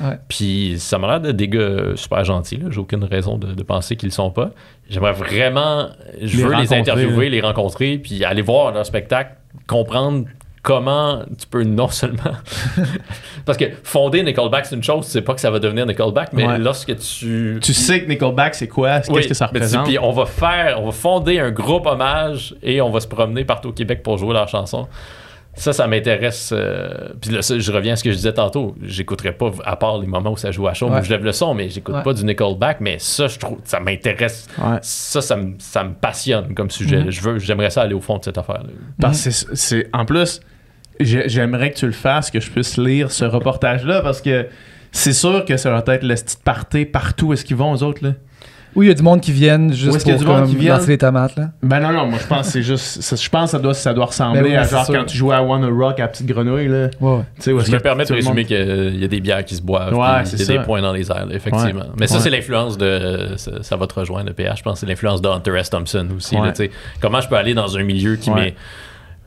Speaker 4: Ouais.
Speaker 5: Puis ça m'a l'air de des gars super gentils. J'ai aucune raison de, de penser qu'ils le sont pas. J'aimerais vraiment, je
Speaker 2: Les
Speaker 5: veux les interviewer,
Speaker 2: là.
Speaker 5: les rencontrer, puis aller voir leur spectacle, comprendre comment tu peux non seulement parce que fonder Nickelback c'est une chose, c'est pas que ça va devenir Nickelback, mais
Speaker 2: Ouais.
Speaker 5: lorsque tu
Speaker 2: Tu sais que Nickelback, c'est quoi? Qu'est-ce
Speaker 5: oui,
Speaker 2: que ça
Speaker 5: tu-
Speaker 2: représente?
Speaker 5: Puis on va faire, on va fonder un groupe hommage et on va se promener partout au Québec pour jouer leurs chansons. Ça, ça m'intéresse. euh, Puis là, ça, je reviens à ce que je disais tantôt. J'écouterai pas, à part les moments où ça joue à chaud,
Speaker 4: Ouais.
Speaker 5: où je lève le son, mais j'écoute
Speaker 4: Ouais.
Speaker 5: pas du Nickelback. Mais ça, je trouve, ça m'intéresse.
Speaker 2: Ouais.
Speaker 5: Ça, ça me, ça me passionne comme sujet.
Speaker 4: Mhm.
Speaker 5: Je veux, j'aimerais ça aller au fond de cette affaire.
Speaker 2: Parce que c'est- c'est. En plus, j'aimerais que tu le fasses, que je puisse lire ce reportage-là, parce que c'est sûr que ça va être le petit party partout. Est-ce qu'ils vont, aux autres, là
Speaker 4: Oui, il y a du monde qui viennent juste pour
Speaker 2: du monde
Speaker 4: comme,
Speaker 2: qui viennent?
Speaker 4: lancer les tomates. Là?
Speaker 2: Ben non, non, moi je pense que c'est juste. Je pense que ça doit, ça doit ressembler
Speaker 4: Ben oui,
Speaker 2: à
Speaker 4: c'est
Speaker 2: genre
Speaker 4: sûr.
Speaker 2: quand tu jouais à Wanna Rock à Petite Grenouille, là.
Speaker 4: Ouais, ouais.
Speaker 2: Où
Speaker 5: Je me permets de
Speaker 2: monde-
Speaker 5: présumer qu'il y a des bières qui se boivent.
Speaker 2: Ouais, c'est
Speaker 5: il y a
Speaker 2: ça.
Speaker 5: des points dans les airs, là, effectivement.
Speaker 2: Ouais.
Speaker 5: Mais ça, c'est l'influence de. Ça, ça va te rejoindre, le PH. Je pense que c'est l'influence de Hunter S. Thompson aussi. là, comment je peux aller dans un milieu qui
Speaker 2: Ouais.
Speaker 5: m'est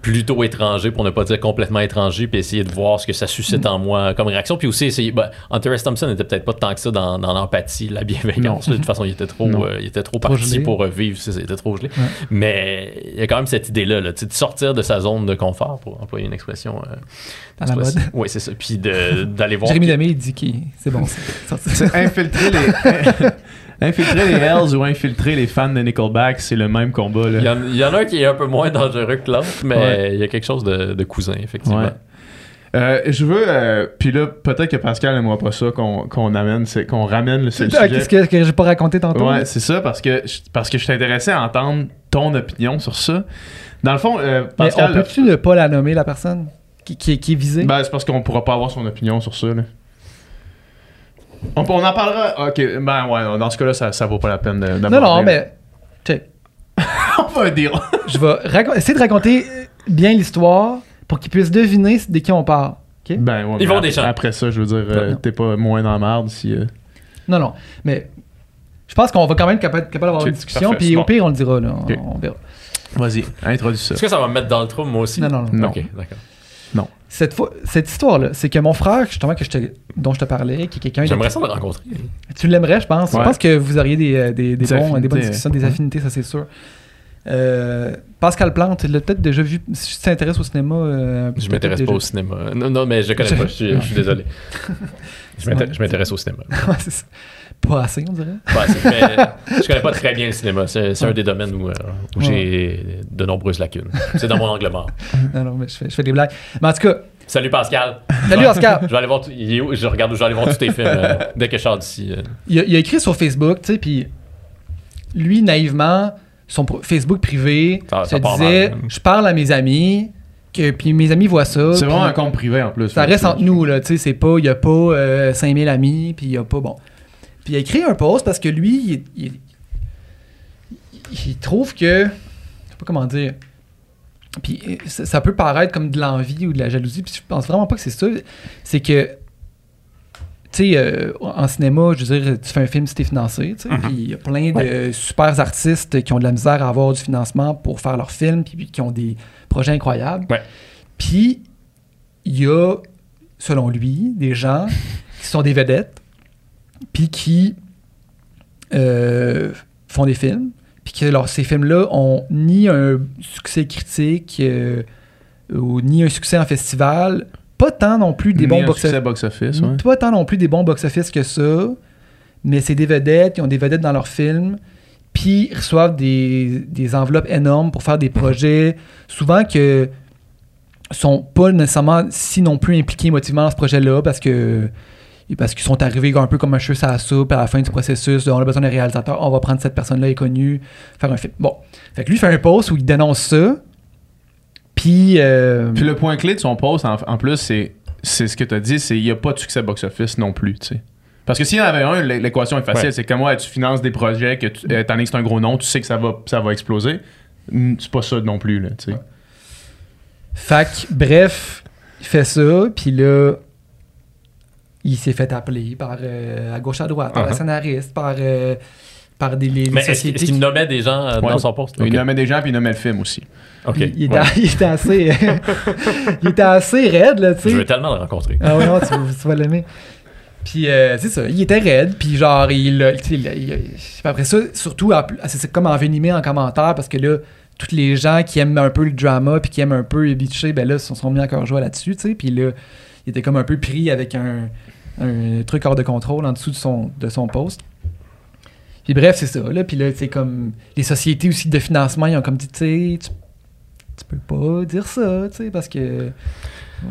Speaker 5: plutôt étranger, pour ne pas dire complètement étranger, puis essayer de voir ce que ça suscite
Speaker 2: Mm.
Speaker 5: en moi comme réaction. Puis aussi, essayer. ben, Hunter S. Thompson n'était peut-être pas tant que ça dans, dans l'empathie, la bienveillance.
Speaker 2: Non.
Speaker 5: De toute façon, il était trop, euh, il était trop,
Speaker 4: Trop
Speaker 5: parti
Speaker 4: gelé.
Speaker 5: pour euh, vivre. il était trop gelé.
Speaker 4: Ouais.
Speaker 5: Mais il y a quand même cette idée-là, là, de sortir de sa zone de confort, pour employer une expression. euh,
Speaker 4: À la mode.
Speaker 5: oui, c'est ça. Puis de- d'aller voir.
Speaker 4: Jérémy Demé, il dit que c'est bon. ça.
Speaker 2: C'est infiltrer les. infiltrer les Hells ou infiltrer les fans de Nickelback, c'est le même combat, là.
Speaker 5: Il y, en, il y en a un qui est un peu moins dangereux que l'autre, mais
Speaker 2: Ouais.
Speaker 5: il y a quelque chose de, de cousin, effectivement.
Speaker 2: Ouais. Euh, je veux, euh, puis là, peut-être que Pascal n'aimera pas ça qu'on qu'on amène, c'est- qu'on ramène le
Speaker 4: Ah,
Speaker 2: sujet.
Speaker 4: Qu'est-ce que, que j'ai pas raconté tantôt?
Speaker 2: Ouais, c'est ça, parce que, je- parce que je t'intéressais à entendre ton opinion sur ça. Dans le fond, euh,
Speaker 4: Mais
Speaker 2: Pascal,
Speaker 4: on peut-tu ne pas la nommer, la personne qui, qui, qui est visée?
Speaker 2: ben, c'est parce qu'on pourra pas avoir son opinion sur ça. Là. On, on en parlera. Ok, ben ouais, dans ce cas-là, ça, ça vaut pas la peine de- d'aborder.
Speaker 4: non, non, mais
Speaker 2: on va dire.
Speaker 4: je vais essayer de raconter bien l'histoire pour qu'ils puissent deviner de qui on parle. OK?
Speaker 2: Ben, ouais,
Speaker 5: Ils vont
Speaker 2: ap-
Speaker 5: des champs.
Speaker 2: Après ça, je veux dire, euh,
Speaker 4: Non.
Speaker 2: t'es pas moins dans la merde si. euh,
Speaker 4: Non, non. Mais je pense qu'on va quand même capable, capable d'avoir une discussion, puis au pire, on le dira. Là, on, verra.
Speaker 2: Vas-y, introduis ça.
Speaker 5: Est-ce que ça va me mettre dans le trou, moi aussi?
Speaker 4: Non, non, non.
Speaker 2: Non.
Speaker 5: Ok, d'accord.
Speaker 4: Cette, fois, cette histoire-là, c'est que mon frère, justement, que je te- dont je te parlais, qui est quelqu'un.
Speaker 5: J'aimerais ça le rencontrer.
Speaker 4: Tu l'aimerais, je pense.
Speaker 2: Ouais.
Speaker 4: Je pense que vous auriez des, euh, des, des,
Speaker 2: Des
Speaker 4: bons, des bonnes discussions, des
Speaker 2: ouais.
Speaker 4: affinités, ça c'est sûr.
Speaker 3: Euh, Pascal Plante, tu l'as peut-être déjà vu. Si tu t'intéresses au cinéma. euh,
Speaker 5: Je m'intéresse pas
Speaker 3: déjà-
Speaker 5: au cinéma. Non, non, mais je connais pas, je suis, je suis désolé. Je m'inté- je m'intéresse au cinéma.
Speaker 3: Ouais, c'est ça. Pas assez, on dirait.
Speaker 5: Ouais, c'est- mais je connais pas très bien le cinéma. C'est c'est un des domaines où, euh, où j'ai de nombreuses lacunes. C'est dans mon angle mort.
Speaker 3: non, non, mais je fais, je fais des blagues. Mais en tout cas,
Speaker 5: Salut Pascal.
Speaker 3: salut Oscar.
Speaker 5: Je vais aller voir, je regarde où je vais aller voir tous tes films euh, dès que je sors d'ici. euh.
Speaker 3: il, a, il a écrit sur Facebook, tu sais, puis lui, naïvement, son pro- Facebook privé,
Speaker 5: Ça-
Speaker 3: se
Speaker 5: ça
Speaker 3: disait
Speaker 5: mal.
Speaker 3: Je parle à mes amis, que, puis mes amis voient ça.
Speaker 2: C'est vraiment un compte privé en plus.
Speaker 3: Ça reste entre nous, là, tu sais, c'est pas, il y a pas euh, 5000 amis, puis il y a pas, bon. Puis il a écrit un post parce que lui, il, il- il trouve que, je sais pas comment dire, puis euh, ça, peut paraître comme de l'envie ou de la jalousie, puis je pense vraiment pas que c'est ça. C'est que, tu sais, euh, en cinéma, je veux dire, tu fais un film si t'es financé, tu sais,
Speaker 5: Mhm.
Speaker 3: puis il y a plein de super artistes qui ont de la misère à avoir du financement pour faire leur film, puis qui ont des projets incroyables.
Speaker 5: Ouais.
Speaker 3: Puis, il y a, selon lui, des gens qui sont des vedettes, puis qui euh, font des films, puis que alors, ces films-là ont ni un succès critique, euh, ou ni un succès en festival, pas tant non plus des
Speaker 2: Ni
Speaker 3: bons box-office.
Speaker 2: ouais.
Speaker 3: Pas tant non plus des bons box-office que ça, mais c'est des vedettes, ils ont des vedettes dans leurs films, puis ils reçoivent des, des enveloppes énormes pour faire des projets, souvent que sont pas nécessairement si non plus impliqués émotivement dans ce projet-là, parce que parce qu'ils sont arrivés un peu comme un cheveu à la soupe à la fin du processus, on a besoin d'un réalisateur, on va prendre cette personne-là est connue, faire un film. Bon, fait que lui il fait un post où il dénonce ça, puis... euh,
Speaker 2: Puis le point clé de son post, en, en plus, c'est c'est ce que tu as dit, c'est qu'il n'y a pas de succès box-office non plus, tu sais. Parce que s'il y en avait un, l'é- l'équation est facile.
Speaker 5: Ouais.
Speaker 2: C'est que moi, tu finances des projets, que tu, euh, étant donné que c'est un gros nom, tu sais que ça va, ça va exploser. C'est pas ça non plus, là, tu sais.
Speaker 3: Fait que, bref, il fait ça, puis là, il s'est fait appeler par euh, à gauche à droite, par
Speaker 5: Uh-huh.
Speaker 3: les scénaristes, par, euh, par des les, les
Speaker 5: Mais est-ce
Speaker 3: sociétés.
Speaker 5: est-ce qu'il nommait des gens euh,
Speaker 2: Ouais.
Speaker 5: dans son post?
Speaker 2: Il nommait des gens, puis il nommait le film aussi.
Speaker 5: Ok.
Speaker 3: il, il était,
Speaker 5: Ouais.
Speaker 3: il était assez, il était assez raide là, tu
Speaker 5: Je
Speaker 3: sais.
Speaker 5: veux tellement le rencontrer.
Speaker 3: Ah ouais, non, tu, vas- tu vas l'aimer. Puis, euh, c'est ça, il était raide, puis genre, il, a- après ça, surtout, c'est comme envenimé en commentaire, parce que là, tous les gens qui aiment un peu le drama, puis qui aiment un peu bitcher, ben là, se sont mis encore joie là-dessus, tu sais, puis là, il était comme un peu pris avec un, un truc hors de contrôle en dessous de son, de son post. Puis bref, c'est ça, là, puis là, c'est comme, les sociétés aussi de financement, ils ont comme dit, tu sais, tu, peux pas dire ça, tu sais, parce que...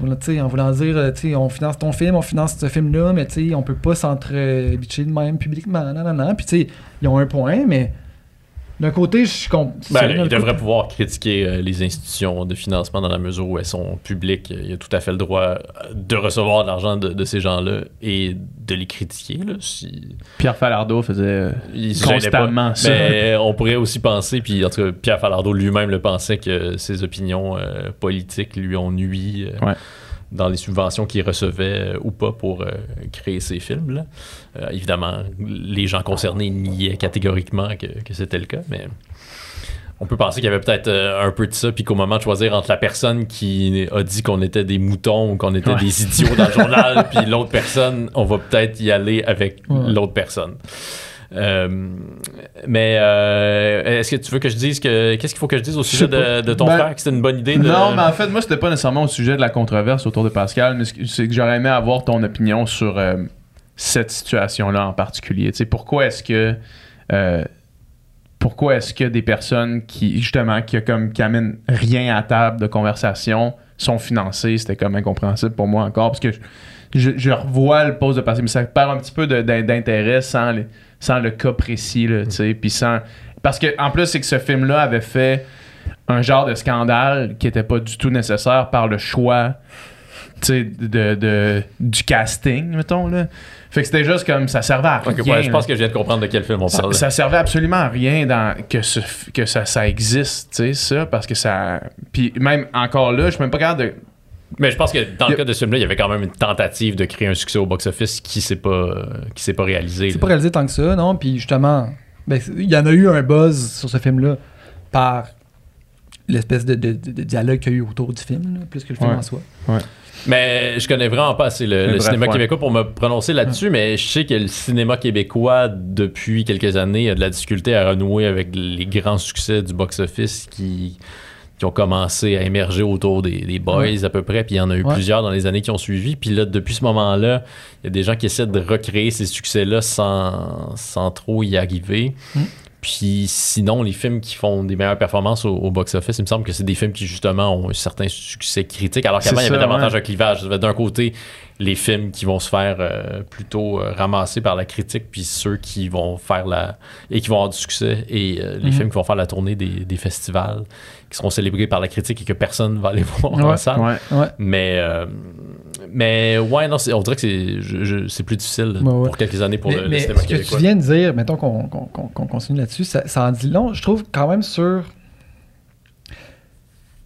Speaker 3: Voilà, tu sais, en voulant dire, euh, tu sais, on finance ton film, on finance ce film-là, mais tu sais, on peut pas s'entre-bitcher de même publiquement. Non, non, non. Puis ils ont un point, mais d'un côté, je suis con.
Speaker 5: Ben, il devrait pouvoir critiquer euh, les institutions de financement dans la mesure où elles sont publiques. Il a tout à fait le droit euh, de recevoir de l'argent de, de ces gens-là et de les critiquer. Là, si
Speaker 2: Pierre Falardeau faisait euh,
Speaker 5: il
Speaker 2: constamment ça.
Speaker 5: Mais on pourrait aussi penser, puis en tout cas, Pierre Falardeau lui-même le pensait que ses opinions euh, politiques lui ont nui euh,
Speaker 2: Ouais.
Speaker 5: Dans les subventions qu'il recevait euh, ou pas pour euh, créer ces films-là. Euh, évidemment, les gens concernés niaient catégoriquement que, que c'était le cas, mais on peut penser qu'il y avait peut-être un peu de ça, puis qu'au moment de choisir entre la personne qui a dit qu'on était des moutons ou qu'on était
Speaker 2: Ouais.
Speaker 5: des idiots dans le journal, puis l'autre personne, on va peut-être y aller avec
Speaker 3: Ouais.
Speaker 5: l'autre personne. Euh, mais euh, est-ce que tu veux que je dise que qu'est-ce qu'il faut que je dise au sujet de, de ton
Speaker 2: Ben,
Speaker 5: frère que c'était une bonne idée de
Speaker 2: Non, mais en fait, moi, c'était pas nécessairement au sujet de la controverse autour de Pascal, mais c'est que j'aurais aimé avoir ton opinion sur euh, cette situation-là en particulier. Tu sais, pourquoi est-ce que. euh, pourquoi est-ce que des personnes qui, justement, qui, a comme, qui amènent rien à table de conversation sont financées? C'était comme incompréhensible pour moi encore, parce que je, je, je revois le poste de Pascal, mais ça perd un petit peu d'intérêt sans, les- sans le cas précis, là, tu sais, puis sans... Parce que, en plus, c'est que ce film-là avait fait un genre de scandale qui était pas du tout nécessaire par le choix tu sais, de, de- du casting, mettons. Là. Fait que c'était juste comme ça servait à rien.
Speaker 5: Ouais, je pense
Speaker 2: là.
Speaker 5: que je viens de comprendre de quel film on parle.
Speaker 2: ça servait absolument à rien dans, que, ce que ça, ça existe, tu sais, ça, parce que ça. Puis même encore là, je suis même pas capable de.
Speaker 5: Mais je pense que dans le
Speaker 2: a-
Speaker 5: cas de ce film-là, il y avait quand même une tentative de créer un succès au box-office qui s'est pas, euh, qui s'est pas réalisé.
Speaker 3: C'est pas réalisé tant que ça, non? Puis justement, ben, il y en a eu un buzz sur ce film-là par l'espèce de, de- de- de dialogue qu'il y a eu autour du film, là, plus que le film
Speaker 2: Ouais.
Speaker 3: en soi.
Speaker 2: Ouais.
Speaker 5: Mais je connais vraiment pas assez le,
Speaker 2: Un
Speaker 5: le
Speaker 2: bref,
Speaker 5: cinéma
Speaker 2: ouais.
Speaker 5: québécois pour me prononcer là-dessus, mais je sais que le cinéma québécois, depuis quelques années, a de la difficulté à renouer avec les grands succès du box-office qui, qui ont commencé à émerger autour des, des boys à peu près, puis il y en a eu
Speaker 3: Ouais.
Speaker 5: plusieurs dans les années qui ont suivi. Puis là, depuis ce moment-là, il y a des gens qui essaient de recréer ces succès-là sans, sans trop y arriver.
Speaker 3: Mm.
Speaker 5: Puis sinon, les films qui font des meilleures performances au, au box-office, il me semble que c'est des films qui justement ont un certain succès critique, alors qu'avant, il y avait davantage
Speaker 2: ouais.
Speaker 5: un clivage. D'un côté les films qui vont se faire euh, plutôt euh, ramasser par la critique, puis ceux qui vont faire la... et qui vont avoir du succès, et euh, les
Speaker 3: Mhm.
Speaker 5: films qui vont faire la tournée des, des festivals, qui seront célébrés par la critique et que personne va aller voir
Speaker 3: Ouais,
Speaker 5: en salle.
Speaker 2: Ouais.
Speaker 3: Ouais.
Speaker 5: Mais, mais ouais, non, on dirait que c'est, plus difficile pour quelques années pour
Speaker 3: mais
Speaker 5: le,
Speaker 3: mais
Speaker 5: cinéma
Speaker 3: ce que
Speaker 5: québécois.
Speaker 3: tu viens de dire, mettons qu'on qu'on- qu'on- qu'on continue là-dessus, ça, ça en dit long, je trouve, quand même sur.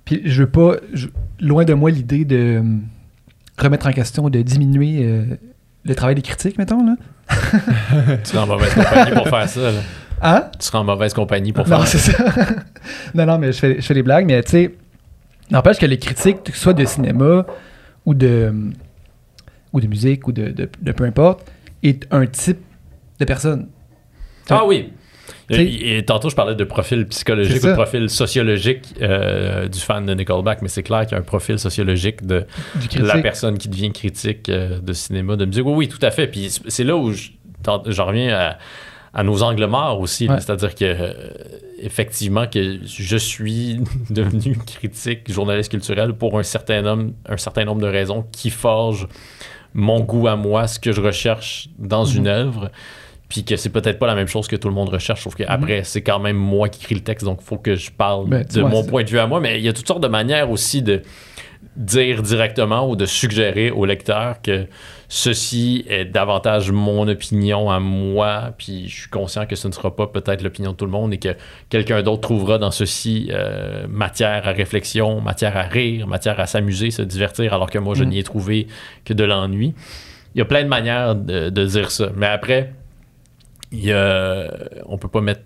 Speaker 3: Puis je veux pas. je- loin de moi l'idée de remettre en question, de diminuer euh, le travail des critiques, mettons. Là.
Speaker 5: Tu seras en mauvaise compagnie pour faire ça. là.
Speaker 3: Hein?
Speaker 5: Tu seras en mauvaise compagnie pour
Speaker 3: Non,
Speaker 5: faire
Speaker 3: c'est
Speaker 5: ça.
Speaker 3: ça. non, non, mais je fais, je fais des blagues, mais tu sais, n'empêche que les critiques, que ce soit de cinéma ou de, ou de musique ou de, de, de peu importe, est un type de personne.
Speaker 5: Ah oui. Et, et tantôt, je parlais de profil psychologique ou de profil sociologique euh, du fan de Nickelback, mais c'est clair qu'il y a un profil sociologique de la personne qui devient critique euh, de cinéma, de musique. Oui, oui, tout à fait. Puis c'est- là où je- j'en reviens à, à nos angles morts aussi.
Speaker 3: Ouais.
Speaker 5: C'est-à-dire que, euh, effectivement, que je suis devenu critique, journaliste culturel pour un certain, nombre, un certain nombre de raisons qui forgent mon goût à moi, ce que je recherche dans
Speaker 3: Mhm.
Speaker 5: une œuvre. Puis que c'est peut-être pas la même chose que tout le monde recherche, sauf qu'après, c'est quand même moi qui écris le texte, donc il faut que je parle
Speaker 3: Mhm. Ben,
Speaker 5: de mon point de vue à moi. Mais il y a toutes sortes de manières aussi de dire directement ou de suggérer au lecteur que ceci est davantage mon opinion à moi, puis je suis conscient que ce ne sera pas peut-être l'opinion de tout le monde et que quelqu'un d'autre trouvera dans ceci euh, matière à réflexion, matière à rire, matière à s'amuser, se divertir, alors que moi, je
Speaker 3: Mm.
Speaker 5: n'y ai trouvé que de l'ennui. Il y a plein de manières de, de dire ça. Mais après, il y a, on peut pas mettre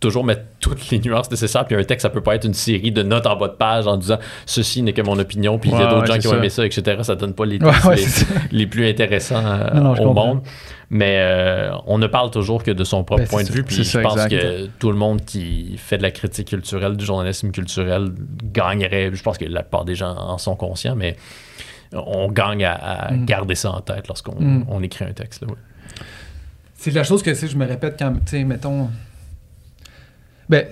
Speaker 5: toujours mettre toutes les nuances nécessaires puis un texte ça peut pas être une série de notes en bas de page en disant ceci n'est que mon opinion puis il y a d'autres
Speaker 2: ouais,
Speaker 5: gens qui ont aimé ça etc ça donne pas les textes
Speaker 3: ouais,
Speaker 5: les, plus intéressants euh,
Speaker 3: Non, non, je
Speaker 5: au
Speaker 3: comprends.
Speaker 5: monde mais euh, on ne parle toujours que de son propre
Speaker 3: Ben,
Speaker 5: point de vue puis je
Speaker 2: ça,
Speaker 5: pense
Speaker 2: exact.
Speaker 5: que tout le monde qui fait de la critique culturelle du journalisme culturel gagnerait je pense que la plupart des gens en sont conscients mais on gagne à, à
Speaker 3: Mm.
Speaker 5: garder ça en tête lorsqu'on
Speaker 3: Mm.
Speaker 5: on écrit un texte là.
Speaker 3: C'est la chose que je me répète quand, tu sais, mettons. Ben,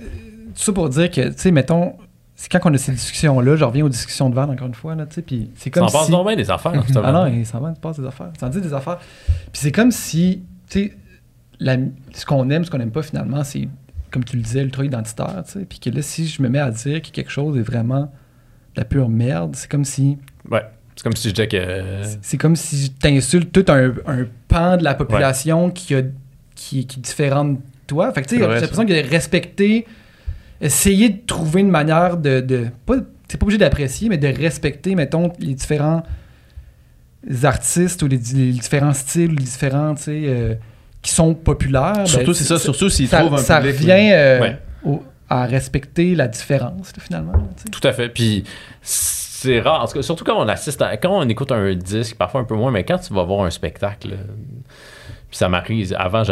Speaker 3: tout ça pour dire que, tu sais, mettons, c'est quand on a ces discussions-là, je reviens aux discussions de Van encore une fois, là, tu sais, puis c'est
Speaker 5: ça
Speaker 3: comme
Speaker 5: en passe
Speaker 3: si.
Speaker 5: donc bien des affaires
Speaker 3: Ah non, il s'en va, il passe des affaires. Ça en dit des affaires. Puis c'est comme si, tu sais, la- ce qu'on aime, ce qu'on n'aime pas finalement, c'est, comme tu le disais, ultra identitaire, tu sais. Puis que là, si je me mets à dire que quelque chose est vraiment de la pure merde, c'est comme si.
Speaker 5: Ouais. C'est comme si je disais que.
Speaker 3: C'est comme si tu insultes tout un, un pan de la population qui, a, qui, qui est différent de toi. Fait que tu sais, j'ai l'impression que respecter, essayer de trouver une manière de. de pas, c'est pas obligé d'apprécier, mais de respecter, mettons, les différents artistes ou les, les différents styles, les différents, tu sais, euh, qui sont populaires.
Speaker 2: Surtout,
Speaker 3: ben,
Speaker 2: c'est ça, surtout s'ils trouvent un
Speaker 3: ça
Speaker 2: public.
Speaker 3: revient euh,
Speaker 5: Ouais.
Speaker 3: au- à respecter la différence, là, finalement. là.
Speaker 5: Tout à fait. Puis c'est rare, en tout cas, surtout quand on assiste, à- quand on écoute un disque, parfois un peu moins, mais quand tu vas voir un spectacle, euh, puis ça m'arrive. Avant,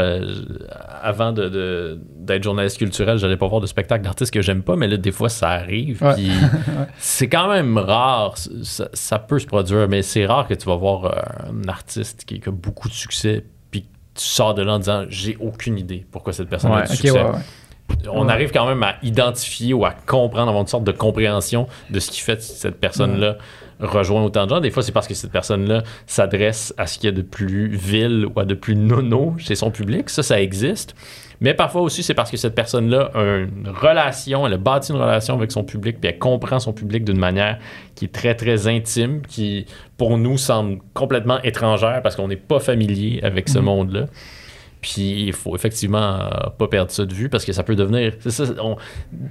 Speaker 5: avant de, de- d'être journaliste culturel, j'allais pas voir de spectacle d'artistes que j'aime pas, mais là, des fois, ça arrive.
Speaker 3: Ouais.
Speaker 5: Puis c'est quand même rare. Ça, ça peut se produire, mais c'est rare que tu vas voir euh, un artiste qui, qui a beaucoup de succès, puis que tu sors de là en disant j'ai aucune idée pourquoi cette personne a
Speaker 2: Ouais,
Speaker 5: du
Speaker 3: Ok,
Speaker 5: succès
Speaker 3: ouais.
Speaker 5: On
Speaker 3: Ouais.
Speaker 5: arrive quand même à identifier ou à comprendre, avoir une sorte de compréhension de ce qui fait que cette personne-là rejoint autant de gens. Des fois, c'est parce que cette personne-là s'adresse à ce qu'il y a de plus vil ou à de plus nono chez son public. Ça, ça existe. Mais parfois aussi, c'est parce que cette personne-là a une relation, elle a bâti une relation avec son public, puis elle comprend son public d'une manière qui est très, très intime, qui, pour nous, semble complètement étrangère parce qu'on n'est pas familier avec ce
Speaker 3: Mhm.
Speaker 5: monde-là. Puis il faut effectivement euh, pas perdre ça de vue parce que ça peut devenir. c'est ça, on-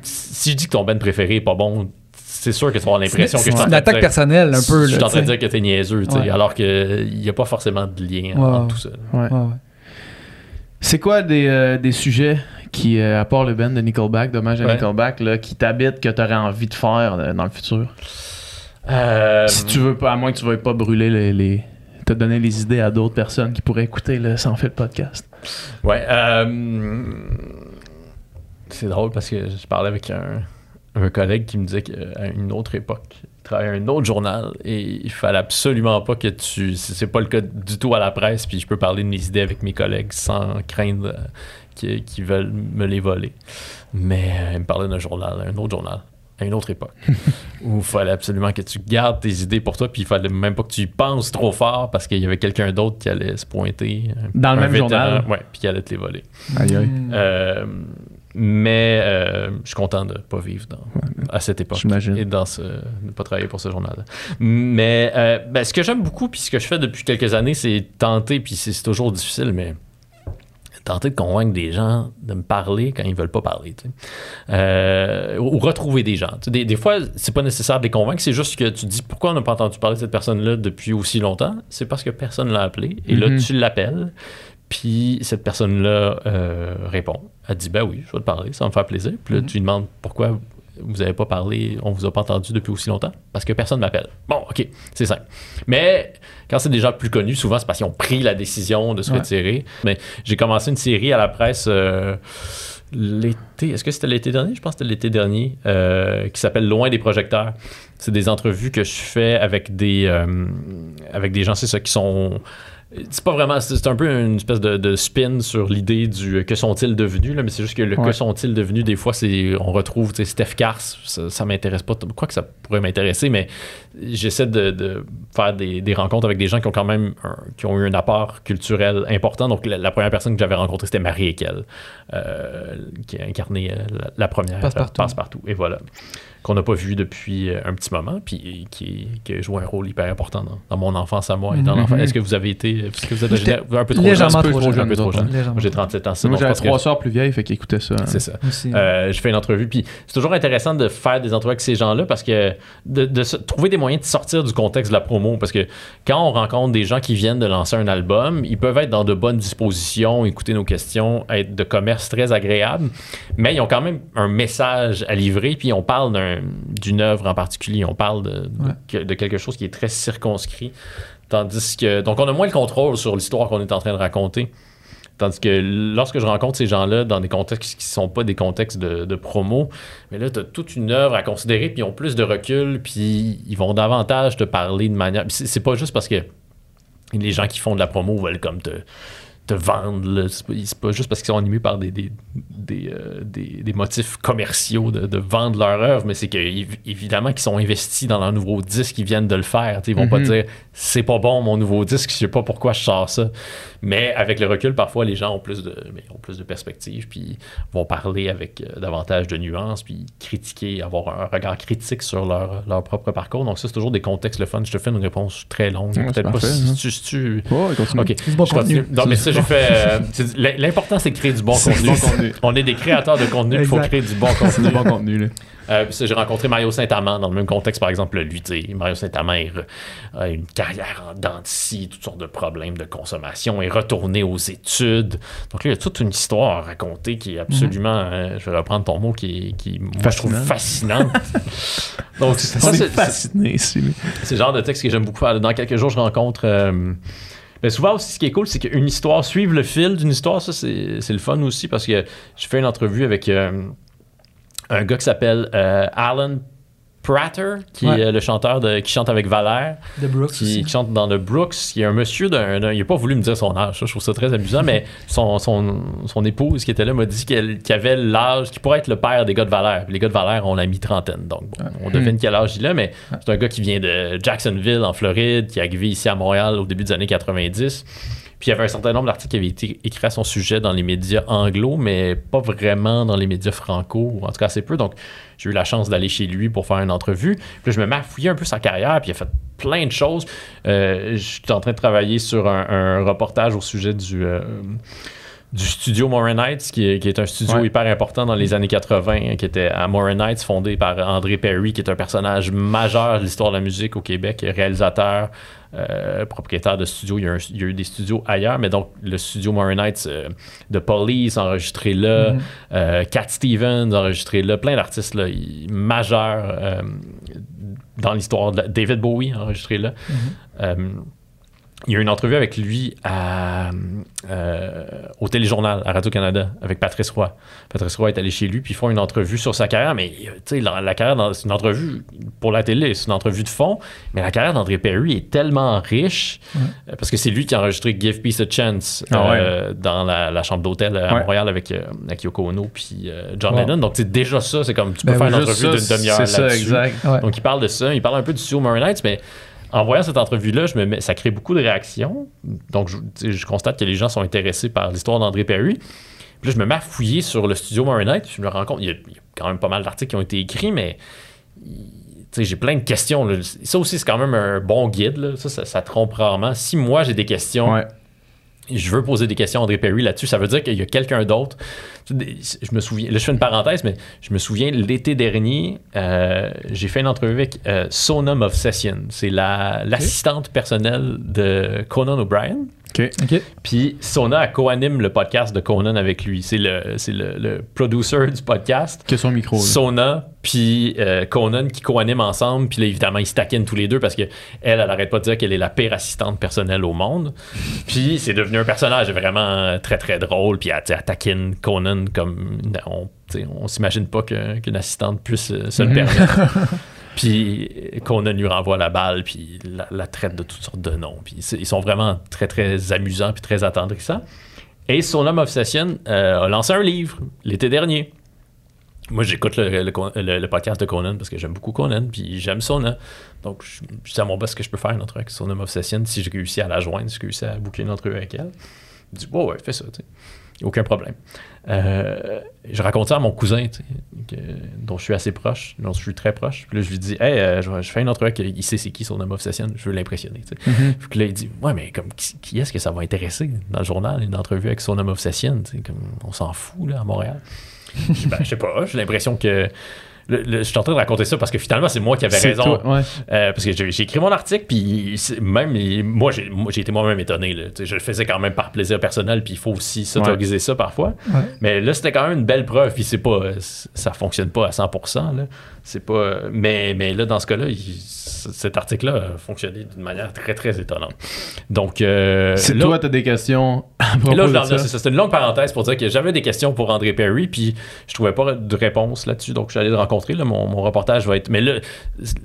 Speaker 5: si je dis que ton band préféré est pas bon, c'est sûr que tu vas avoir l'impression que
Speaker 3: C'est
Speaker 5: je suis en
Speaker 3: une
Speaker 5: train de
Speaker 3: attaque
Speaker 5: dire-
Speaker 3: personnelle, un peu.
Speaker 5: Je suis en train de
Speaker 3: tu
Speaker 5: dire que t'es niaiseux, tu
Speaker 3: Ouais.
Speaker 5: alors qu'il n'y a pas forcément de lien entre tout ça.
Speaker 2: Ouais.
Speaker 3: Ouais, ouais.
Speaker 2: C'est quoi des, euh, des sujets qui, euh, à part le band de Nickelback, dommage à
Speaker 5: Ouais.
Speaker 2: Nickelback, là, qui t'habitent, que t'aurais envie de faire euh, dans le futur?
Speaker 5: Euh,
Speaker 2: Si tu veux pas, à moins que tu veuilles pas brûler les. les donner les idées à d'autres personnes qui pourraient écouter le sans fait le podcast.
Speaker 5: Ouais. euh, c'est drôle parce que je parlais avec un, un collègue qui me disait qu'à une autre époque, il travaillait à un autre journal et il fallait absolument pas que tu. C'est pas le cas du tout à la presse, puis je peux parler de mes idées avec mes collègues sans craindre qu'ils qu'ils veulent me les voler. Mais euh, il me parlait d'un journal, un autre journal. À une autre époque, où il fallait absolument que tu gardes tes idées pour toi, puis il fallait même pas que tu y penses trop fort parce qu'il y avait quelqu'un d'autre qui allait se pointer. un-
Speaker 2: Dans le même
Speaker 5: vétéran,
Speaker 2: journal?
Speaker 5: Ouais, puis qui allait te les voler.
Speaker 2: Aïe aïe.
Speaker 3: Hmm.
Speaker 5: Euh, mais euh, je suis content de ne pas vivre dans, à cette époque
Speaker 2: J'imagine.
Speaker 5: et dans ce, de ne pas travailler pour ce journal. Mais euh, ben, ce que j'aime beaucoup, puis ce que je fais depuis quelques années, c'est tenter, puis c'est c'est toujours difficile, mais tenter de convaincre des gens de me parler quand ils veulent pas parler. Euh, ou retrouver des gens. Des, des fois, c'est pas nécessaire de les convaincre, c'est juste que tu te dis pourquoi on n'a pas entendu parler de cette personne-là depuis aussi longtemps? C'est parce que personne l'a appelé. Et là,
Speaker 2: Mhm.
Speaker 5: tu l'appelles. Puis cette personne-là euh, répond. Elle dit Ben oui, je vais te parler, ça va me faire plaisir. Puis là, tu lui demandes pourquoi vous n'avez pas parlé, on vous a pas entendu depuis aussi longtemps. Parce que personne m'appelle. Bon, OK, c'est simple. Mais quand c'est des gens plus connus, souvent c'est parce qu'ils ont pris la décision de se
Speaker 2: Ouais.
Speaker 5: retirer. Mais j'ai commencé une série à la presse. euh, L'été, est-ce que c'était l'été dernier? Je pense que c'était l'été dernier, euh, qui s'appelle Loin des projecteurs. C'est des entrevues que je fais avec des, euh, avec des gens, c'est ça, qui sont. C'est pas vraiment. C'est un peu une espèce de, de spin sur l'idée du euh, que sont-ils devenus, là, mais c'est juste que le que sont-ils devenus, des fois, c'est on retrouve Steph Cars, ça, ça m'intéresse pas. Quoi que ça pourrait m'intéresser, mais j'essaie de, de faire des, des rencontres avec des gens qui ont quand même un- qui ont eu un apport culturel important. Donc, la, la première personne que j'avais rencontrée, c'était Marie Ekel, euh, qui a incarné euh, la, la première
Speaker 4: Passepartout.
Speaker 5: euh, Passepartout. Et voilà. Qu'on n'a pas vu depuis euh, un petit moment, puis qui, qui a joué un rôle hyper important dans, dans mon enfance à moi et dans
Speaker 2: Mhm.
Speaker 5: l'enfance. Est-ce que vous avez été. Est-ce que vous êtes de
Speaker 4: J'étais
Speaker 5: géné- un peu trop
Speaker 4: légèrement
Speaker 5: jeune?
Speaker 4: trop
Speaker 5: Un peu
Speaker 4: jeune,
Speaker 5: Un peu trop jeune. J'ai 37 ans. c'est
Speaker 2: Moi, j'avais trois soeurs plus vieilles, fait qu'ils écoutaient ça.
Speaker 5: C'est ça.
Speaker 4: Aussi.
Speaker 5: Euh, je fais une entrevue, puis c'est toujours intéressant de faire des entrevues avec ces gens-là parce que de, de trouver des de sortir du contexte de la promo. Parce que quand on rencontre des gens qui viennent de lancer un album, ils peuvent être dans de bonnes dispositions, écouter nos questions, être de commerce très agréable, mais ils ont quand même un message à livrer, puis on parle d'un- d'une œuvre en particulier, on parle de, de-
Speaker 4: Ouais.
Speaker 5: que- de quelque chose qui est très circonscrit. Tandis que. Donc, on a moins le contrôle sur l'histoire qu'on est en train de raconter. Tandis que lorsque je rencontre ces gens-là dans des contextes qui ne sont pas des contextes de, de promo, mais là, tu as toute une œuvre à considérer, puis ils ont plus de recul, puis ils vont davantage te parler de manière. c'est pas juste parce que les gens qui font de la promo veulent comme te, te vendre. là. C'est pas, juste parce qu'ils sont animés par des, des, des, euh, des- des motifs commerciaux de, de vendre leur œuvre, mais c'est que évi- évidemment qu'ils sont investis dans leur nouveau disque, ils viennent de le faire. Tu sais, Ils vont pas
Speaker 2: Mhm.
Speaker 5: dire c'est pas bon mon nouveau disque, je sais pas pourquoi je sors ça. Mais avec le recul, parfois les gens ont plus de, mais ont plus de perspectives, puis vont parler avec euh, davantage de nuances, puis critiquer, avoir un regard critique sur leur, leur propre parcours. Donc ça, c'est toujours des contextes le fun. Je te fais une réponse très longue.
Speaker 2: Ouais,
Speaker 5: Peut-être pas
Speaker 2: parfait,
Speaker 5: si
Speaker 2: hein.
Speaker 5: tu- si tu
Speaker 2: Ouais, continue.
Speaker 4: Bon
Speaker 5: Je continue. Non, mais ça, j'ai fait. euh, L'important, c'est de créer du bon contenu.
Speaker 2: du bon contenu.
Speaker 5: On est des créateurs de contenu, il faut créer du bon contenu.
Speaker 2: du bon contenu, là.
Speaker 5: Euh, j'ai rencontré Mario Saint-Amand dans le même contexte, par exemple, lui, Mario Saint-Amand a une carrière en dents de scie, toutes sortes de problèmes de consommation, est retourné aux études. Donc là, il y a toute une histoire à raconter qui est absolument, euh, je vais reprendre ton mot, qui, qui moi, je trouve fascinante. Donc, c'est-
Speaker 2: là.
Speaker 5: c'est le genre de texte que j'aime beaucoup faire. Dans quelques jours, je rencontre. euh, ben, souvent aussi, ce qui est cool, c'est qu'une histoire, suivre le fil d'une histoire, ça, c'est c'est le fun aussi parce que je fais une entrevue avec euh, un gars qui s'appelle euh, Alan Prater, qui
Speaker 4: Ouais.
Speaker 5: est le chanteur de, qui chante avec Valère,
Speaker 4: The Brooks
Speaker 5: qui, qui chante dans le Brooks. Y a un monsieur d'un. il n'a pas voulu me dire son âge, ça, je trouve ça très amusant, mais son, son, son épouse qui était là m'a dit qu'elle- qu'il avait l'âge, qui pourrait être le père des gars de Valère. Puis les gars de Valère ont la mi-trentaine, donc bon, on devine quel âge il a, mais c'est un gars qui vient de Jacksonville, en Floride, qui est arrivé ici à Montréal au début des années 90. Puis il y avait un certain nombre d'articles qui avaient été écrits à son sujet dans les médias anglo, mais pas vraiment dans les médias franco, ou en tout cas assez peu. Donc j'ai eu la chance d'aller chez lui pour faire une entrevue. Puis là, je me mets à fouiller un peu sa carrière, puis il a fait plein de choses. Euh, je suis en train de travailler sur un, reportage au sujet du. euh, du studio Morin Heights, qui est, qui est un studio
Speaker 2: Ouais.
Speaker 5: hyper important dans les années 80, qui était à Morin Heights, fondé par André Perry, qui est un personnage majeur de l'histoire de la musique au Québec, réalisateur, euh, propriétaire de studio. Il y, a un- il y a eu des studios ailleurs, mais donc le studio Morin Heights euh, de Police enregistré là,
Speaker 3: Mhm.
Speaker 5: euh, Cat Stevens enregistré là, plein d'artistes majeurs euh, dans l'histoire. de la- David Bowie enregistré là. Euh, il y a eu une entrevue avec lui à, euh, au Téléjournal à Radio-Canada avec Patrice Roy. Patrice Roy est allé chez lui, puis ils font une entrevue sur sa carrière. Mais euh, tu sais, la, la carrière, c'est une entrevue pour la télé, c'est une entrevue de fond. Mais la carrière d'André Perry est tellement riche euh, parce que c'est lui qui a enregistré Give Peace a Chance
Speaker 2: Ah ouais.
Speaker 5: dans la, la chambre d'hôtel à
Speaker 2: Ouais.
Speaker 5: Montréal avec, avec Yoko Ono puis John
Speaker 3: Wow.
Speaker 5: Lennon. Donc, c'est déjà ça, c'est comme tu peux
Speaker 3: Ben
Speaker 5: faire une entrevue d'une demi-heure
Speaker 2: C'est ça,
Speaker 5: là-dessus.
Speaker 2: exact.
Speaker 3: Ouais.
Speaker 5: Donc, il parle de ça. Il parle un peu du Morin Heights, mais en voyant cette entrevue-là, je me ça crée beaucoup de réactions. Donc, je, constate que les gens sont intéressés par l'histoire d'André Perry. Puis là, je me mets à fouiller sur le studio puis Je me rends compte, il y, a, quand même pas mal d'articles qui ont été écrits, mais j'ai plein de questions. Ça aussi, c'est quand même un bon guide. Ça, trompe rarement. Si moi, j'ai des questions. Je veux poser des questions à André Perry là-dessus. Ça veut dire qu'il y a quelqu'un d'autre. Je me souviens, là je fais une parenthèse, mais je me souviens l'été dernier, euh, j'ai fait une entrevue avec euh, Sonam of Session. C'est la- l'assistante personnelle de Conan O'Brien. Puis Sona co-anime le podcast de Conan avec lui. C'est le, c'est le, le producer du podcast.
Speaker 2: Que son micro. là.
Speaker 5: Sona puis euh, Conan qui co-animent ensemble. Puis là, évidemment, ils se taquinent tous les deux parce que elle, arrête pas de dire qu'elle est la pire assistante personnelle au monde. Puis c'est devenu un personnage vraiment euh, très, très drôle. Puis elle, taquine Conan comme on, on s'imagine pas que- qu'une assistante puisse euh, se le
Speaker 3: Mhm.
Speaker 5: permettre. Puis Conan lui renvoie la balle, puis la, traite de toutes sortes de noms. Puis ils sont vraiment très, très amusants, puis très attendrissants. Et Son Homme of Session euh, a lancé un livre l'été dernier. Moi, j'écoute le, podcast de Conan parce que j'aime beaucoup Conan, puis j'aime Sona. Donc, je, je dis à mon boss que je peux faire entrevue avec Son Homme of Session si j'ai réussi à la joindre, si j'ai réussi à boucler entrevue avec elle. Il dit, ouais, ouais, fais ça, tu sais. Aucun problème. Euh, je raconte ça à mon cousin, que- dont je suis assez proche, dont je suis très proche. Puis là, je lui dis, hey, euh, je, je fais une entrevue avec il sait c'est qui son homme of session, je veux l'impressionner. Puis là, il dit, ouais, mais comme qui, qui est-ce que ça va intéresser dans le journal, une entrevue avec son homme of session, tu sais, comme on s'en fout là à Montréal. je ben, je sais pas, j'ai l'impression que. Le- le- je suis en train de raconter ça parce que finalement, c'est moi qui avais raison.
Speaker 2: toi, ouais.
Speaker 5: Euh, parce que j'ai écrit mon article, puis même moi, j'ai été moi-même étonné. Là. Je le faisais quand même par plaisir personnel, puis il faut aussi s'autoriser ça parfois.
Speaker 3: Ouais.
Speaker 5: Mais là, c'était quand même une belle preuve, puis c'est pas, ça fonctionne pas à 100%. Là. C'est pas, mais, mais là, dans ce cas-là, cet article-là a fonctionné d'une manière très, très étonnante. Donc, euh,
Speaker 2: Si
Speaker 5: là-
Speaker 2: toi, t'as des questions à
Speaker 5: et
Speaker 2: propos
Speaker 5: là,
Speaker 2: de
Speaker 5: là,
Speaker 2: ça.
Speaker 5: c'est une longue parenthèse pour dire que j'avais des questions pour André Perry, puis je trouvais pas de réponse là-dessus, donc j'allais le rencontrer. Là, mon, mon reportage va être. Mais là,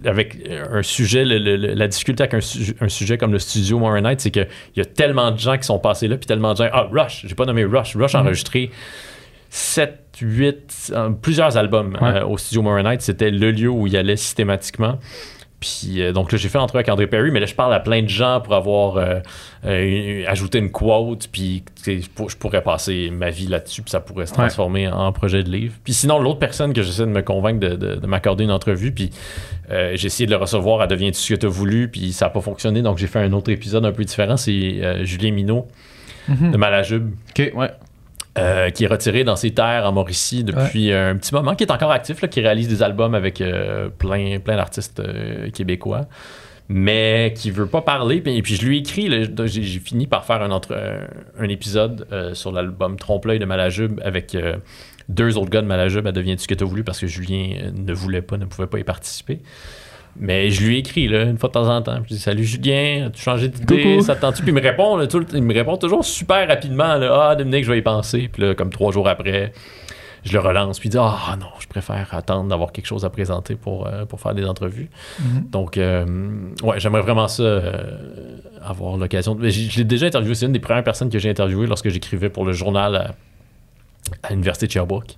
Speaker 5: avec un sujet, le- le- le- la difficulté avec un, su- un sujet comme le studio Morin Night, c'est qu'il y a tellement de gens qui sont passés là, puis tellement de gens. Ah, Rush, j'ai pas nommé Rush. Rush a enregistré 7, 8, euh, plusieurs albums
Speaker 2: Ouais.
Speaker 5: euh, au studio Morin Night. C'était le lieu où il allait systématiquement. Puis euh, donc là, j'ai fait l'entrevue avec André Perry, mais là, je parle à plein de gens pour avoir euh, euh, une- ajouté une quote, puis je pour- je pourrais passer ma vie là-dessus, puis ça pourrait se
Speaker 2: Ouais.
Speaker 5: transformer en projet de livre. Puis sinon, l'autre personne que j'essaie de me convaincre de, de- de m'accorder une entrevue, puis j'ai essayé de le recevoir à Deviens-tu ce que tu as voulu, puis ça n'a pas fonctionné, donc j'ai fait un autre épisode un peu différent, c'est Julien Minot
Speaker 3: Mhm.
Speaker 5: de Malajube.
Speaker 2: Ok, ouais.
Speaker 5: Euh, qui est retiré dans ses terres en Mauricie depuis un petit moment, qui est encore actif, là, qui réalise des albums avec euh, plein, plein d'artistes euh, québécois, mais qui veut pas parler. Puis, et puis je lui ai écrit, là, j'ai fini par faire un, entre, un, un épisode euh, sur l'album Trompe-l'œil de Malajube avec euh, deux autres gars de Malajube à Deviens-tu que tu voulu parce que Julien euh, ne voulait pas, ne pouvait pas y participer. Mais je lui ai écrit là, une fois de temps en temps. Je dis Salut Julien, as-tu changé d'idée? Ça te tente-tu? Puis il me répond, là, tout le- il me répond toujours super rapidement là, Ah, Dominique, je vais y penser. Puis là, comme trois jours après, je le relance. Puis il dit Ah non, je préfère attendre d'avoir quelque chose à présenter pour, euh, pour faire des entrevues.
Speaker 3: Mhm.
Speaker 5: Donc, euh, ouais, j'aimerais vraiment ça, euh, avoir l'occasion. de- Je, je l'ai déjà interviewé. C'est une des premières personnes que j'ai interviewées lorsque j'écrivais pour le journal à, à l'Université de Sherbrooke.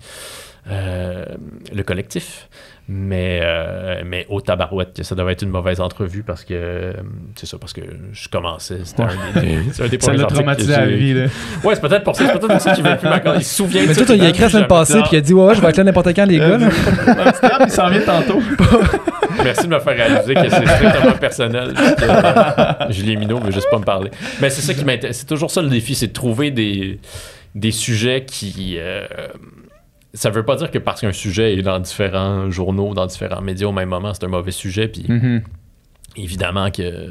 Speaker 5: Le collectif. Mais, euh, mais au tabarouette, que ça devait être une mauvaise entrevue parce que euh, c'est ça, parce que je commençais. C'était un des, c'est un des
Speaker 2: Ça l'a traumatisé à la vie, là.
Speaker 5: Ouais, c'est peut-être pour ça, c'est peut-être pour ça qu'il veut plus m'accorder. Il se souvient de
Speaker 3: Mais toi, tu
Speaker 5: puis
Speaker 3: as écrit la semaine passée, puis il a dit Ouais, ouais, je vais être là n'importe quand, les gars.
Speaker 2: petit rap, il s'en vient tantôt.
Speaker 5: Merci de me faire réaliser que c'est strictement personnel. euh, Julien Minot veut juste pas me parler. Mais c'est ça qui m'intéresse. C'est toujours ça le défi, c'est de trouver des des sujets qui. euh, ça veut pas dire que parce qu'un sujet est dans différents journaux, dans différents médias au même moment, c'est un mauvais sujet. Puis
Speaker 2: Mhm.
Speaker 5: évidemment que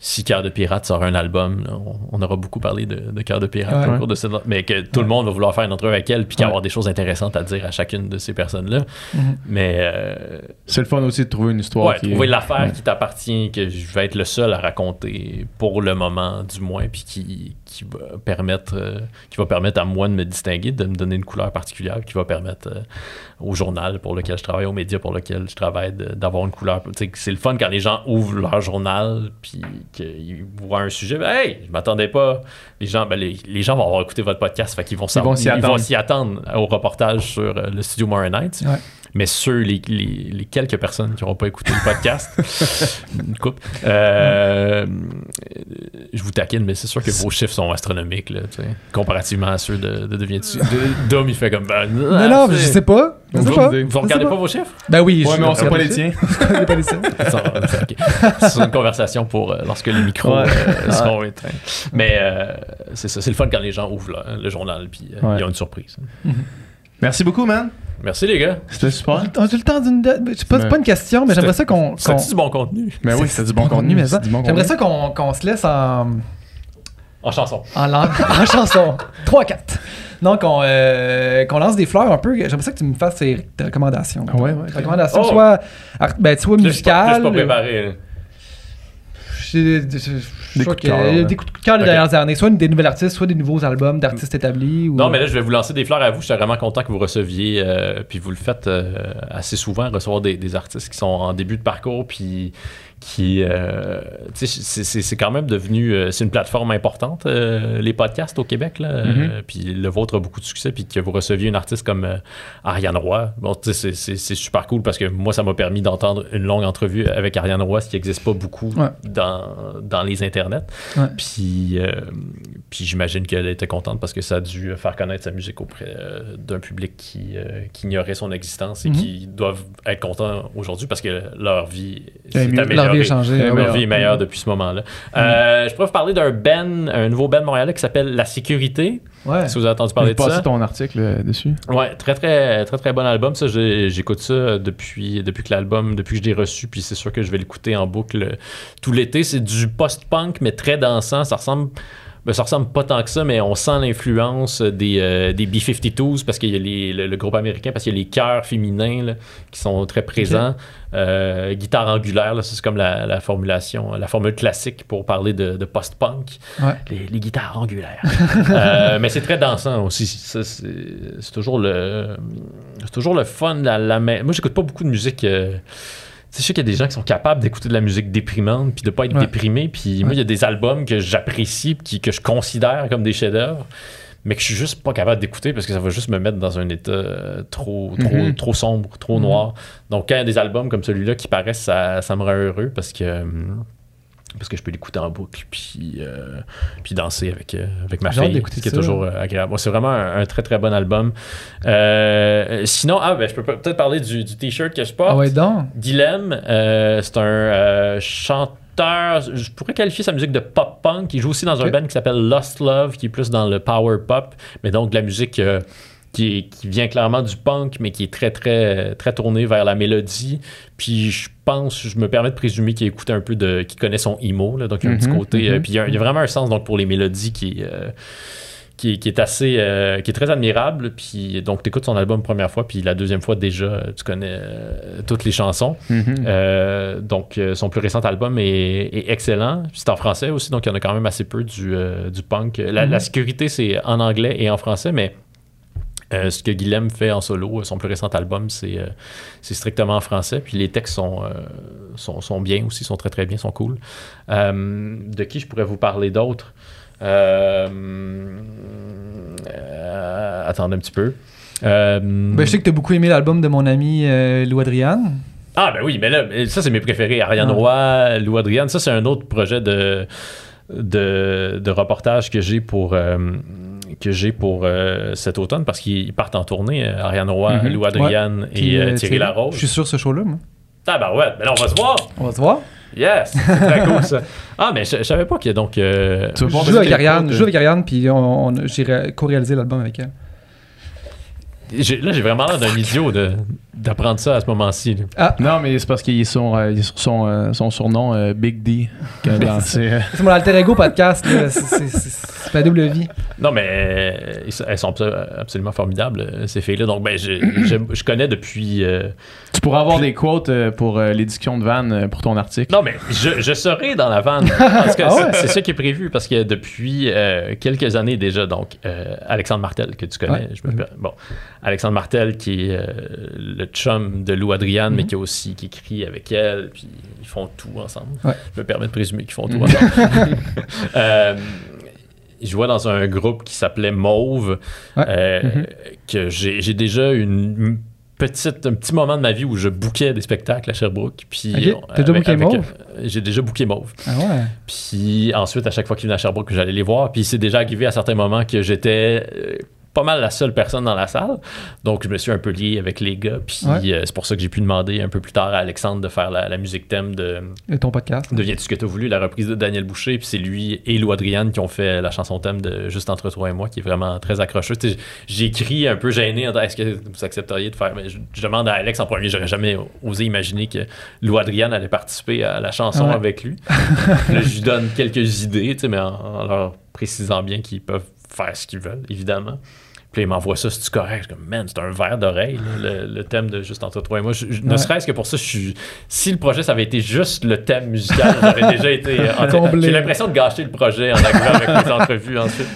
Speaker 5: si Cœur de Pirate sort un album, là, on, on aura beaucoup parlé de, de Cœur de Pirate
Speaker 3: Ouais.
Speaker 5: au cours de cette. Mais que tout le monde va vouloir faire une entrevue avec elle, puis qu'il va avoir des choses intéressantes à dire à chacune de ces personnes-là.
Speaker 3: Mhm.
Speaker 5: Mais. euh,
Speaker 2: C'est le fun aussi de trouver une histoire
Speaker 5: Ouais,
Speaker 2: qui
Speaker 5: trouver
Speaker 2: est...
Speaker 5: l'affaire qui t'appartient, que je vais être le seul à raconter pour le moment, du moins, puis qui, qui va permettre euh, qui va permettre à moi de me distinguer, de me donner une couleur particulière, qui va permettre euh, au journal pour lequel je travaille, aux médias pour lequel je travaille, d'avoir une couleur. C'est le fun quand les gens ouvrent leur journal, puis qu'ils voient un sujet. Ben, hey, je m'attendais pas. Les gens, ben, les, les gens vont avoir écouté votre podcast, fait qu'ils vont, ils vont s'y attendre au reportage sur euh, le studio Morin Nights.
Speaker 3: Ouais.
Speaker 5: Mais ceux, les, les, les quelques personnes qui n'auront pas écouté le podcast, une coupe, euh, je vous taquine, mais c'est sûr que vos chiffres sont astronomiques, là, tu sais, comparativement à ceux de, de Devient de, Dom, il fait comme. Ben,
Speaker 3: Non, non, je sais pas. Je sais
Speaker 5: Vous,
Speaker 3: pas.
Speaker 5: vous
Speaker 3: sais
Speaker 5: regardez pas vos chiffres?
Speaker 3: Ben oui.
Speaker 2: Ouais,
Speaker 3: je-
Speaker 2: mais on sait pas les tiens.
Speaker 3: Pas les tiens.
Speaker 5: C'est une conversation pour euh, lorsque les micros
Speaker 2: Ouais.
Speaker 5: euh, seront éteints. Mais euh, c'est ça, c'est le fun quand les gens ouvrent le, le journal puis euh,
Speaker 2: Ouais.
Speaker 5: ils ont une surprise.
Speaker 2: Merci beaucoup, man.
Speaker 5: Merci les gars.
Speaker 2: C'était super.
Speaker 3: On a le temps d'une. de- Je sais pas, c'est pas une question, mais j'aimerais ça qu'on. qu'on-
Speaker 5: C'est du bon contenu?
Speaker 2: Mais oui,
Speaker 3: C'est
Speaker 2: c'est du bon contenu.
Speaker 3: mais ça.
Speaker 2: c'est du bon
Speaker 3: J'aimerais ça qu'on qu'on se laisse en.
Speaker 5: En chanson.
Speaker 3: En, lan- en chanson. 3-4. Non, qu'on euh, qu'on lance des fleurs un peu. J'aimerais ça que tu me fasses tes, tes recommandations.
Speaker 2: Ah ouais, ouais.
Speaker 3: Tes recommandations,
Speaker 5: Oh.
Speaker 3: soit, art- ben, soit
Speaker 5: Là, je suis pas-
Speaker 3: musicales.
Speaker 5: préparé.
Speaker 3: j'ai- je- je
Speaker 2: Des coups de cœur, ouais.
Speaker 3: Des coups de cœur des
Speaker 5: Ok.
Speaker 3: dernières années. Soit des nouveaux artistes, soit des nouveaux albums d'artistes établis. Ou...
Speaker 5: Non, mais là, je vais vous lancer des fleurs à vous. Je suis vraiment content que vous receviez, euh, puis vous le faites euh, assez souvent, recevoir des, des artistes qui sont en début de parcours, puis qui, euh, c'est- quand même devenu, euh, c'est une plateforme importante, euh, les podcasts au Québec, là, euh, puis le vôtre a beaucoup de succès, puis que vous receviez une artiste comme Ariane Roy, bon, tu sais, c'est- super cool parce que moi, ça m'a permis d'entendre une longue entrevue avec Ariane Roy, ce qui n'existe pas beaucoup
Speaker 3: Ouais.
Speaker 5: dans, dans les internets.
Speaker 3: Ouais.
Speaker 5: Puis, puis j'imagine qu'elle était contente parce que ça a dû faire connaître sa musique auprès d'un public qui, qui ignorait son existence et
Speaker 3: Mhm.
Speaker 5: qui doivent être contents aujourd'hui parce que leur vie s'est améliorée.
Speaker 3: Leur vie a changé. Ouais.
Speaker 5: vie est meilleure depuis ce moment-là. Euh, je pourrais vous parler d'un band, un nouveau band montréalais qui s'appelle La Sécurité.
Speaker 3: Ouais.
Speaker 5: Si vous avez entendu parler de ça.
Speaker 2: ton article euh, dessus.
Speaker 5: Ouais, très très très très bon album. Ça, j'écoute ça depuis depuis que l'album, depuis que je l'ai reçu, puis c'est sûr que je vais l'écouter en boucle tout l'été. C'est du post-punk mais très dansant. Ça ressemble ben, ça ressemble pas tant que ça, mais on sent l'influence des, euh, des B-52s parce qu'il y a les- le, le groupe américain, parce qu'il y a les chœurs féminins là, qui sont très présents. Euh, guitare angulaire, là, c'est comme la, la formulation, la formule classique pour parler de, de post-punk.
Speaker 3: Ouais.
Speaker 5: Les, les guitares angulaires. Euh, mais c'est très dansant aussi. Ça, c'est c'est toujours le, c'est toujours le fun. La, Moi, j'écoute pas beaucoup de musique. C'est sûr qu'il y a des gens qui sont capables d'écouter de la musique déprimante puis de pas être
Speaker 3: Ouais.
Speaker 5: déprimé. Puis moi, il y a des albums que j'apprécie qui, que je considère comme des chefs-d'œuvre, mais que je suis juste pas capable d'écouter parce que ça va juste me mettre dans un état euh, trop, trop,
Speaker 2: Mhm.
Speaker 5: trop sombre, trop
Speaker 3: Mhm.
Speaker 5: noir. Donc, quand il y a des albums comme celui-là qui paraissent, ça, ça me rend heureux parce que. Parce que je peux l'écouter en boucle, puis, euh, puis danser avec, euh, avec ma fille, ce qui est toujours euh, agréable. C'est vraiment un, un très très bon album. Sinon, ah, ben, je peux peut-être parler du, du t-shirt que je porte.
Speaker 3: Ah ouais, donc.
Speaker 5: Dilemme, c'est un chanteur, je pourrais qualifier sa musique de pop-punk. Il joue aussi dans un band qui s'appelle Lost Love, qui est plus dans le power pop, mais donc de la musique euh, qui, est- qui vient clairement du punk, mais qui est très, très, très tournée vers la mélodie. Puis je pense, je me permets de présumer qu'il écoute un peu de. qu'il connaît son emo, là, donc il y a un petit
Speaker 2: Mhm,
Speaker 5: côté. euh,
Speaker 2: mhm.
Speaker 5: puis il y, a, il y a vraiment un sens donc, pour les mélodies qui est. euh, qui est, qui est assez euh, qui est très admirable puis donc tu écoutes son album première fois puis la deuxième fois déjà tu connais euh, toutes les chansons
Speaker 2: Mhm.
Speaker 5: euh, donc, son plus récent album est, est excellent. Puis C'est en français aussi, donc il y en a quand même assez peu du, du punk. La, la sécurité, c'est en anglais et en français, mais euh, ce que Guilhem fait en solo, son plus récent album, c'est euh, c'est strictement en français. Puis les textes sont, euh, sont, sont bien aussi, sont très très bien, sont cool. Euh, de qui je pourrais vous parler d'autres Euh, euh, Attendez un petit peu. Euh,
Speaker 3: Ben, je sais que t'as beaucoup aimé l'album de mon ami euh, Lou Adrian.
Speaker 5: ah, ben oui, mais là, ça, c'est mes préférés. Ariane
Speaker 3: Ah.
Speaker 5: Roy, Lou Adrian. Ça, c'est un autre projet de, de, de reportage que j'ai pour. Que j'ai pour euh, cet automne parce qu'ils partent en tournée, euh, Ariane Roy,
Speaker 2: Mhm.
Speaker 5: Lou Adrian
Speaker 3: Puis,
Speaker 5: et euh,
Speaker 3: euh,
Speaker 5: Thierry Larose.
Speaker 3: Je suis sur ce show-là, moi.
Speaker 5: Ah ben ouais, mais là on va se voir.
Speaker 3: On va se voir.
Speaker 5: Yes! C'est très cool ça. Ah, mais je, je savais pas qu'il y a donc. euh,
Speaker 2: Tu veux
Speaker 4: Je joue avec Ariane, puis on, on- j'ai ré- co-réalisé l'album avec elle.
Speaker 5: Là, j'ai vraiment l'air d'un idiot de- d'apprendre ça à ce moment-ci. là.
Speaker 2: Non, mais c'est parce qu'il est sur, euh, il est sur son, euh, son surnom euh, Big D. euh,
Speaker 4: C'est mon alter ego podcast. C'est- c'est- c'est c'est pas double vie.
Speaker 5: Non, mais euh, ils sont- elles sont abso- absolument formidables, euh, ces filles-là. Donc, ben, je, je, je connais depuis. euh,
Speaker 2: Tu pourras avoir des quotes pour euh, l'édition de Van pour ton article.
Speaker 5: Non, mais je, je serai dans la vanne. Parce que
Speaker 4: Ah ouais?
Speaker 5: c'est- c'est ça qui est prévu. Parce que depuis euh, quelques années déjà, donc, euh, Alexandre Martel, que tu connais,
Speaker 4: Ouais.
Speaker 5: je me per- Bon, Alexandre Martel, qui est euh, le chum de Lou Adriane, mais qui a aussi qui écrit avec elle, puis ils font tout ensemble.
Speaker 4: Ouais.
Speaker 5: Je me permets de présumer qu'ils font tout
Speaker 2: Mhm.
Speaker 5: ensemble. Euh, il jouait dans un groupe qui s'appelait Mauve,
Speaker 4: Ouais.
Speaker 5: euh,
Speaker 2: Mhm.
Speaker 5: que j'ai déjà une petite, un petit moment de ma vie où je bouquais des spectacles à Sherbrooke. Puis
Speaker 4: Ok. T'as déjà booké Mauve?
Speaker 5: J'ai déjà booké Mauve.
Speaker 4: Ah ouais.
Speaker 5: Puis ensuite, à chaque fois qu'il venait à Sherbrooke, j'allais les voir. Puis c'est déjà arrivé à certains moments que j'étais pas mal la seule personne dans la salle. Donc je me suis un peu lié avec les gars. Puis
Speaker 4: Ouais.
Speaker 5: euh, c'est pour ça que j'ai pu demander un peu plus tard à Alexandre de faire la, la musique thème de
Speaker 4: Et ton podcast.
Speaker 5: Deviens-tu ce que t'as voulu, la reprise de Daniel Boucher. Puis c'est lui et Lou Adriane qui ont fait la chanson thème de Juste entre toi et moi, qui est vraiment très accrocheuse. Écrit un peu gêné en disant est-ce que vous accepteriez de faire. Mais je, je demande à Alex en premier, j'aurais jamais osé imaginer que Lou Adriane allait participer à la chanson
Speaker 4: Ouais.
Speaker 5: avec lui. Là, je lui donne quelques idées, mais en, en leur précisant bien qu'ils peuvent faire ce qu'ils veulent, évidemment. Puis il m'envoie ça, c'est correct? Je suis comme, man, c'est un verre d'oreille, le, le thème de Juste entre toi et moi. Je- je- Ne serait-ce que pour ça, je suis. Si le projet, ça avait été juste le thème musical, j'aurais déjà été.
Speaker 4: Comblé.
Speaker 5: J'ai l'impression de gâcher le projet en arrivant avec les entrevues ensuite.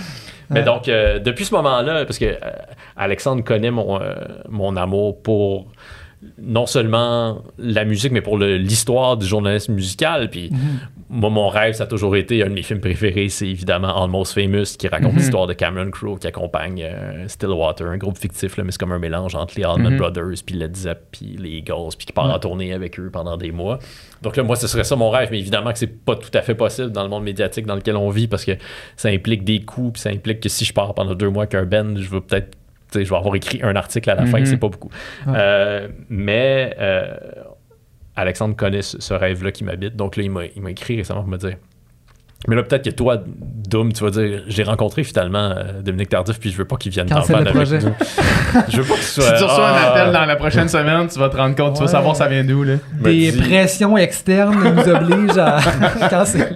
Speaker 5: Mais
Speaker 4: Ouais.
Speaker 5: donc, euh, depuis ce moment-là, parce que euh, Alexandre connaît mon, euh, mon amour pour non seulement la musique, mais pour l'histoire du journalisme musical. Puis
Speaker 4: Mhm.
Speaker 5: Moi, mon rêve, ça a toujours été un de mes films préférés, c'est évidemment Almost Famous, qui raconte
Speaker 2: Mhm.
Speaker 5: l'histoire de Cameron Crowe, qui accompagne euh, Stillwater, un groupe fictif, là, mais c'est comme un mélange entre les Allman
Speaker 2: Mhm.
Speaker 5: Brothers, puis Led Zepp, puis les Eagles, puis qui part en tournée avec eux pendant des mois. Donc là, moi, ce serait ça mon rêve, mais évidemment que c'est pas tout à fait possible dans le monde médiatique dans lequel on vit, parce que ça implique des coûts, puis ça implique que si je pars pendant deux mois qu'un band, je vais peut-être tu sais, je vais avoir écrit un article à la fin,
Speaker 2: Mhm.
Speaker 5: c'est pas beaucoup. Euh, mais euh, Alexandre connaît ce, ce rêve-là qui m'habite. Donc là, il m'a, écrit récemment pour me dire Mais là, peut-être que toi, Doom, tu vas dire J'ai rencontré finalement euh, Dominique Tardif, puis je veux pas qu'il vienne dans
Speaker 4: le
Speaker 5: avec
Speaker 4: projet.
Speaker 5: nous. Je veux pas qu'il soit.
Speaker 2: Si tu reçois un
Speaker 5: Ah.
Speaker 2: appel dans la prochaine semaine, tu vas te rendre compte, tu vas savoir ça vient d'où. là.
Speaker 4: Des pressions externes nous obligent à canceller.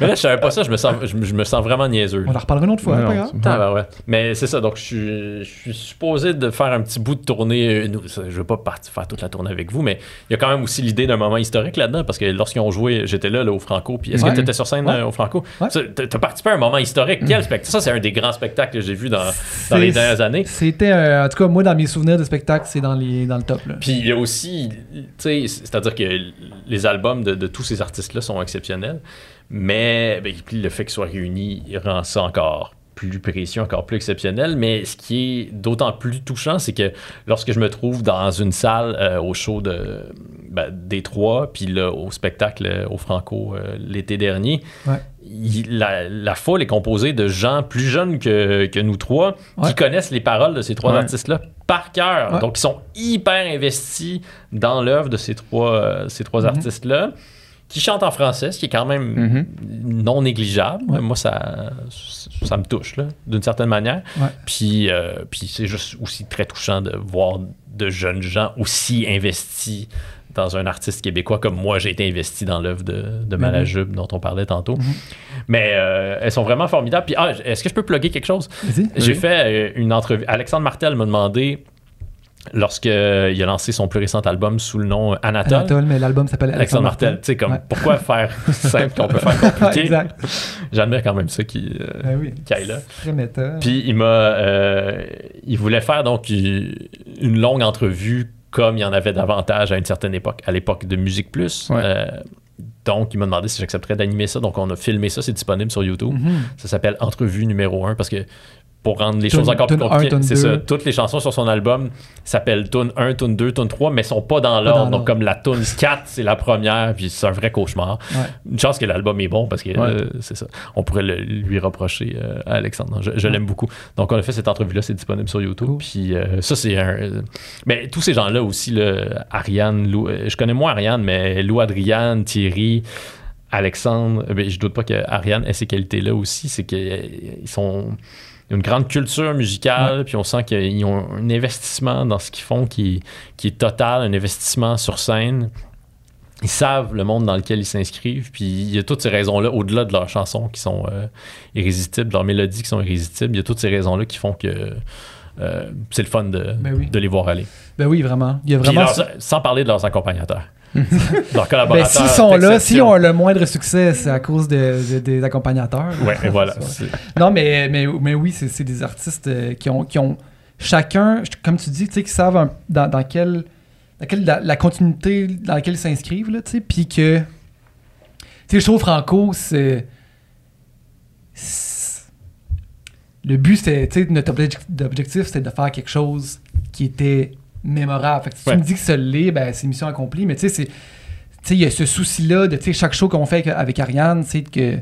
Speaker 5: Mais là, je savais pas ça, je me sens, je, me- je me sens vraiment niaiseux.
Speaker 4: On en reparlera une autre fois, pas
Speaker 2: non,
Speaker 4: grave.
Speaker 2: c'est-
Speaker 5: Ah, ben ouais. Mais c'est ça, donc je suis, je suis supposé de faire un petit bout de tournée. euh, je veux pas partir faire toute la tournée avec vous, mais il y a quand même aussi l'idée d'un moment historique là-dedans, parce que lorsqu'ils ont joué, j'étais là, là, au Franco, puis est-ce
Speaker 4: Ouais.
Speaker 5: que tu étais sur scène
Speaker 4: Ouais.
Speaker 5: euh, au Franco?
Speaker 4: Ouais.
Speaker 5: T'as t'as participé à un moment historique. Quel spectacle? Ça, c'est un des grands spectacles que j'ai vu dans, dans les dernières années.
Speaker 4: C'était, euh, en tout cas, moi, dans mes souvenirs de spectacle, c'est dans, les, dans le top. Là.
Speaker 5: Puis il y a aussi, tu sais, c'est-à-dire que les albums de, de tous ces artistes-là sont exceptionnels, mais ben, puis le fait qu'ils soient réunis rend ça encore plus précieux, encore plus exceptionnel. Mais ce qui est d'autant plus touchant, c'est que lorsque je me trouve dans une salle euh, au show de ben, des trois, puis là, au spectacle euh, au Franco euh, l'été dernier,
Speaker 4: Ouais.
Speaker 5: il- la, la foule est composée de gens plus jeunes que, que nous trois
Speaker 4: Ouais.
Speaker 5: qui connaissent les paroles de ces trois
Speaker 2: Ouais.
Speaker 5: artistes-là par cœur. Donc, ils sont hyper investis dans l'œuvre de ces trois, euh, ces trois
Speaker 4: Mhm.
Speaker 5: artistes-là qui chantent en français, ce qui est quand même
Speaker 2: Mhm.
Speaker 5: non négligeable.
Speaker 4: Ouais.
Speaker 5: Moi, ça, ça me touche, là, d'une certaine manière.
Speaker 4: Ouais.
Speaker 5: Puis, euh, puis c'est juste aussi très touchant de voir de jeunes gens aussi investis dans un artiste québécois comme moi, j'ai été investi dans l'œuvre de, de Malajube dont on parlait tantôt.
Speaker 4: Mhm.
Speaker 5: Mais euh, elles sont vraiment formidables. Puis, ah, est-ce que je peux plugger quelque chose? J'ai fait euh, une entrevue. Alexandre Martel m'a demandé, lorsqu'il a lancé son plus récent album sous le nom Anatole,
Speaker 4: Anatole, mais l'album s'appelle
Speaker 5: Alexandre Martel, tu sais, comme
Speaker 4: Ouais.
Speaker 5: pourquoi faire simple? Qu'on peut faire compliqué?
Speaker 4: exact.
Speaker 5: J'admire quand même ça qui, euh,
Speaker 4: Ben oui.
Speaker 5: qui aille là.
Speaker 4: Très méta.
Speaker 5: Puis il m'a. euh, il voulait faire donc une longue entrevue comme il y en avait davantage à une certaine époque, à l'époque de Musique Plus.
Speaker 2: Ouais.
Speaker 5: Euh, donc il m'a demandé si j'accepterais d'animer ça. Donc on a filmé ça, c'est disponible sur YouTube.
Speaker 4: Mhm.
Speaker 5: Ça s'appelle Entrevue numéro 1 parce que pour rendre les
Speaker 3: Tune-
Speaker 5: choses encore plus compliquées. C'est ça. Toutes les chansons sur son album s'appellent Tune 1, Tune 2, Tune 3, mais sont pas dans l'ordre. Donc, comme la Tune 4, c'est la première, puis c'est un vrai cauchemar.
Speaker 3: Ouais.
Speaker 5: Une chance que l'album est bon parce que
Speaker 2: Ouais.
Speaker 5: euh, c'est ça. On pourrait le- lui reprocher euh, à Alexandre. Je, je l'aime beaucoup. Donc, on a fait cette entrevue-là, c'est disponible sur YouTube.
Speaker 3: Cool.
Speaker 5: Puis, euh, ça, c'est un. mais tous ces gens-là aussi, là, Ariane, Lou, je connais moins Ariane, mais Lou Adriane, Thierry. Alexandre, ben, je doute pas que Ariane ait ces qualités-là aussi, c'est qu'ils sont une grande culture musicale, puis on sent qu'ils ont un investissement dans ce qu'ils font qui, qui est total, un investissement sur scène. Ils savent le monde dans lequel ils s'inscrivent, puis il y a toutes ces raisons-là, au-delà de leurs chansons qui sont euh, irrésistibles, leurs mélodies qui sont irrésistibles, il y a toutes ces raisons-là qui font que euh, c'est le fun de,
Speaker 3: Ben oui.
Speaker 5: de les voir aller.
Speaker 3: Ben oui, vraiment. Il y a
Speaker 5: Puis
Speaker 3: vraiment.
Speaker 5: leurs- sans parler de leurs accompagnateurs. leurs
Speaker 3: Ben,
Speaker 5: collaborateurs.
Speaker 3: s'ils sont là, s'ils ont le moindre succès, c'est à cause de- de- des accompagnateurs.
Speaker 5: Et voilà.
Speaker 3: Non, mais, mais, mais oui, c'est des artistes euh, qui, ont, qui ont chacun, comme tu dis, tu sais, qui savent un- dans, dans quelle, dans quelle- la, la continuité dans laquelle ils s'inscrivent, puis que, tu sais, le show franco, c'est... Le but, c'était, notre objectif, c'était de faire quelque chose qui était mémorable. Fait que si
Speaker 5: Ouais.
Speaker 3: tu me dis que ça l'est, ben, c'est mission accomplie, mais tu sais, c'est... Tu sais, il y a ce souci-là de, chaque show qu'on fait avec, Ariane, tu sais, que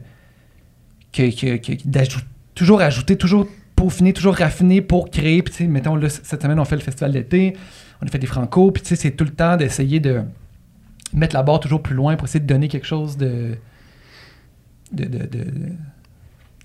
Speaker 3: que, que, que- d'ajou- toujours ajouter, toujours peaufiner, toujours raffiner pour créer. Puis, tu sais, mettons, là, cette semaine, on fait le festival d'été, on a fait des franco, puis, tu sais, c'est tout le temps d'essayer de mettre la barre toujours plus loin pour essayer de donner quelque chose de. de, de, de,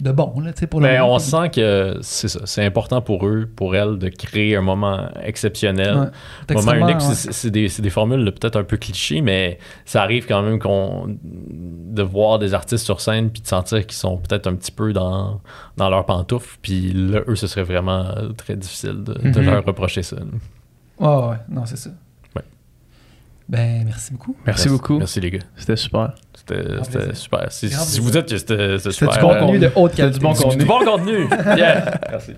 Speaker 3: de bon, là, tu sais, pour le
Speaker 5: Mais
Speaker 3: moment.
Speaker 5: on sent que c'est ça. C'est important pour eux, pour elles, de créer un moment exceptionnel.
Speaker 3: Ouais.
Speaker 5: Moment unique,
Speaker 3: ouais.
Speaker 5: c'est- c'est des, c'est des formules peut-être un peu clichés, mais ça arrive quand même qu'on de voir des artistes sur scène puis de sentir qu'ils sont peut-être un petit peu dans, dans leurs pantoufles. Puis là, eux, ce serait vraiment euh, très difficile de, de
Speaker 3: Mhm.
Speaker 5: leur reprocher ça.
Speaker 3: Ouais, ouais, non, c'est ça.
Speaker 5: Ouais.
Speaker 3: Ben, merci beaucoup.
Speaker 2: Merci beaucoup.
Speaker 5: Merci les gars.
Speaker 2: C'était super.
Speaker 5: C'était
Speaker 3: plaisir.
Speaker 5: super. Si, si vous dites que c'était c'était
Speaker 3: C'est
Speaker 5: super.
Speaker 3: du bon
Speaker 5: euh,
Speaker 3: contenu de haute
Speaker 2: C'était du
Speaker 3: qualité.
Speaker 2: bon
Speaker 5: c'est
Speaker 2: contenu.
Speaker 5: du bon contenu. Yeah. Merci.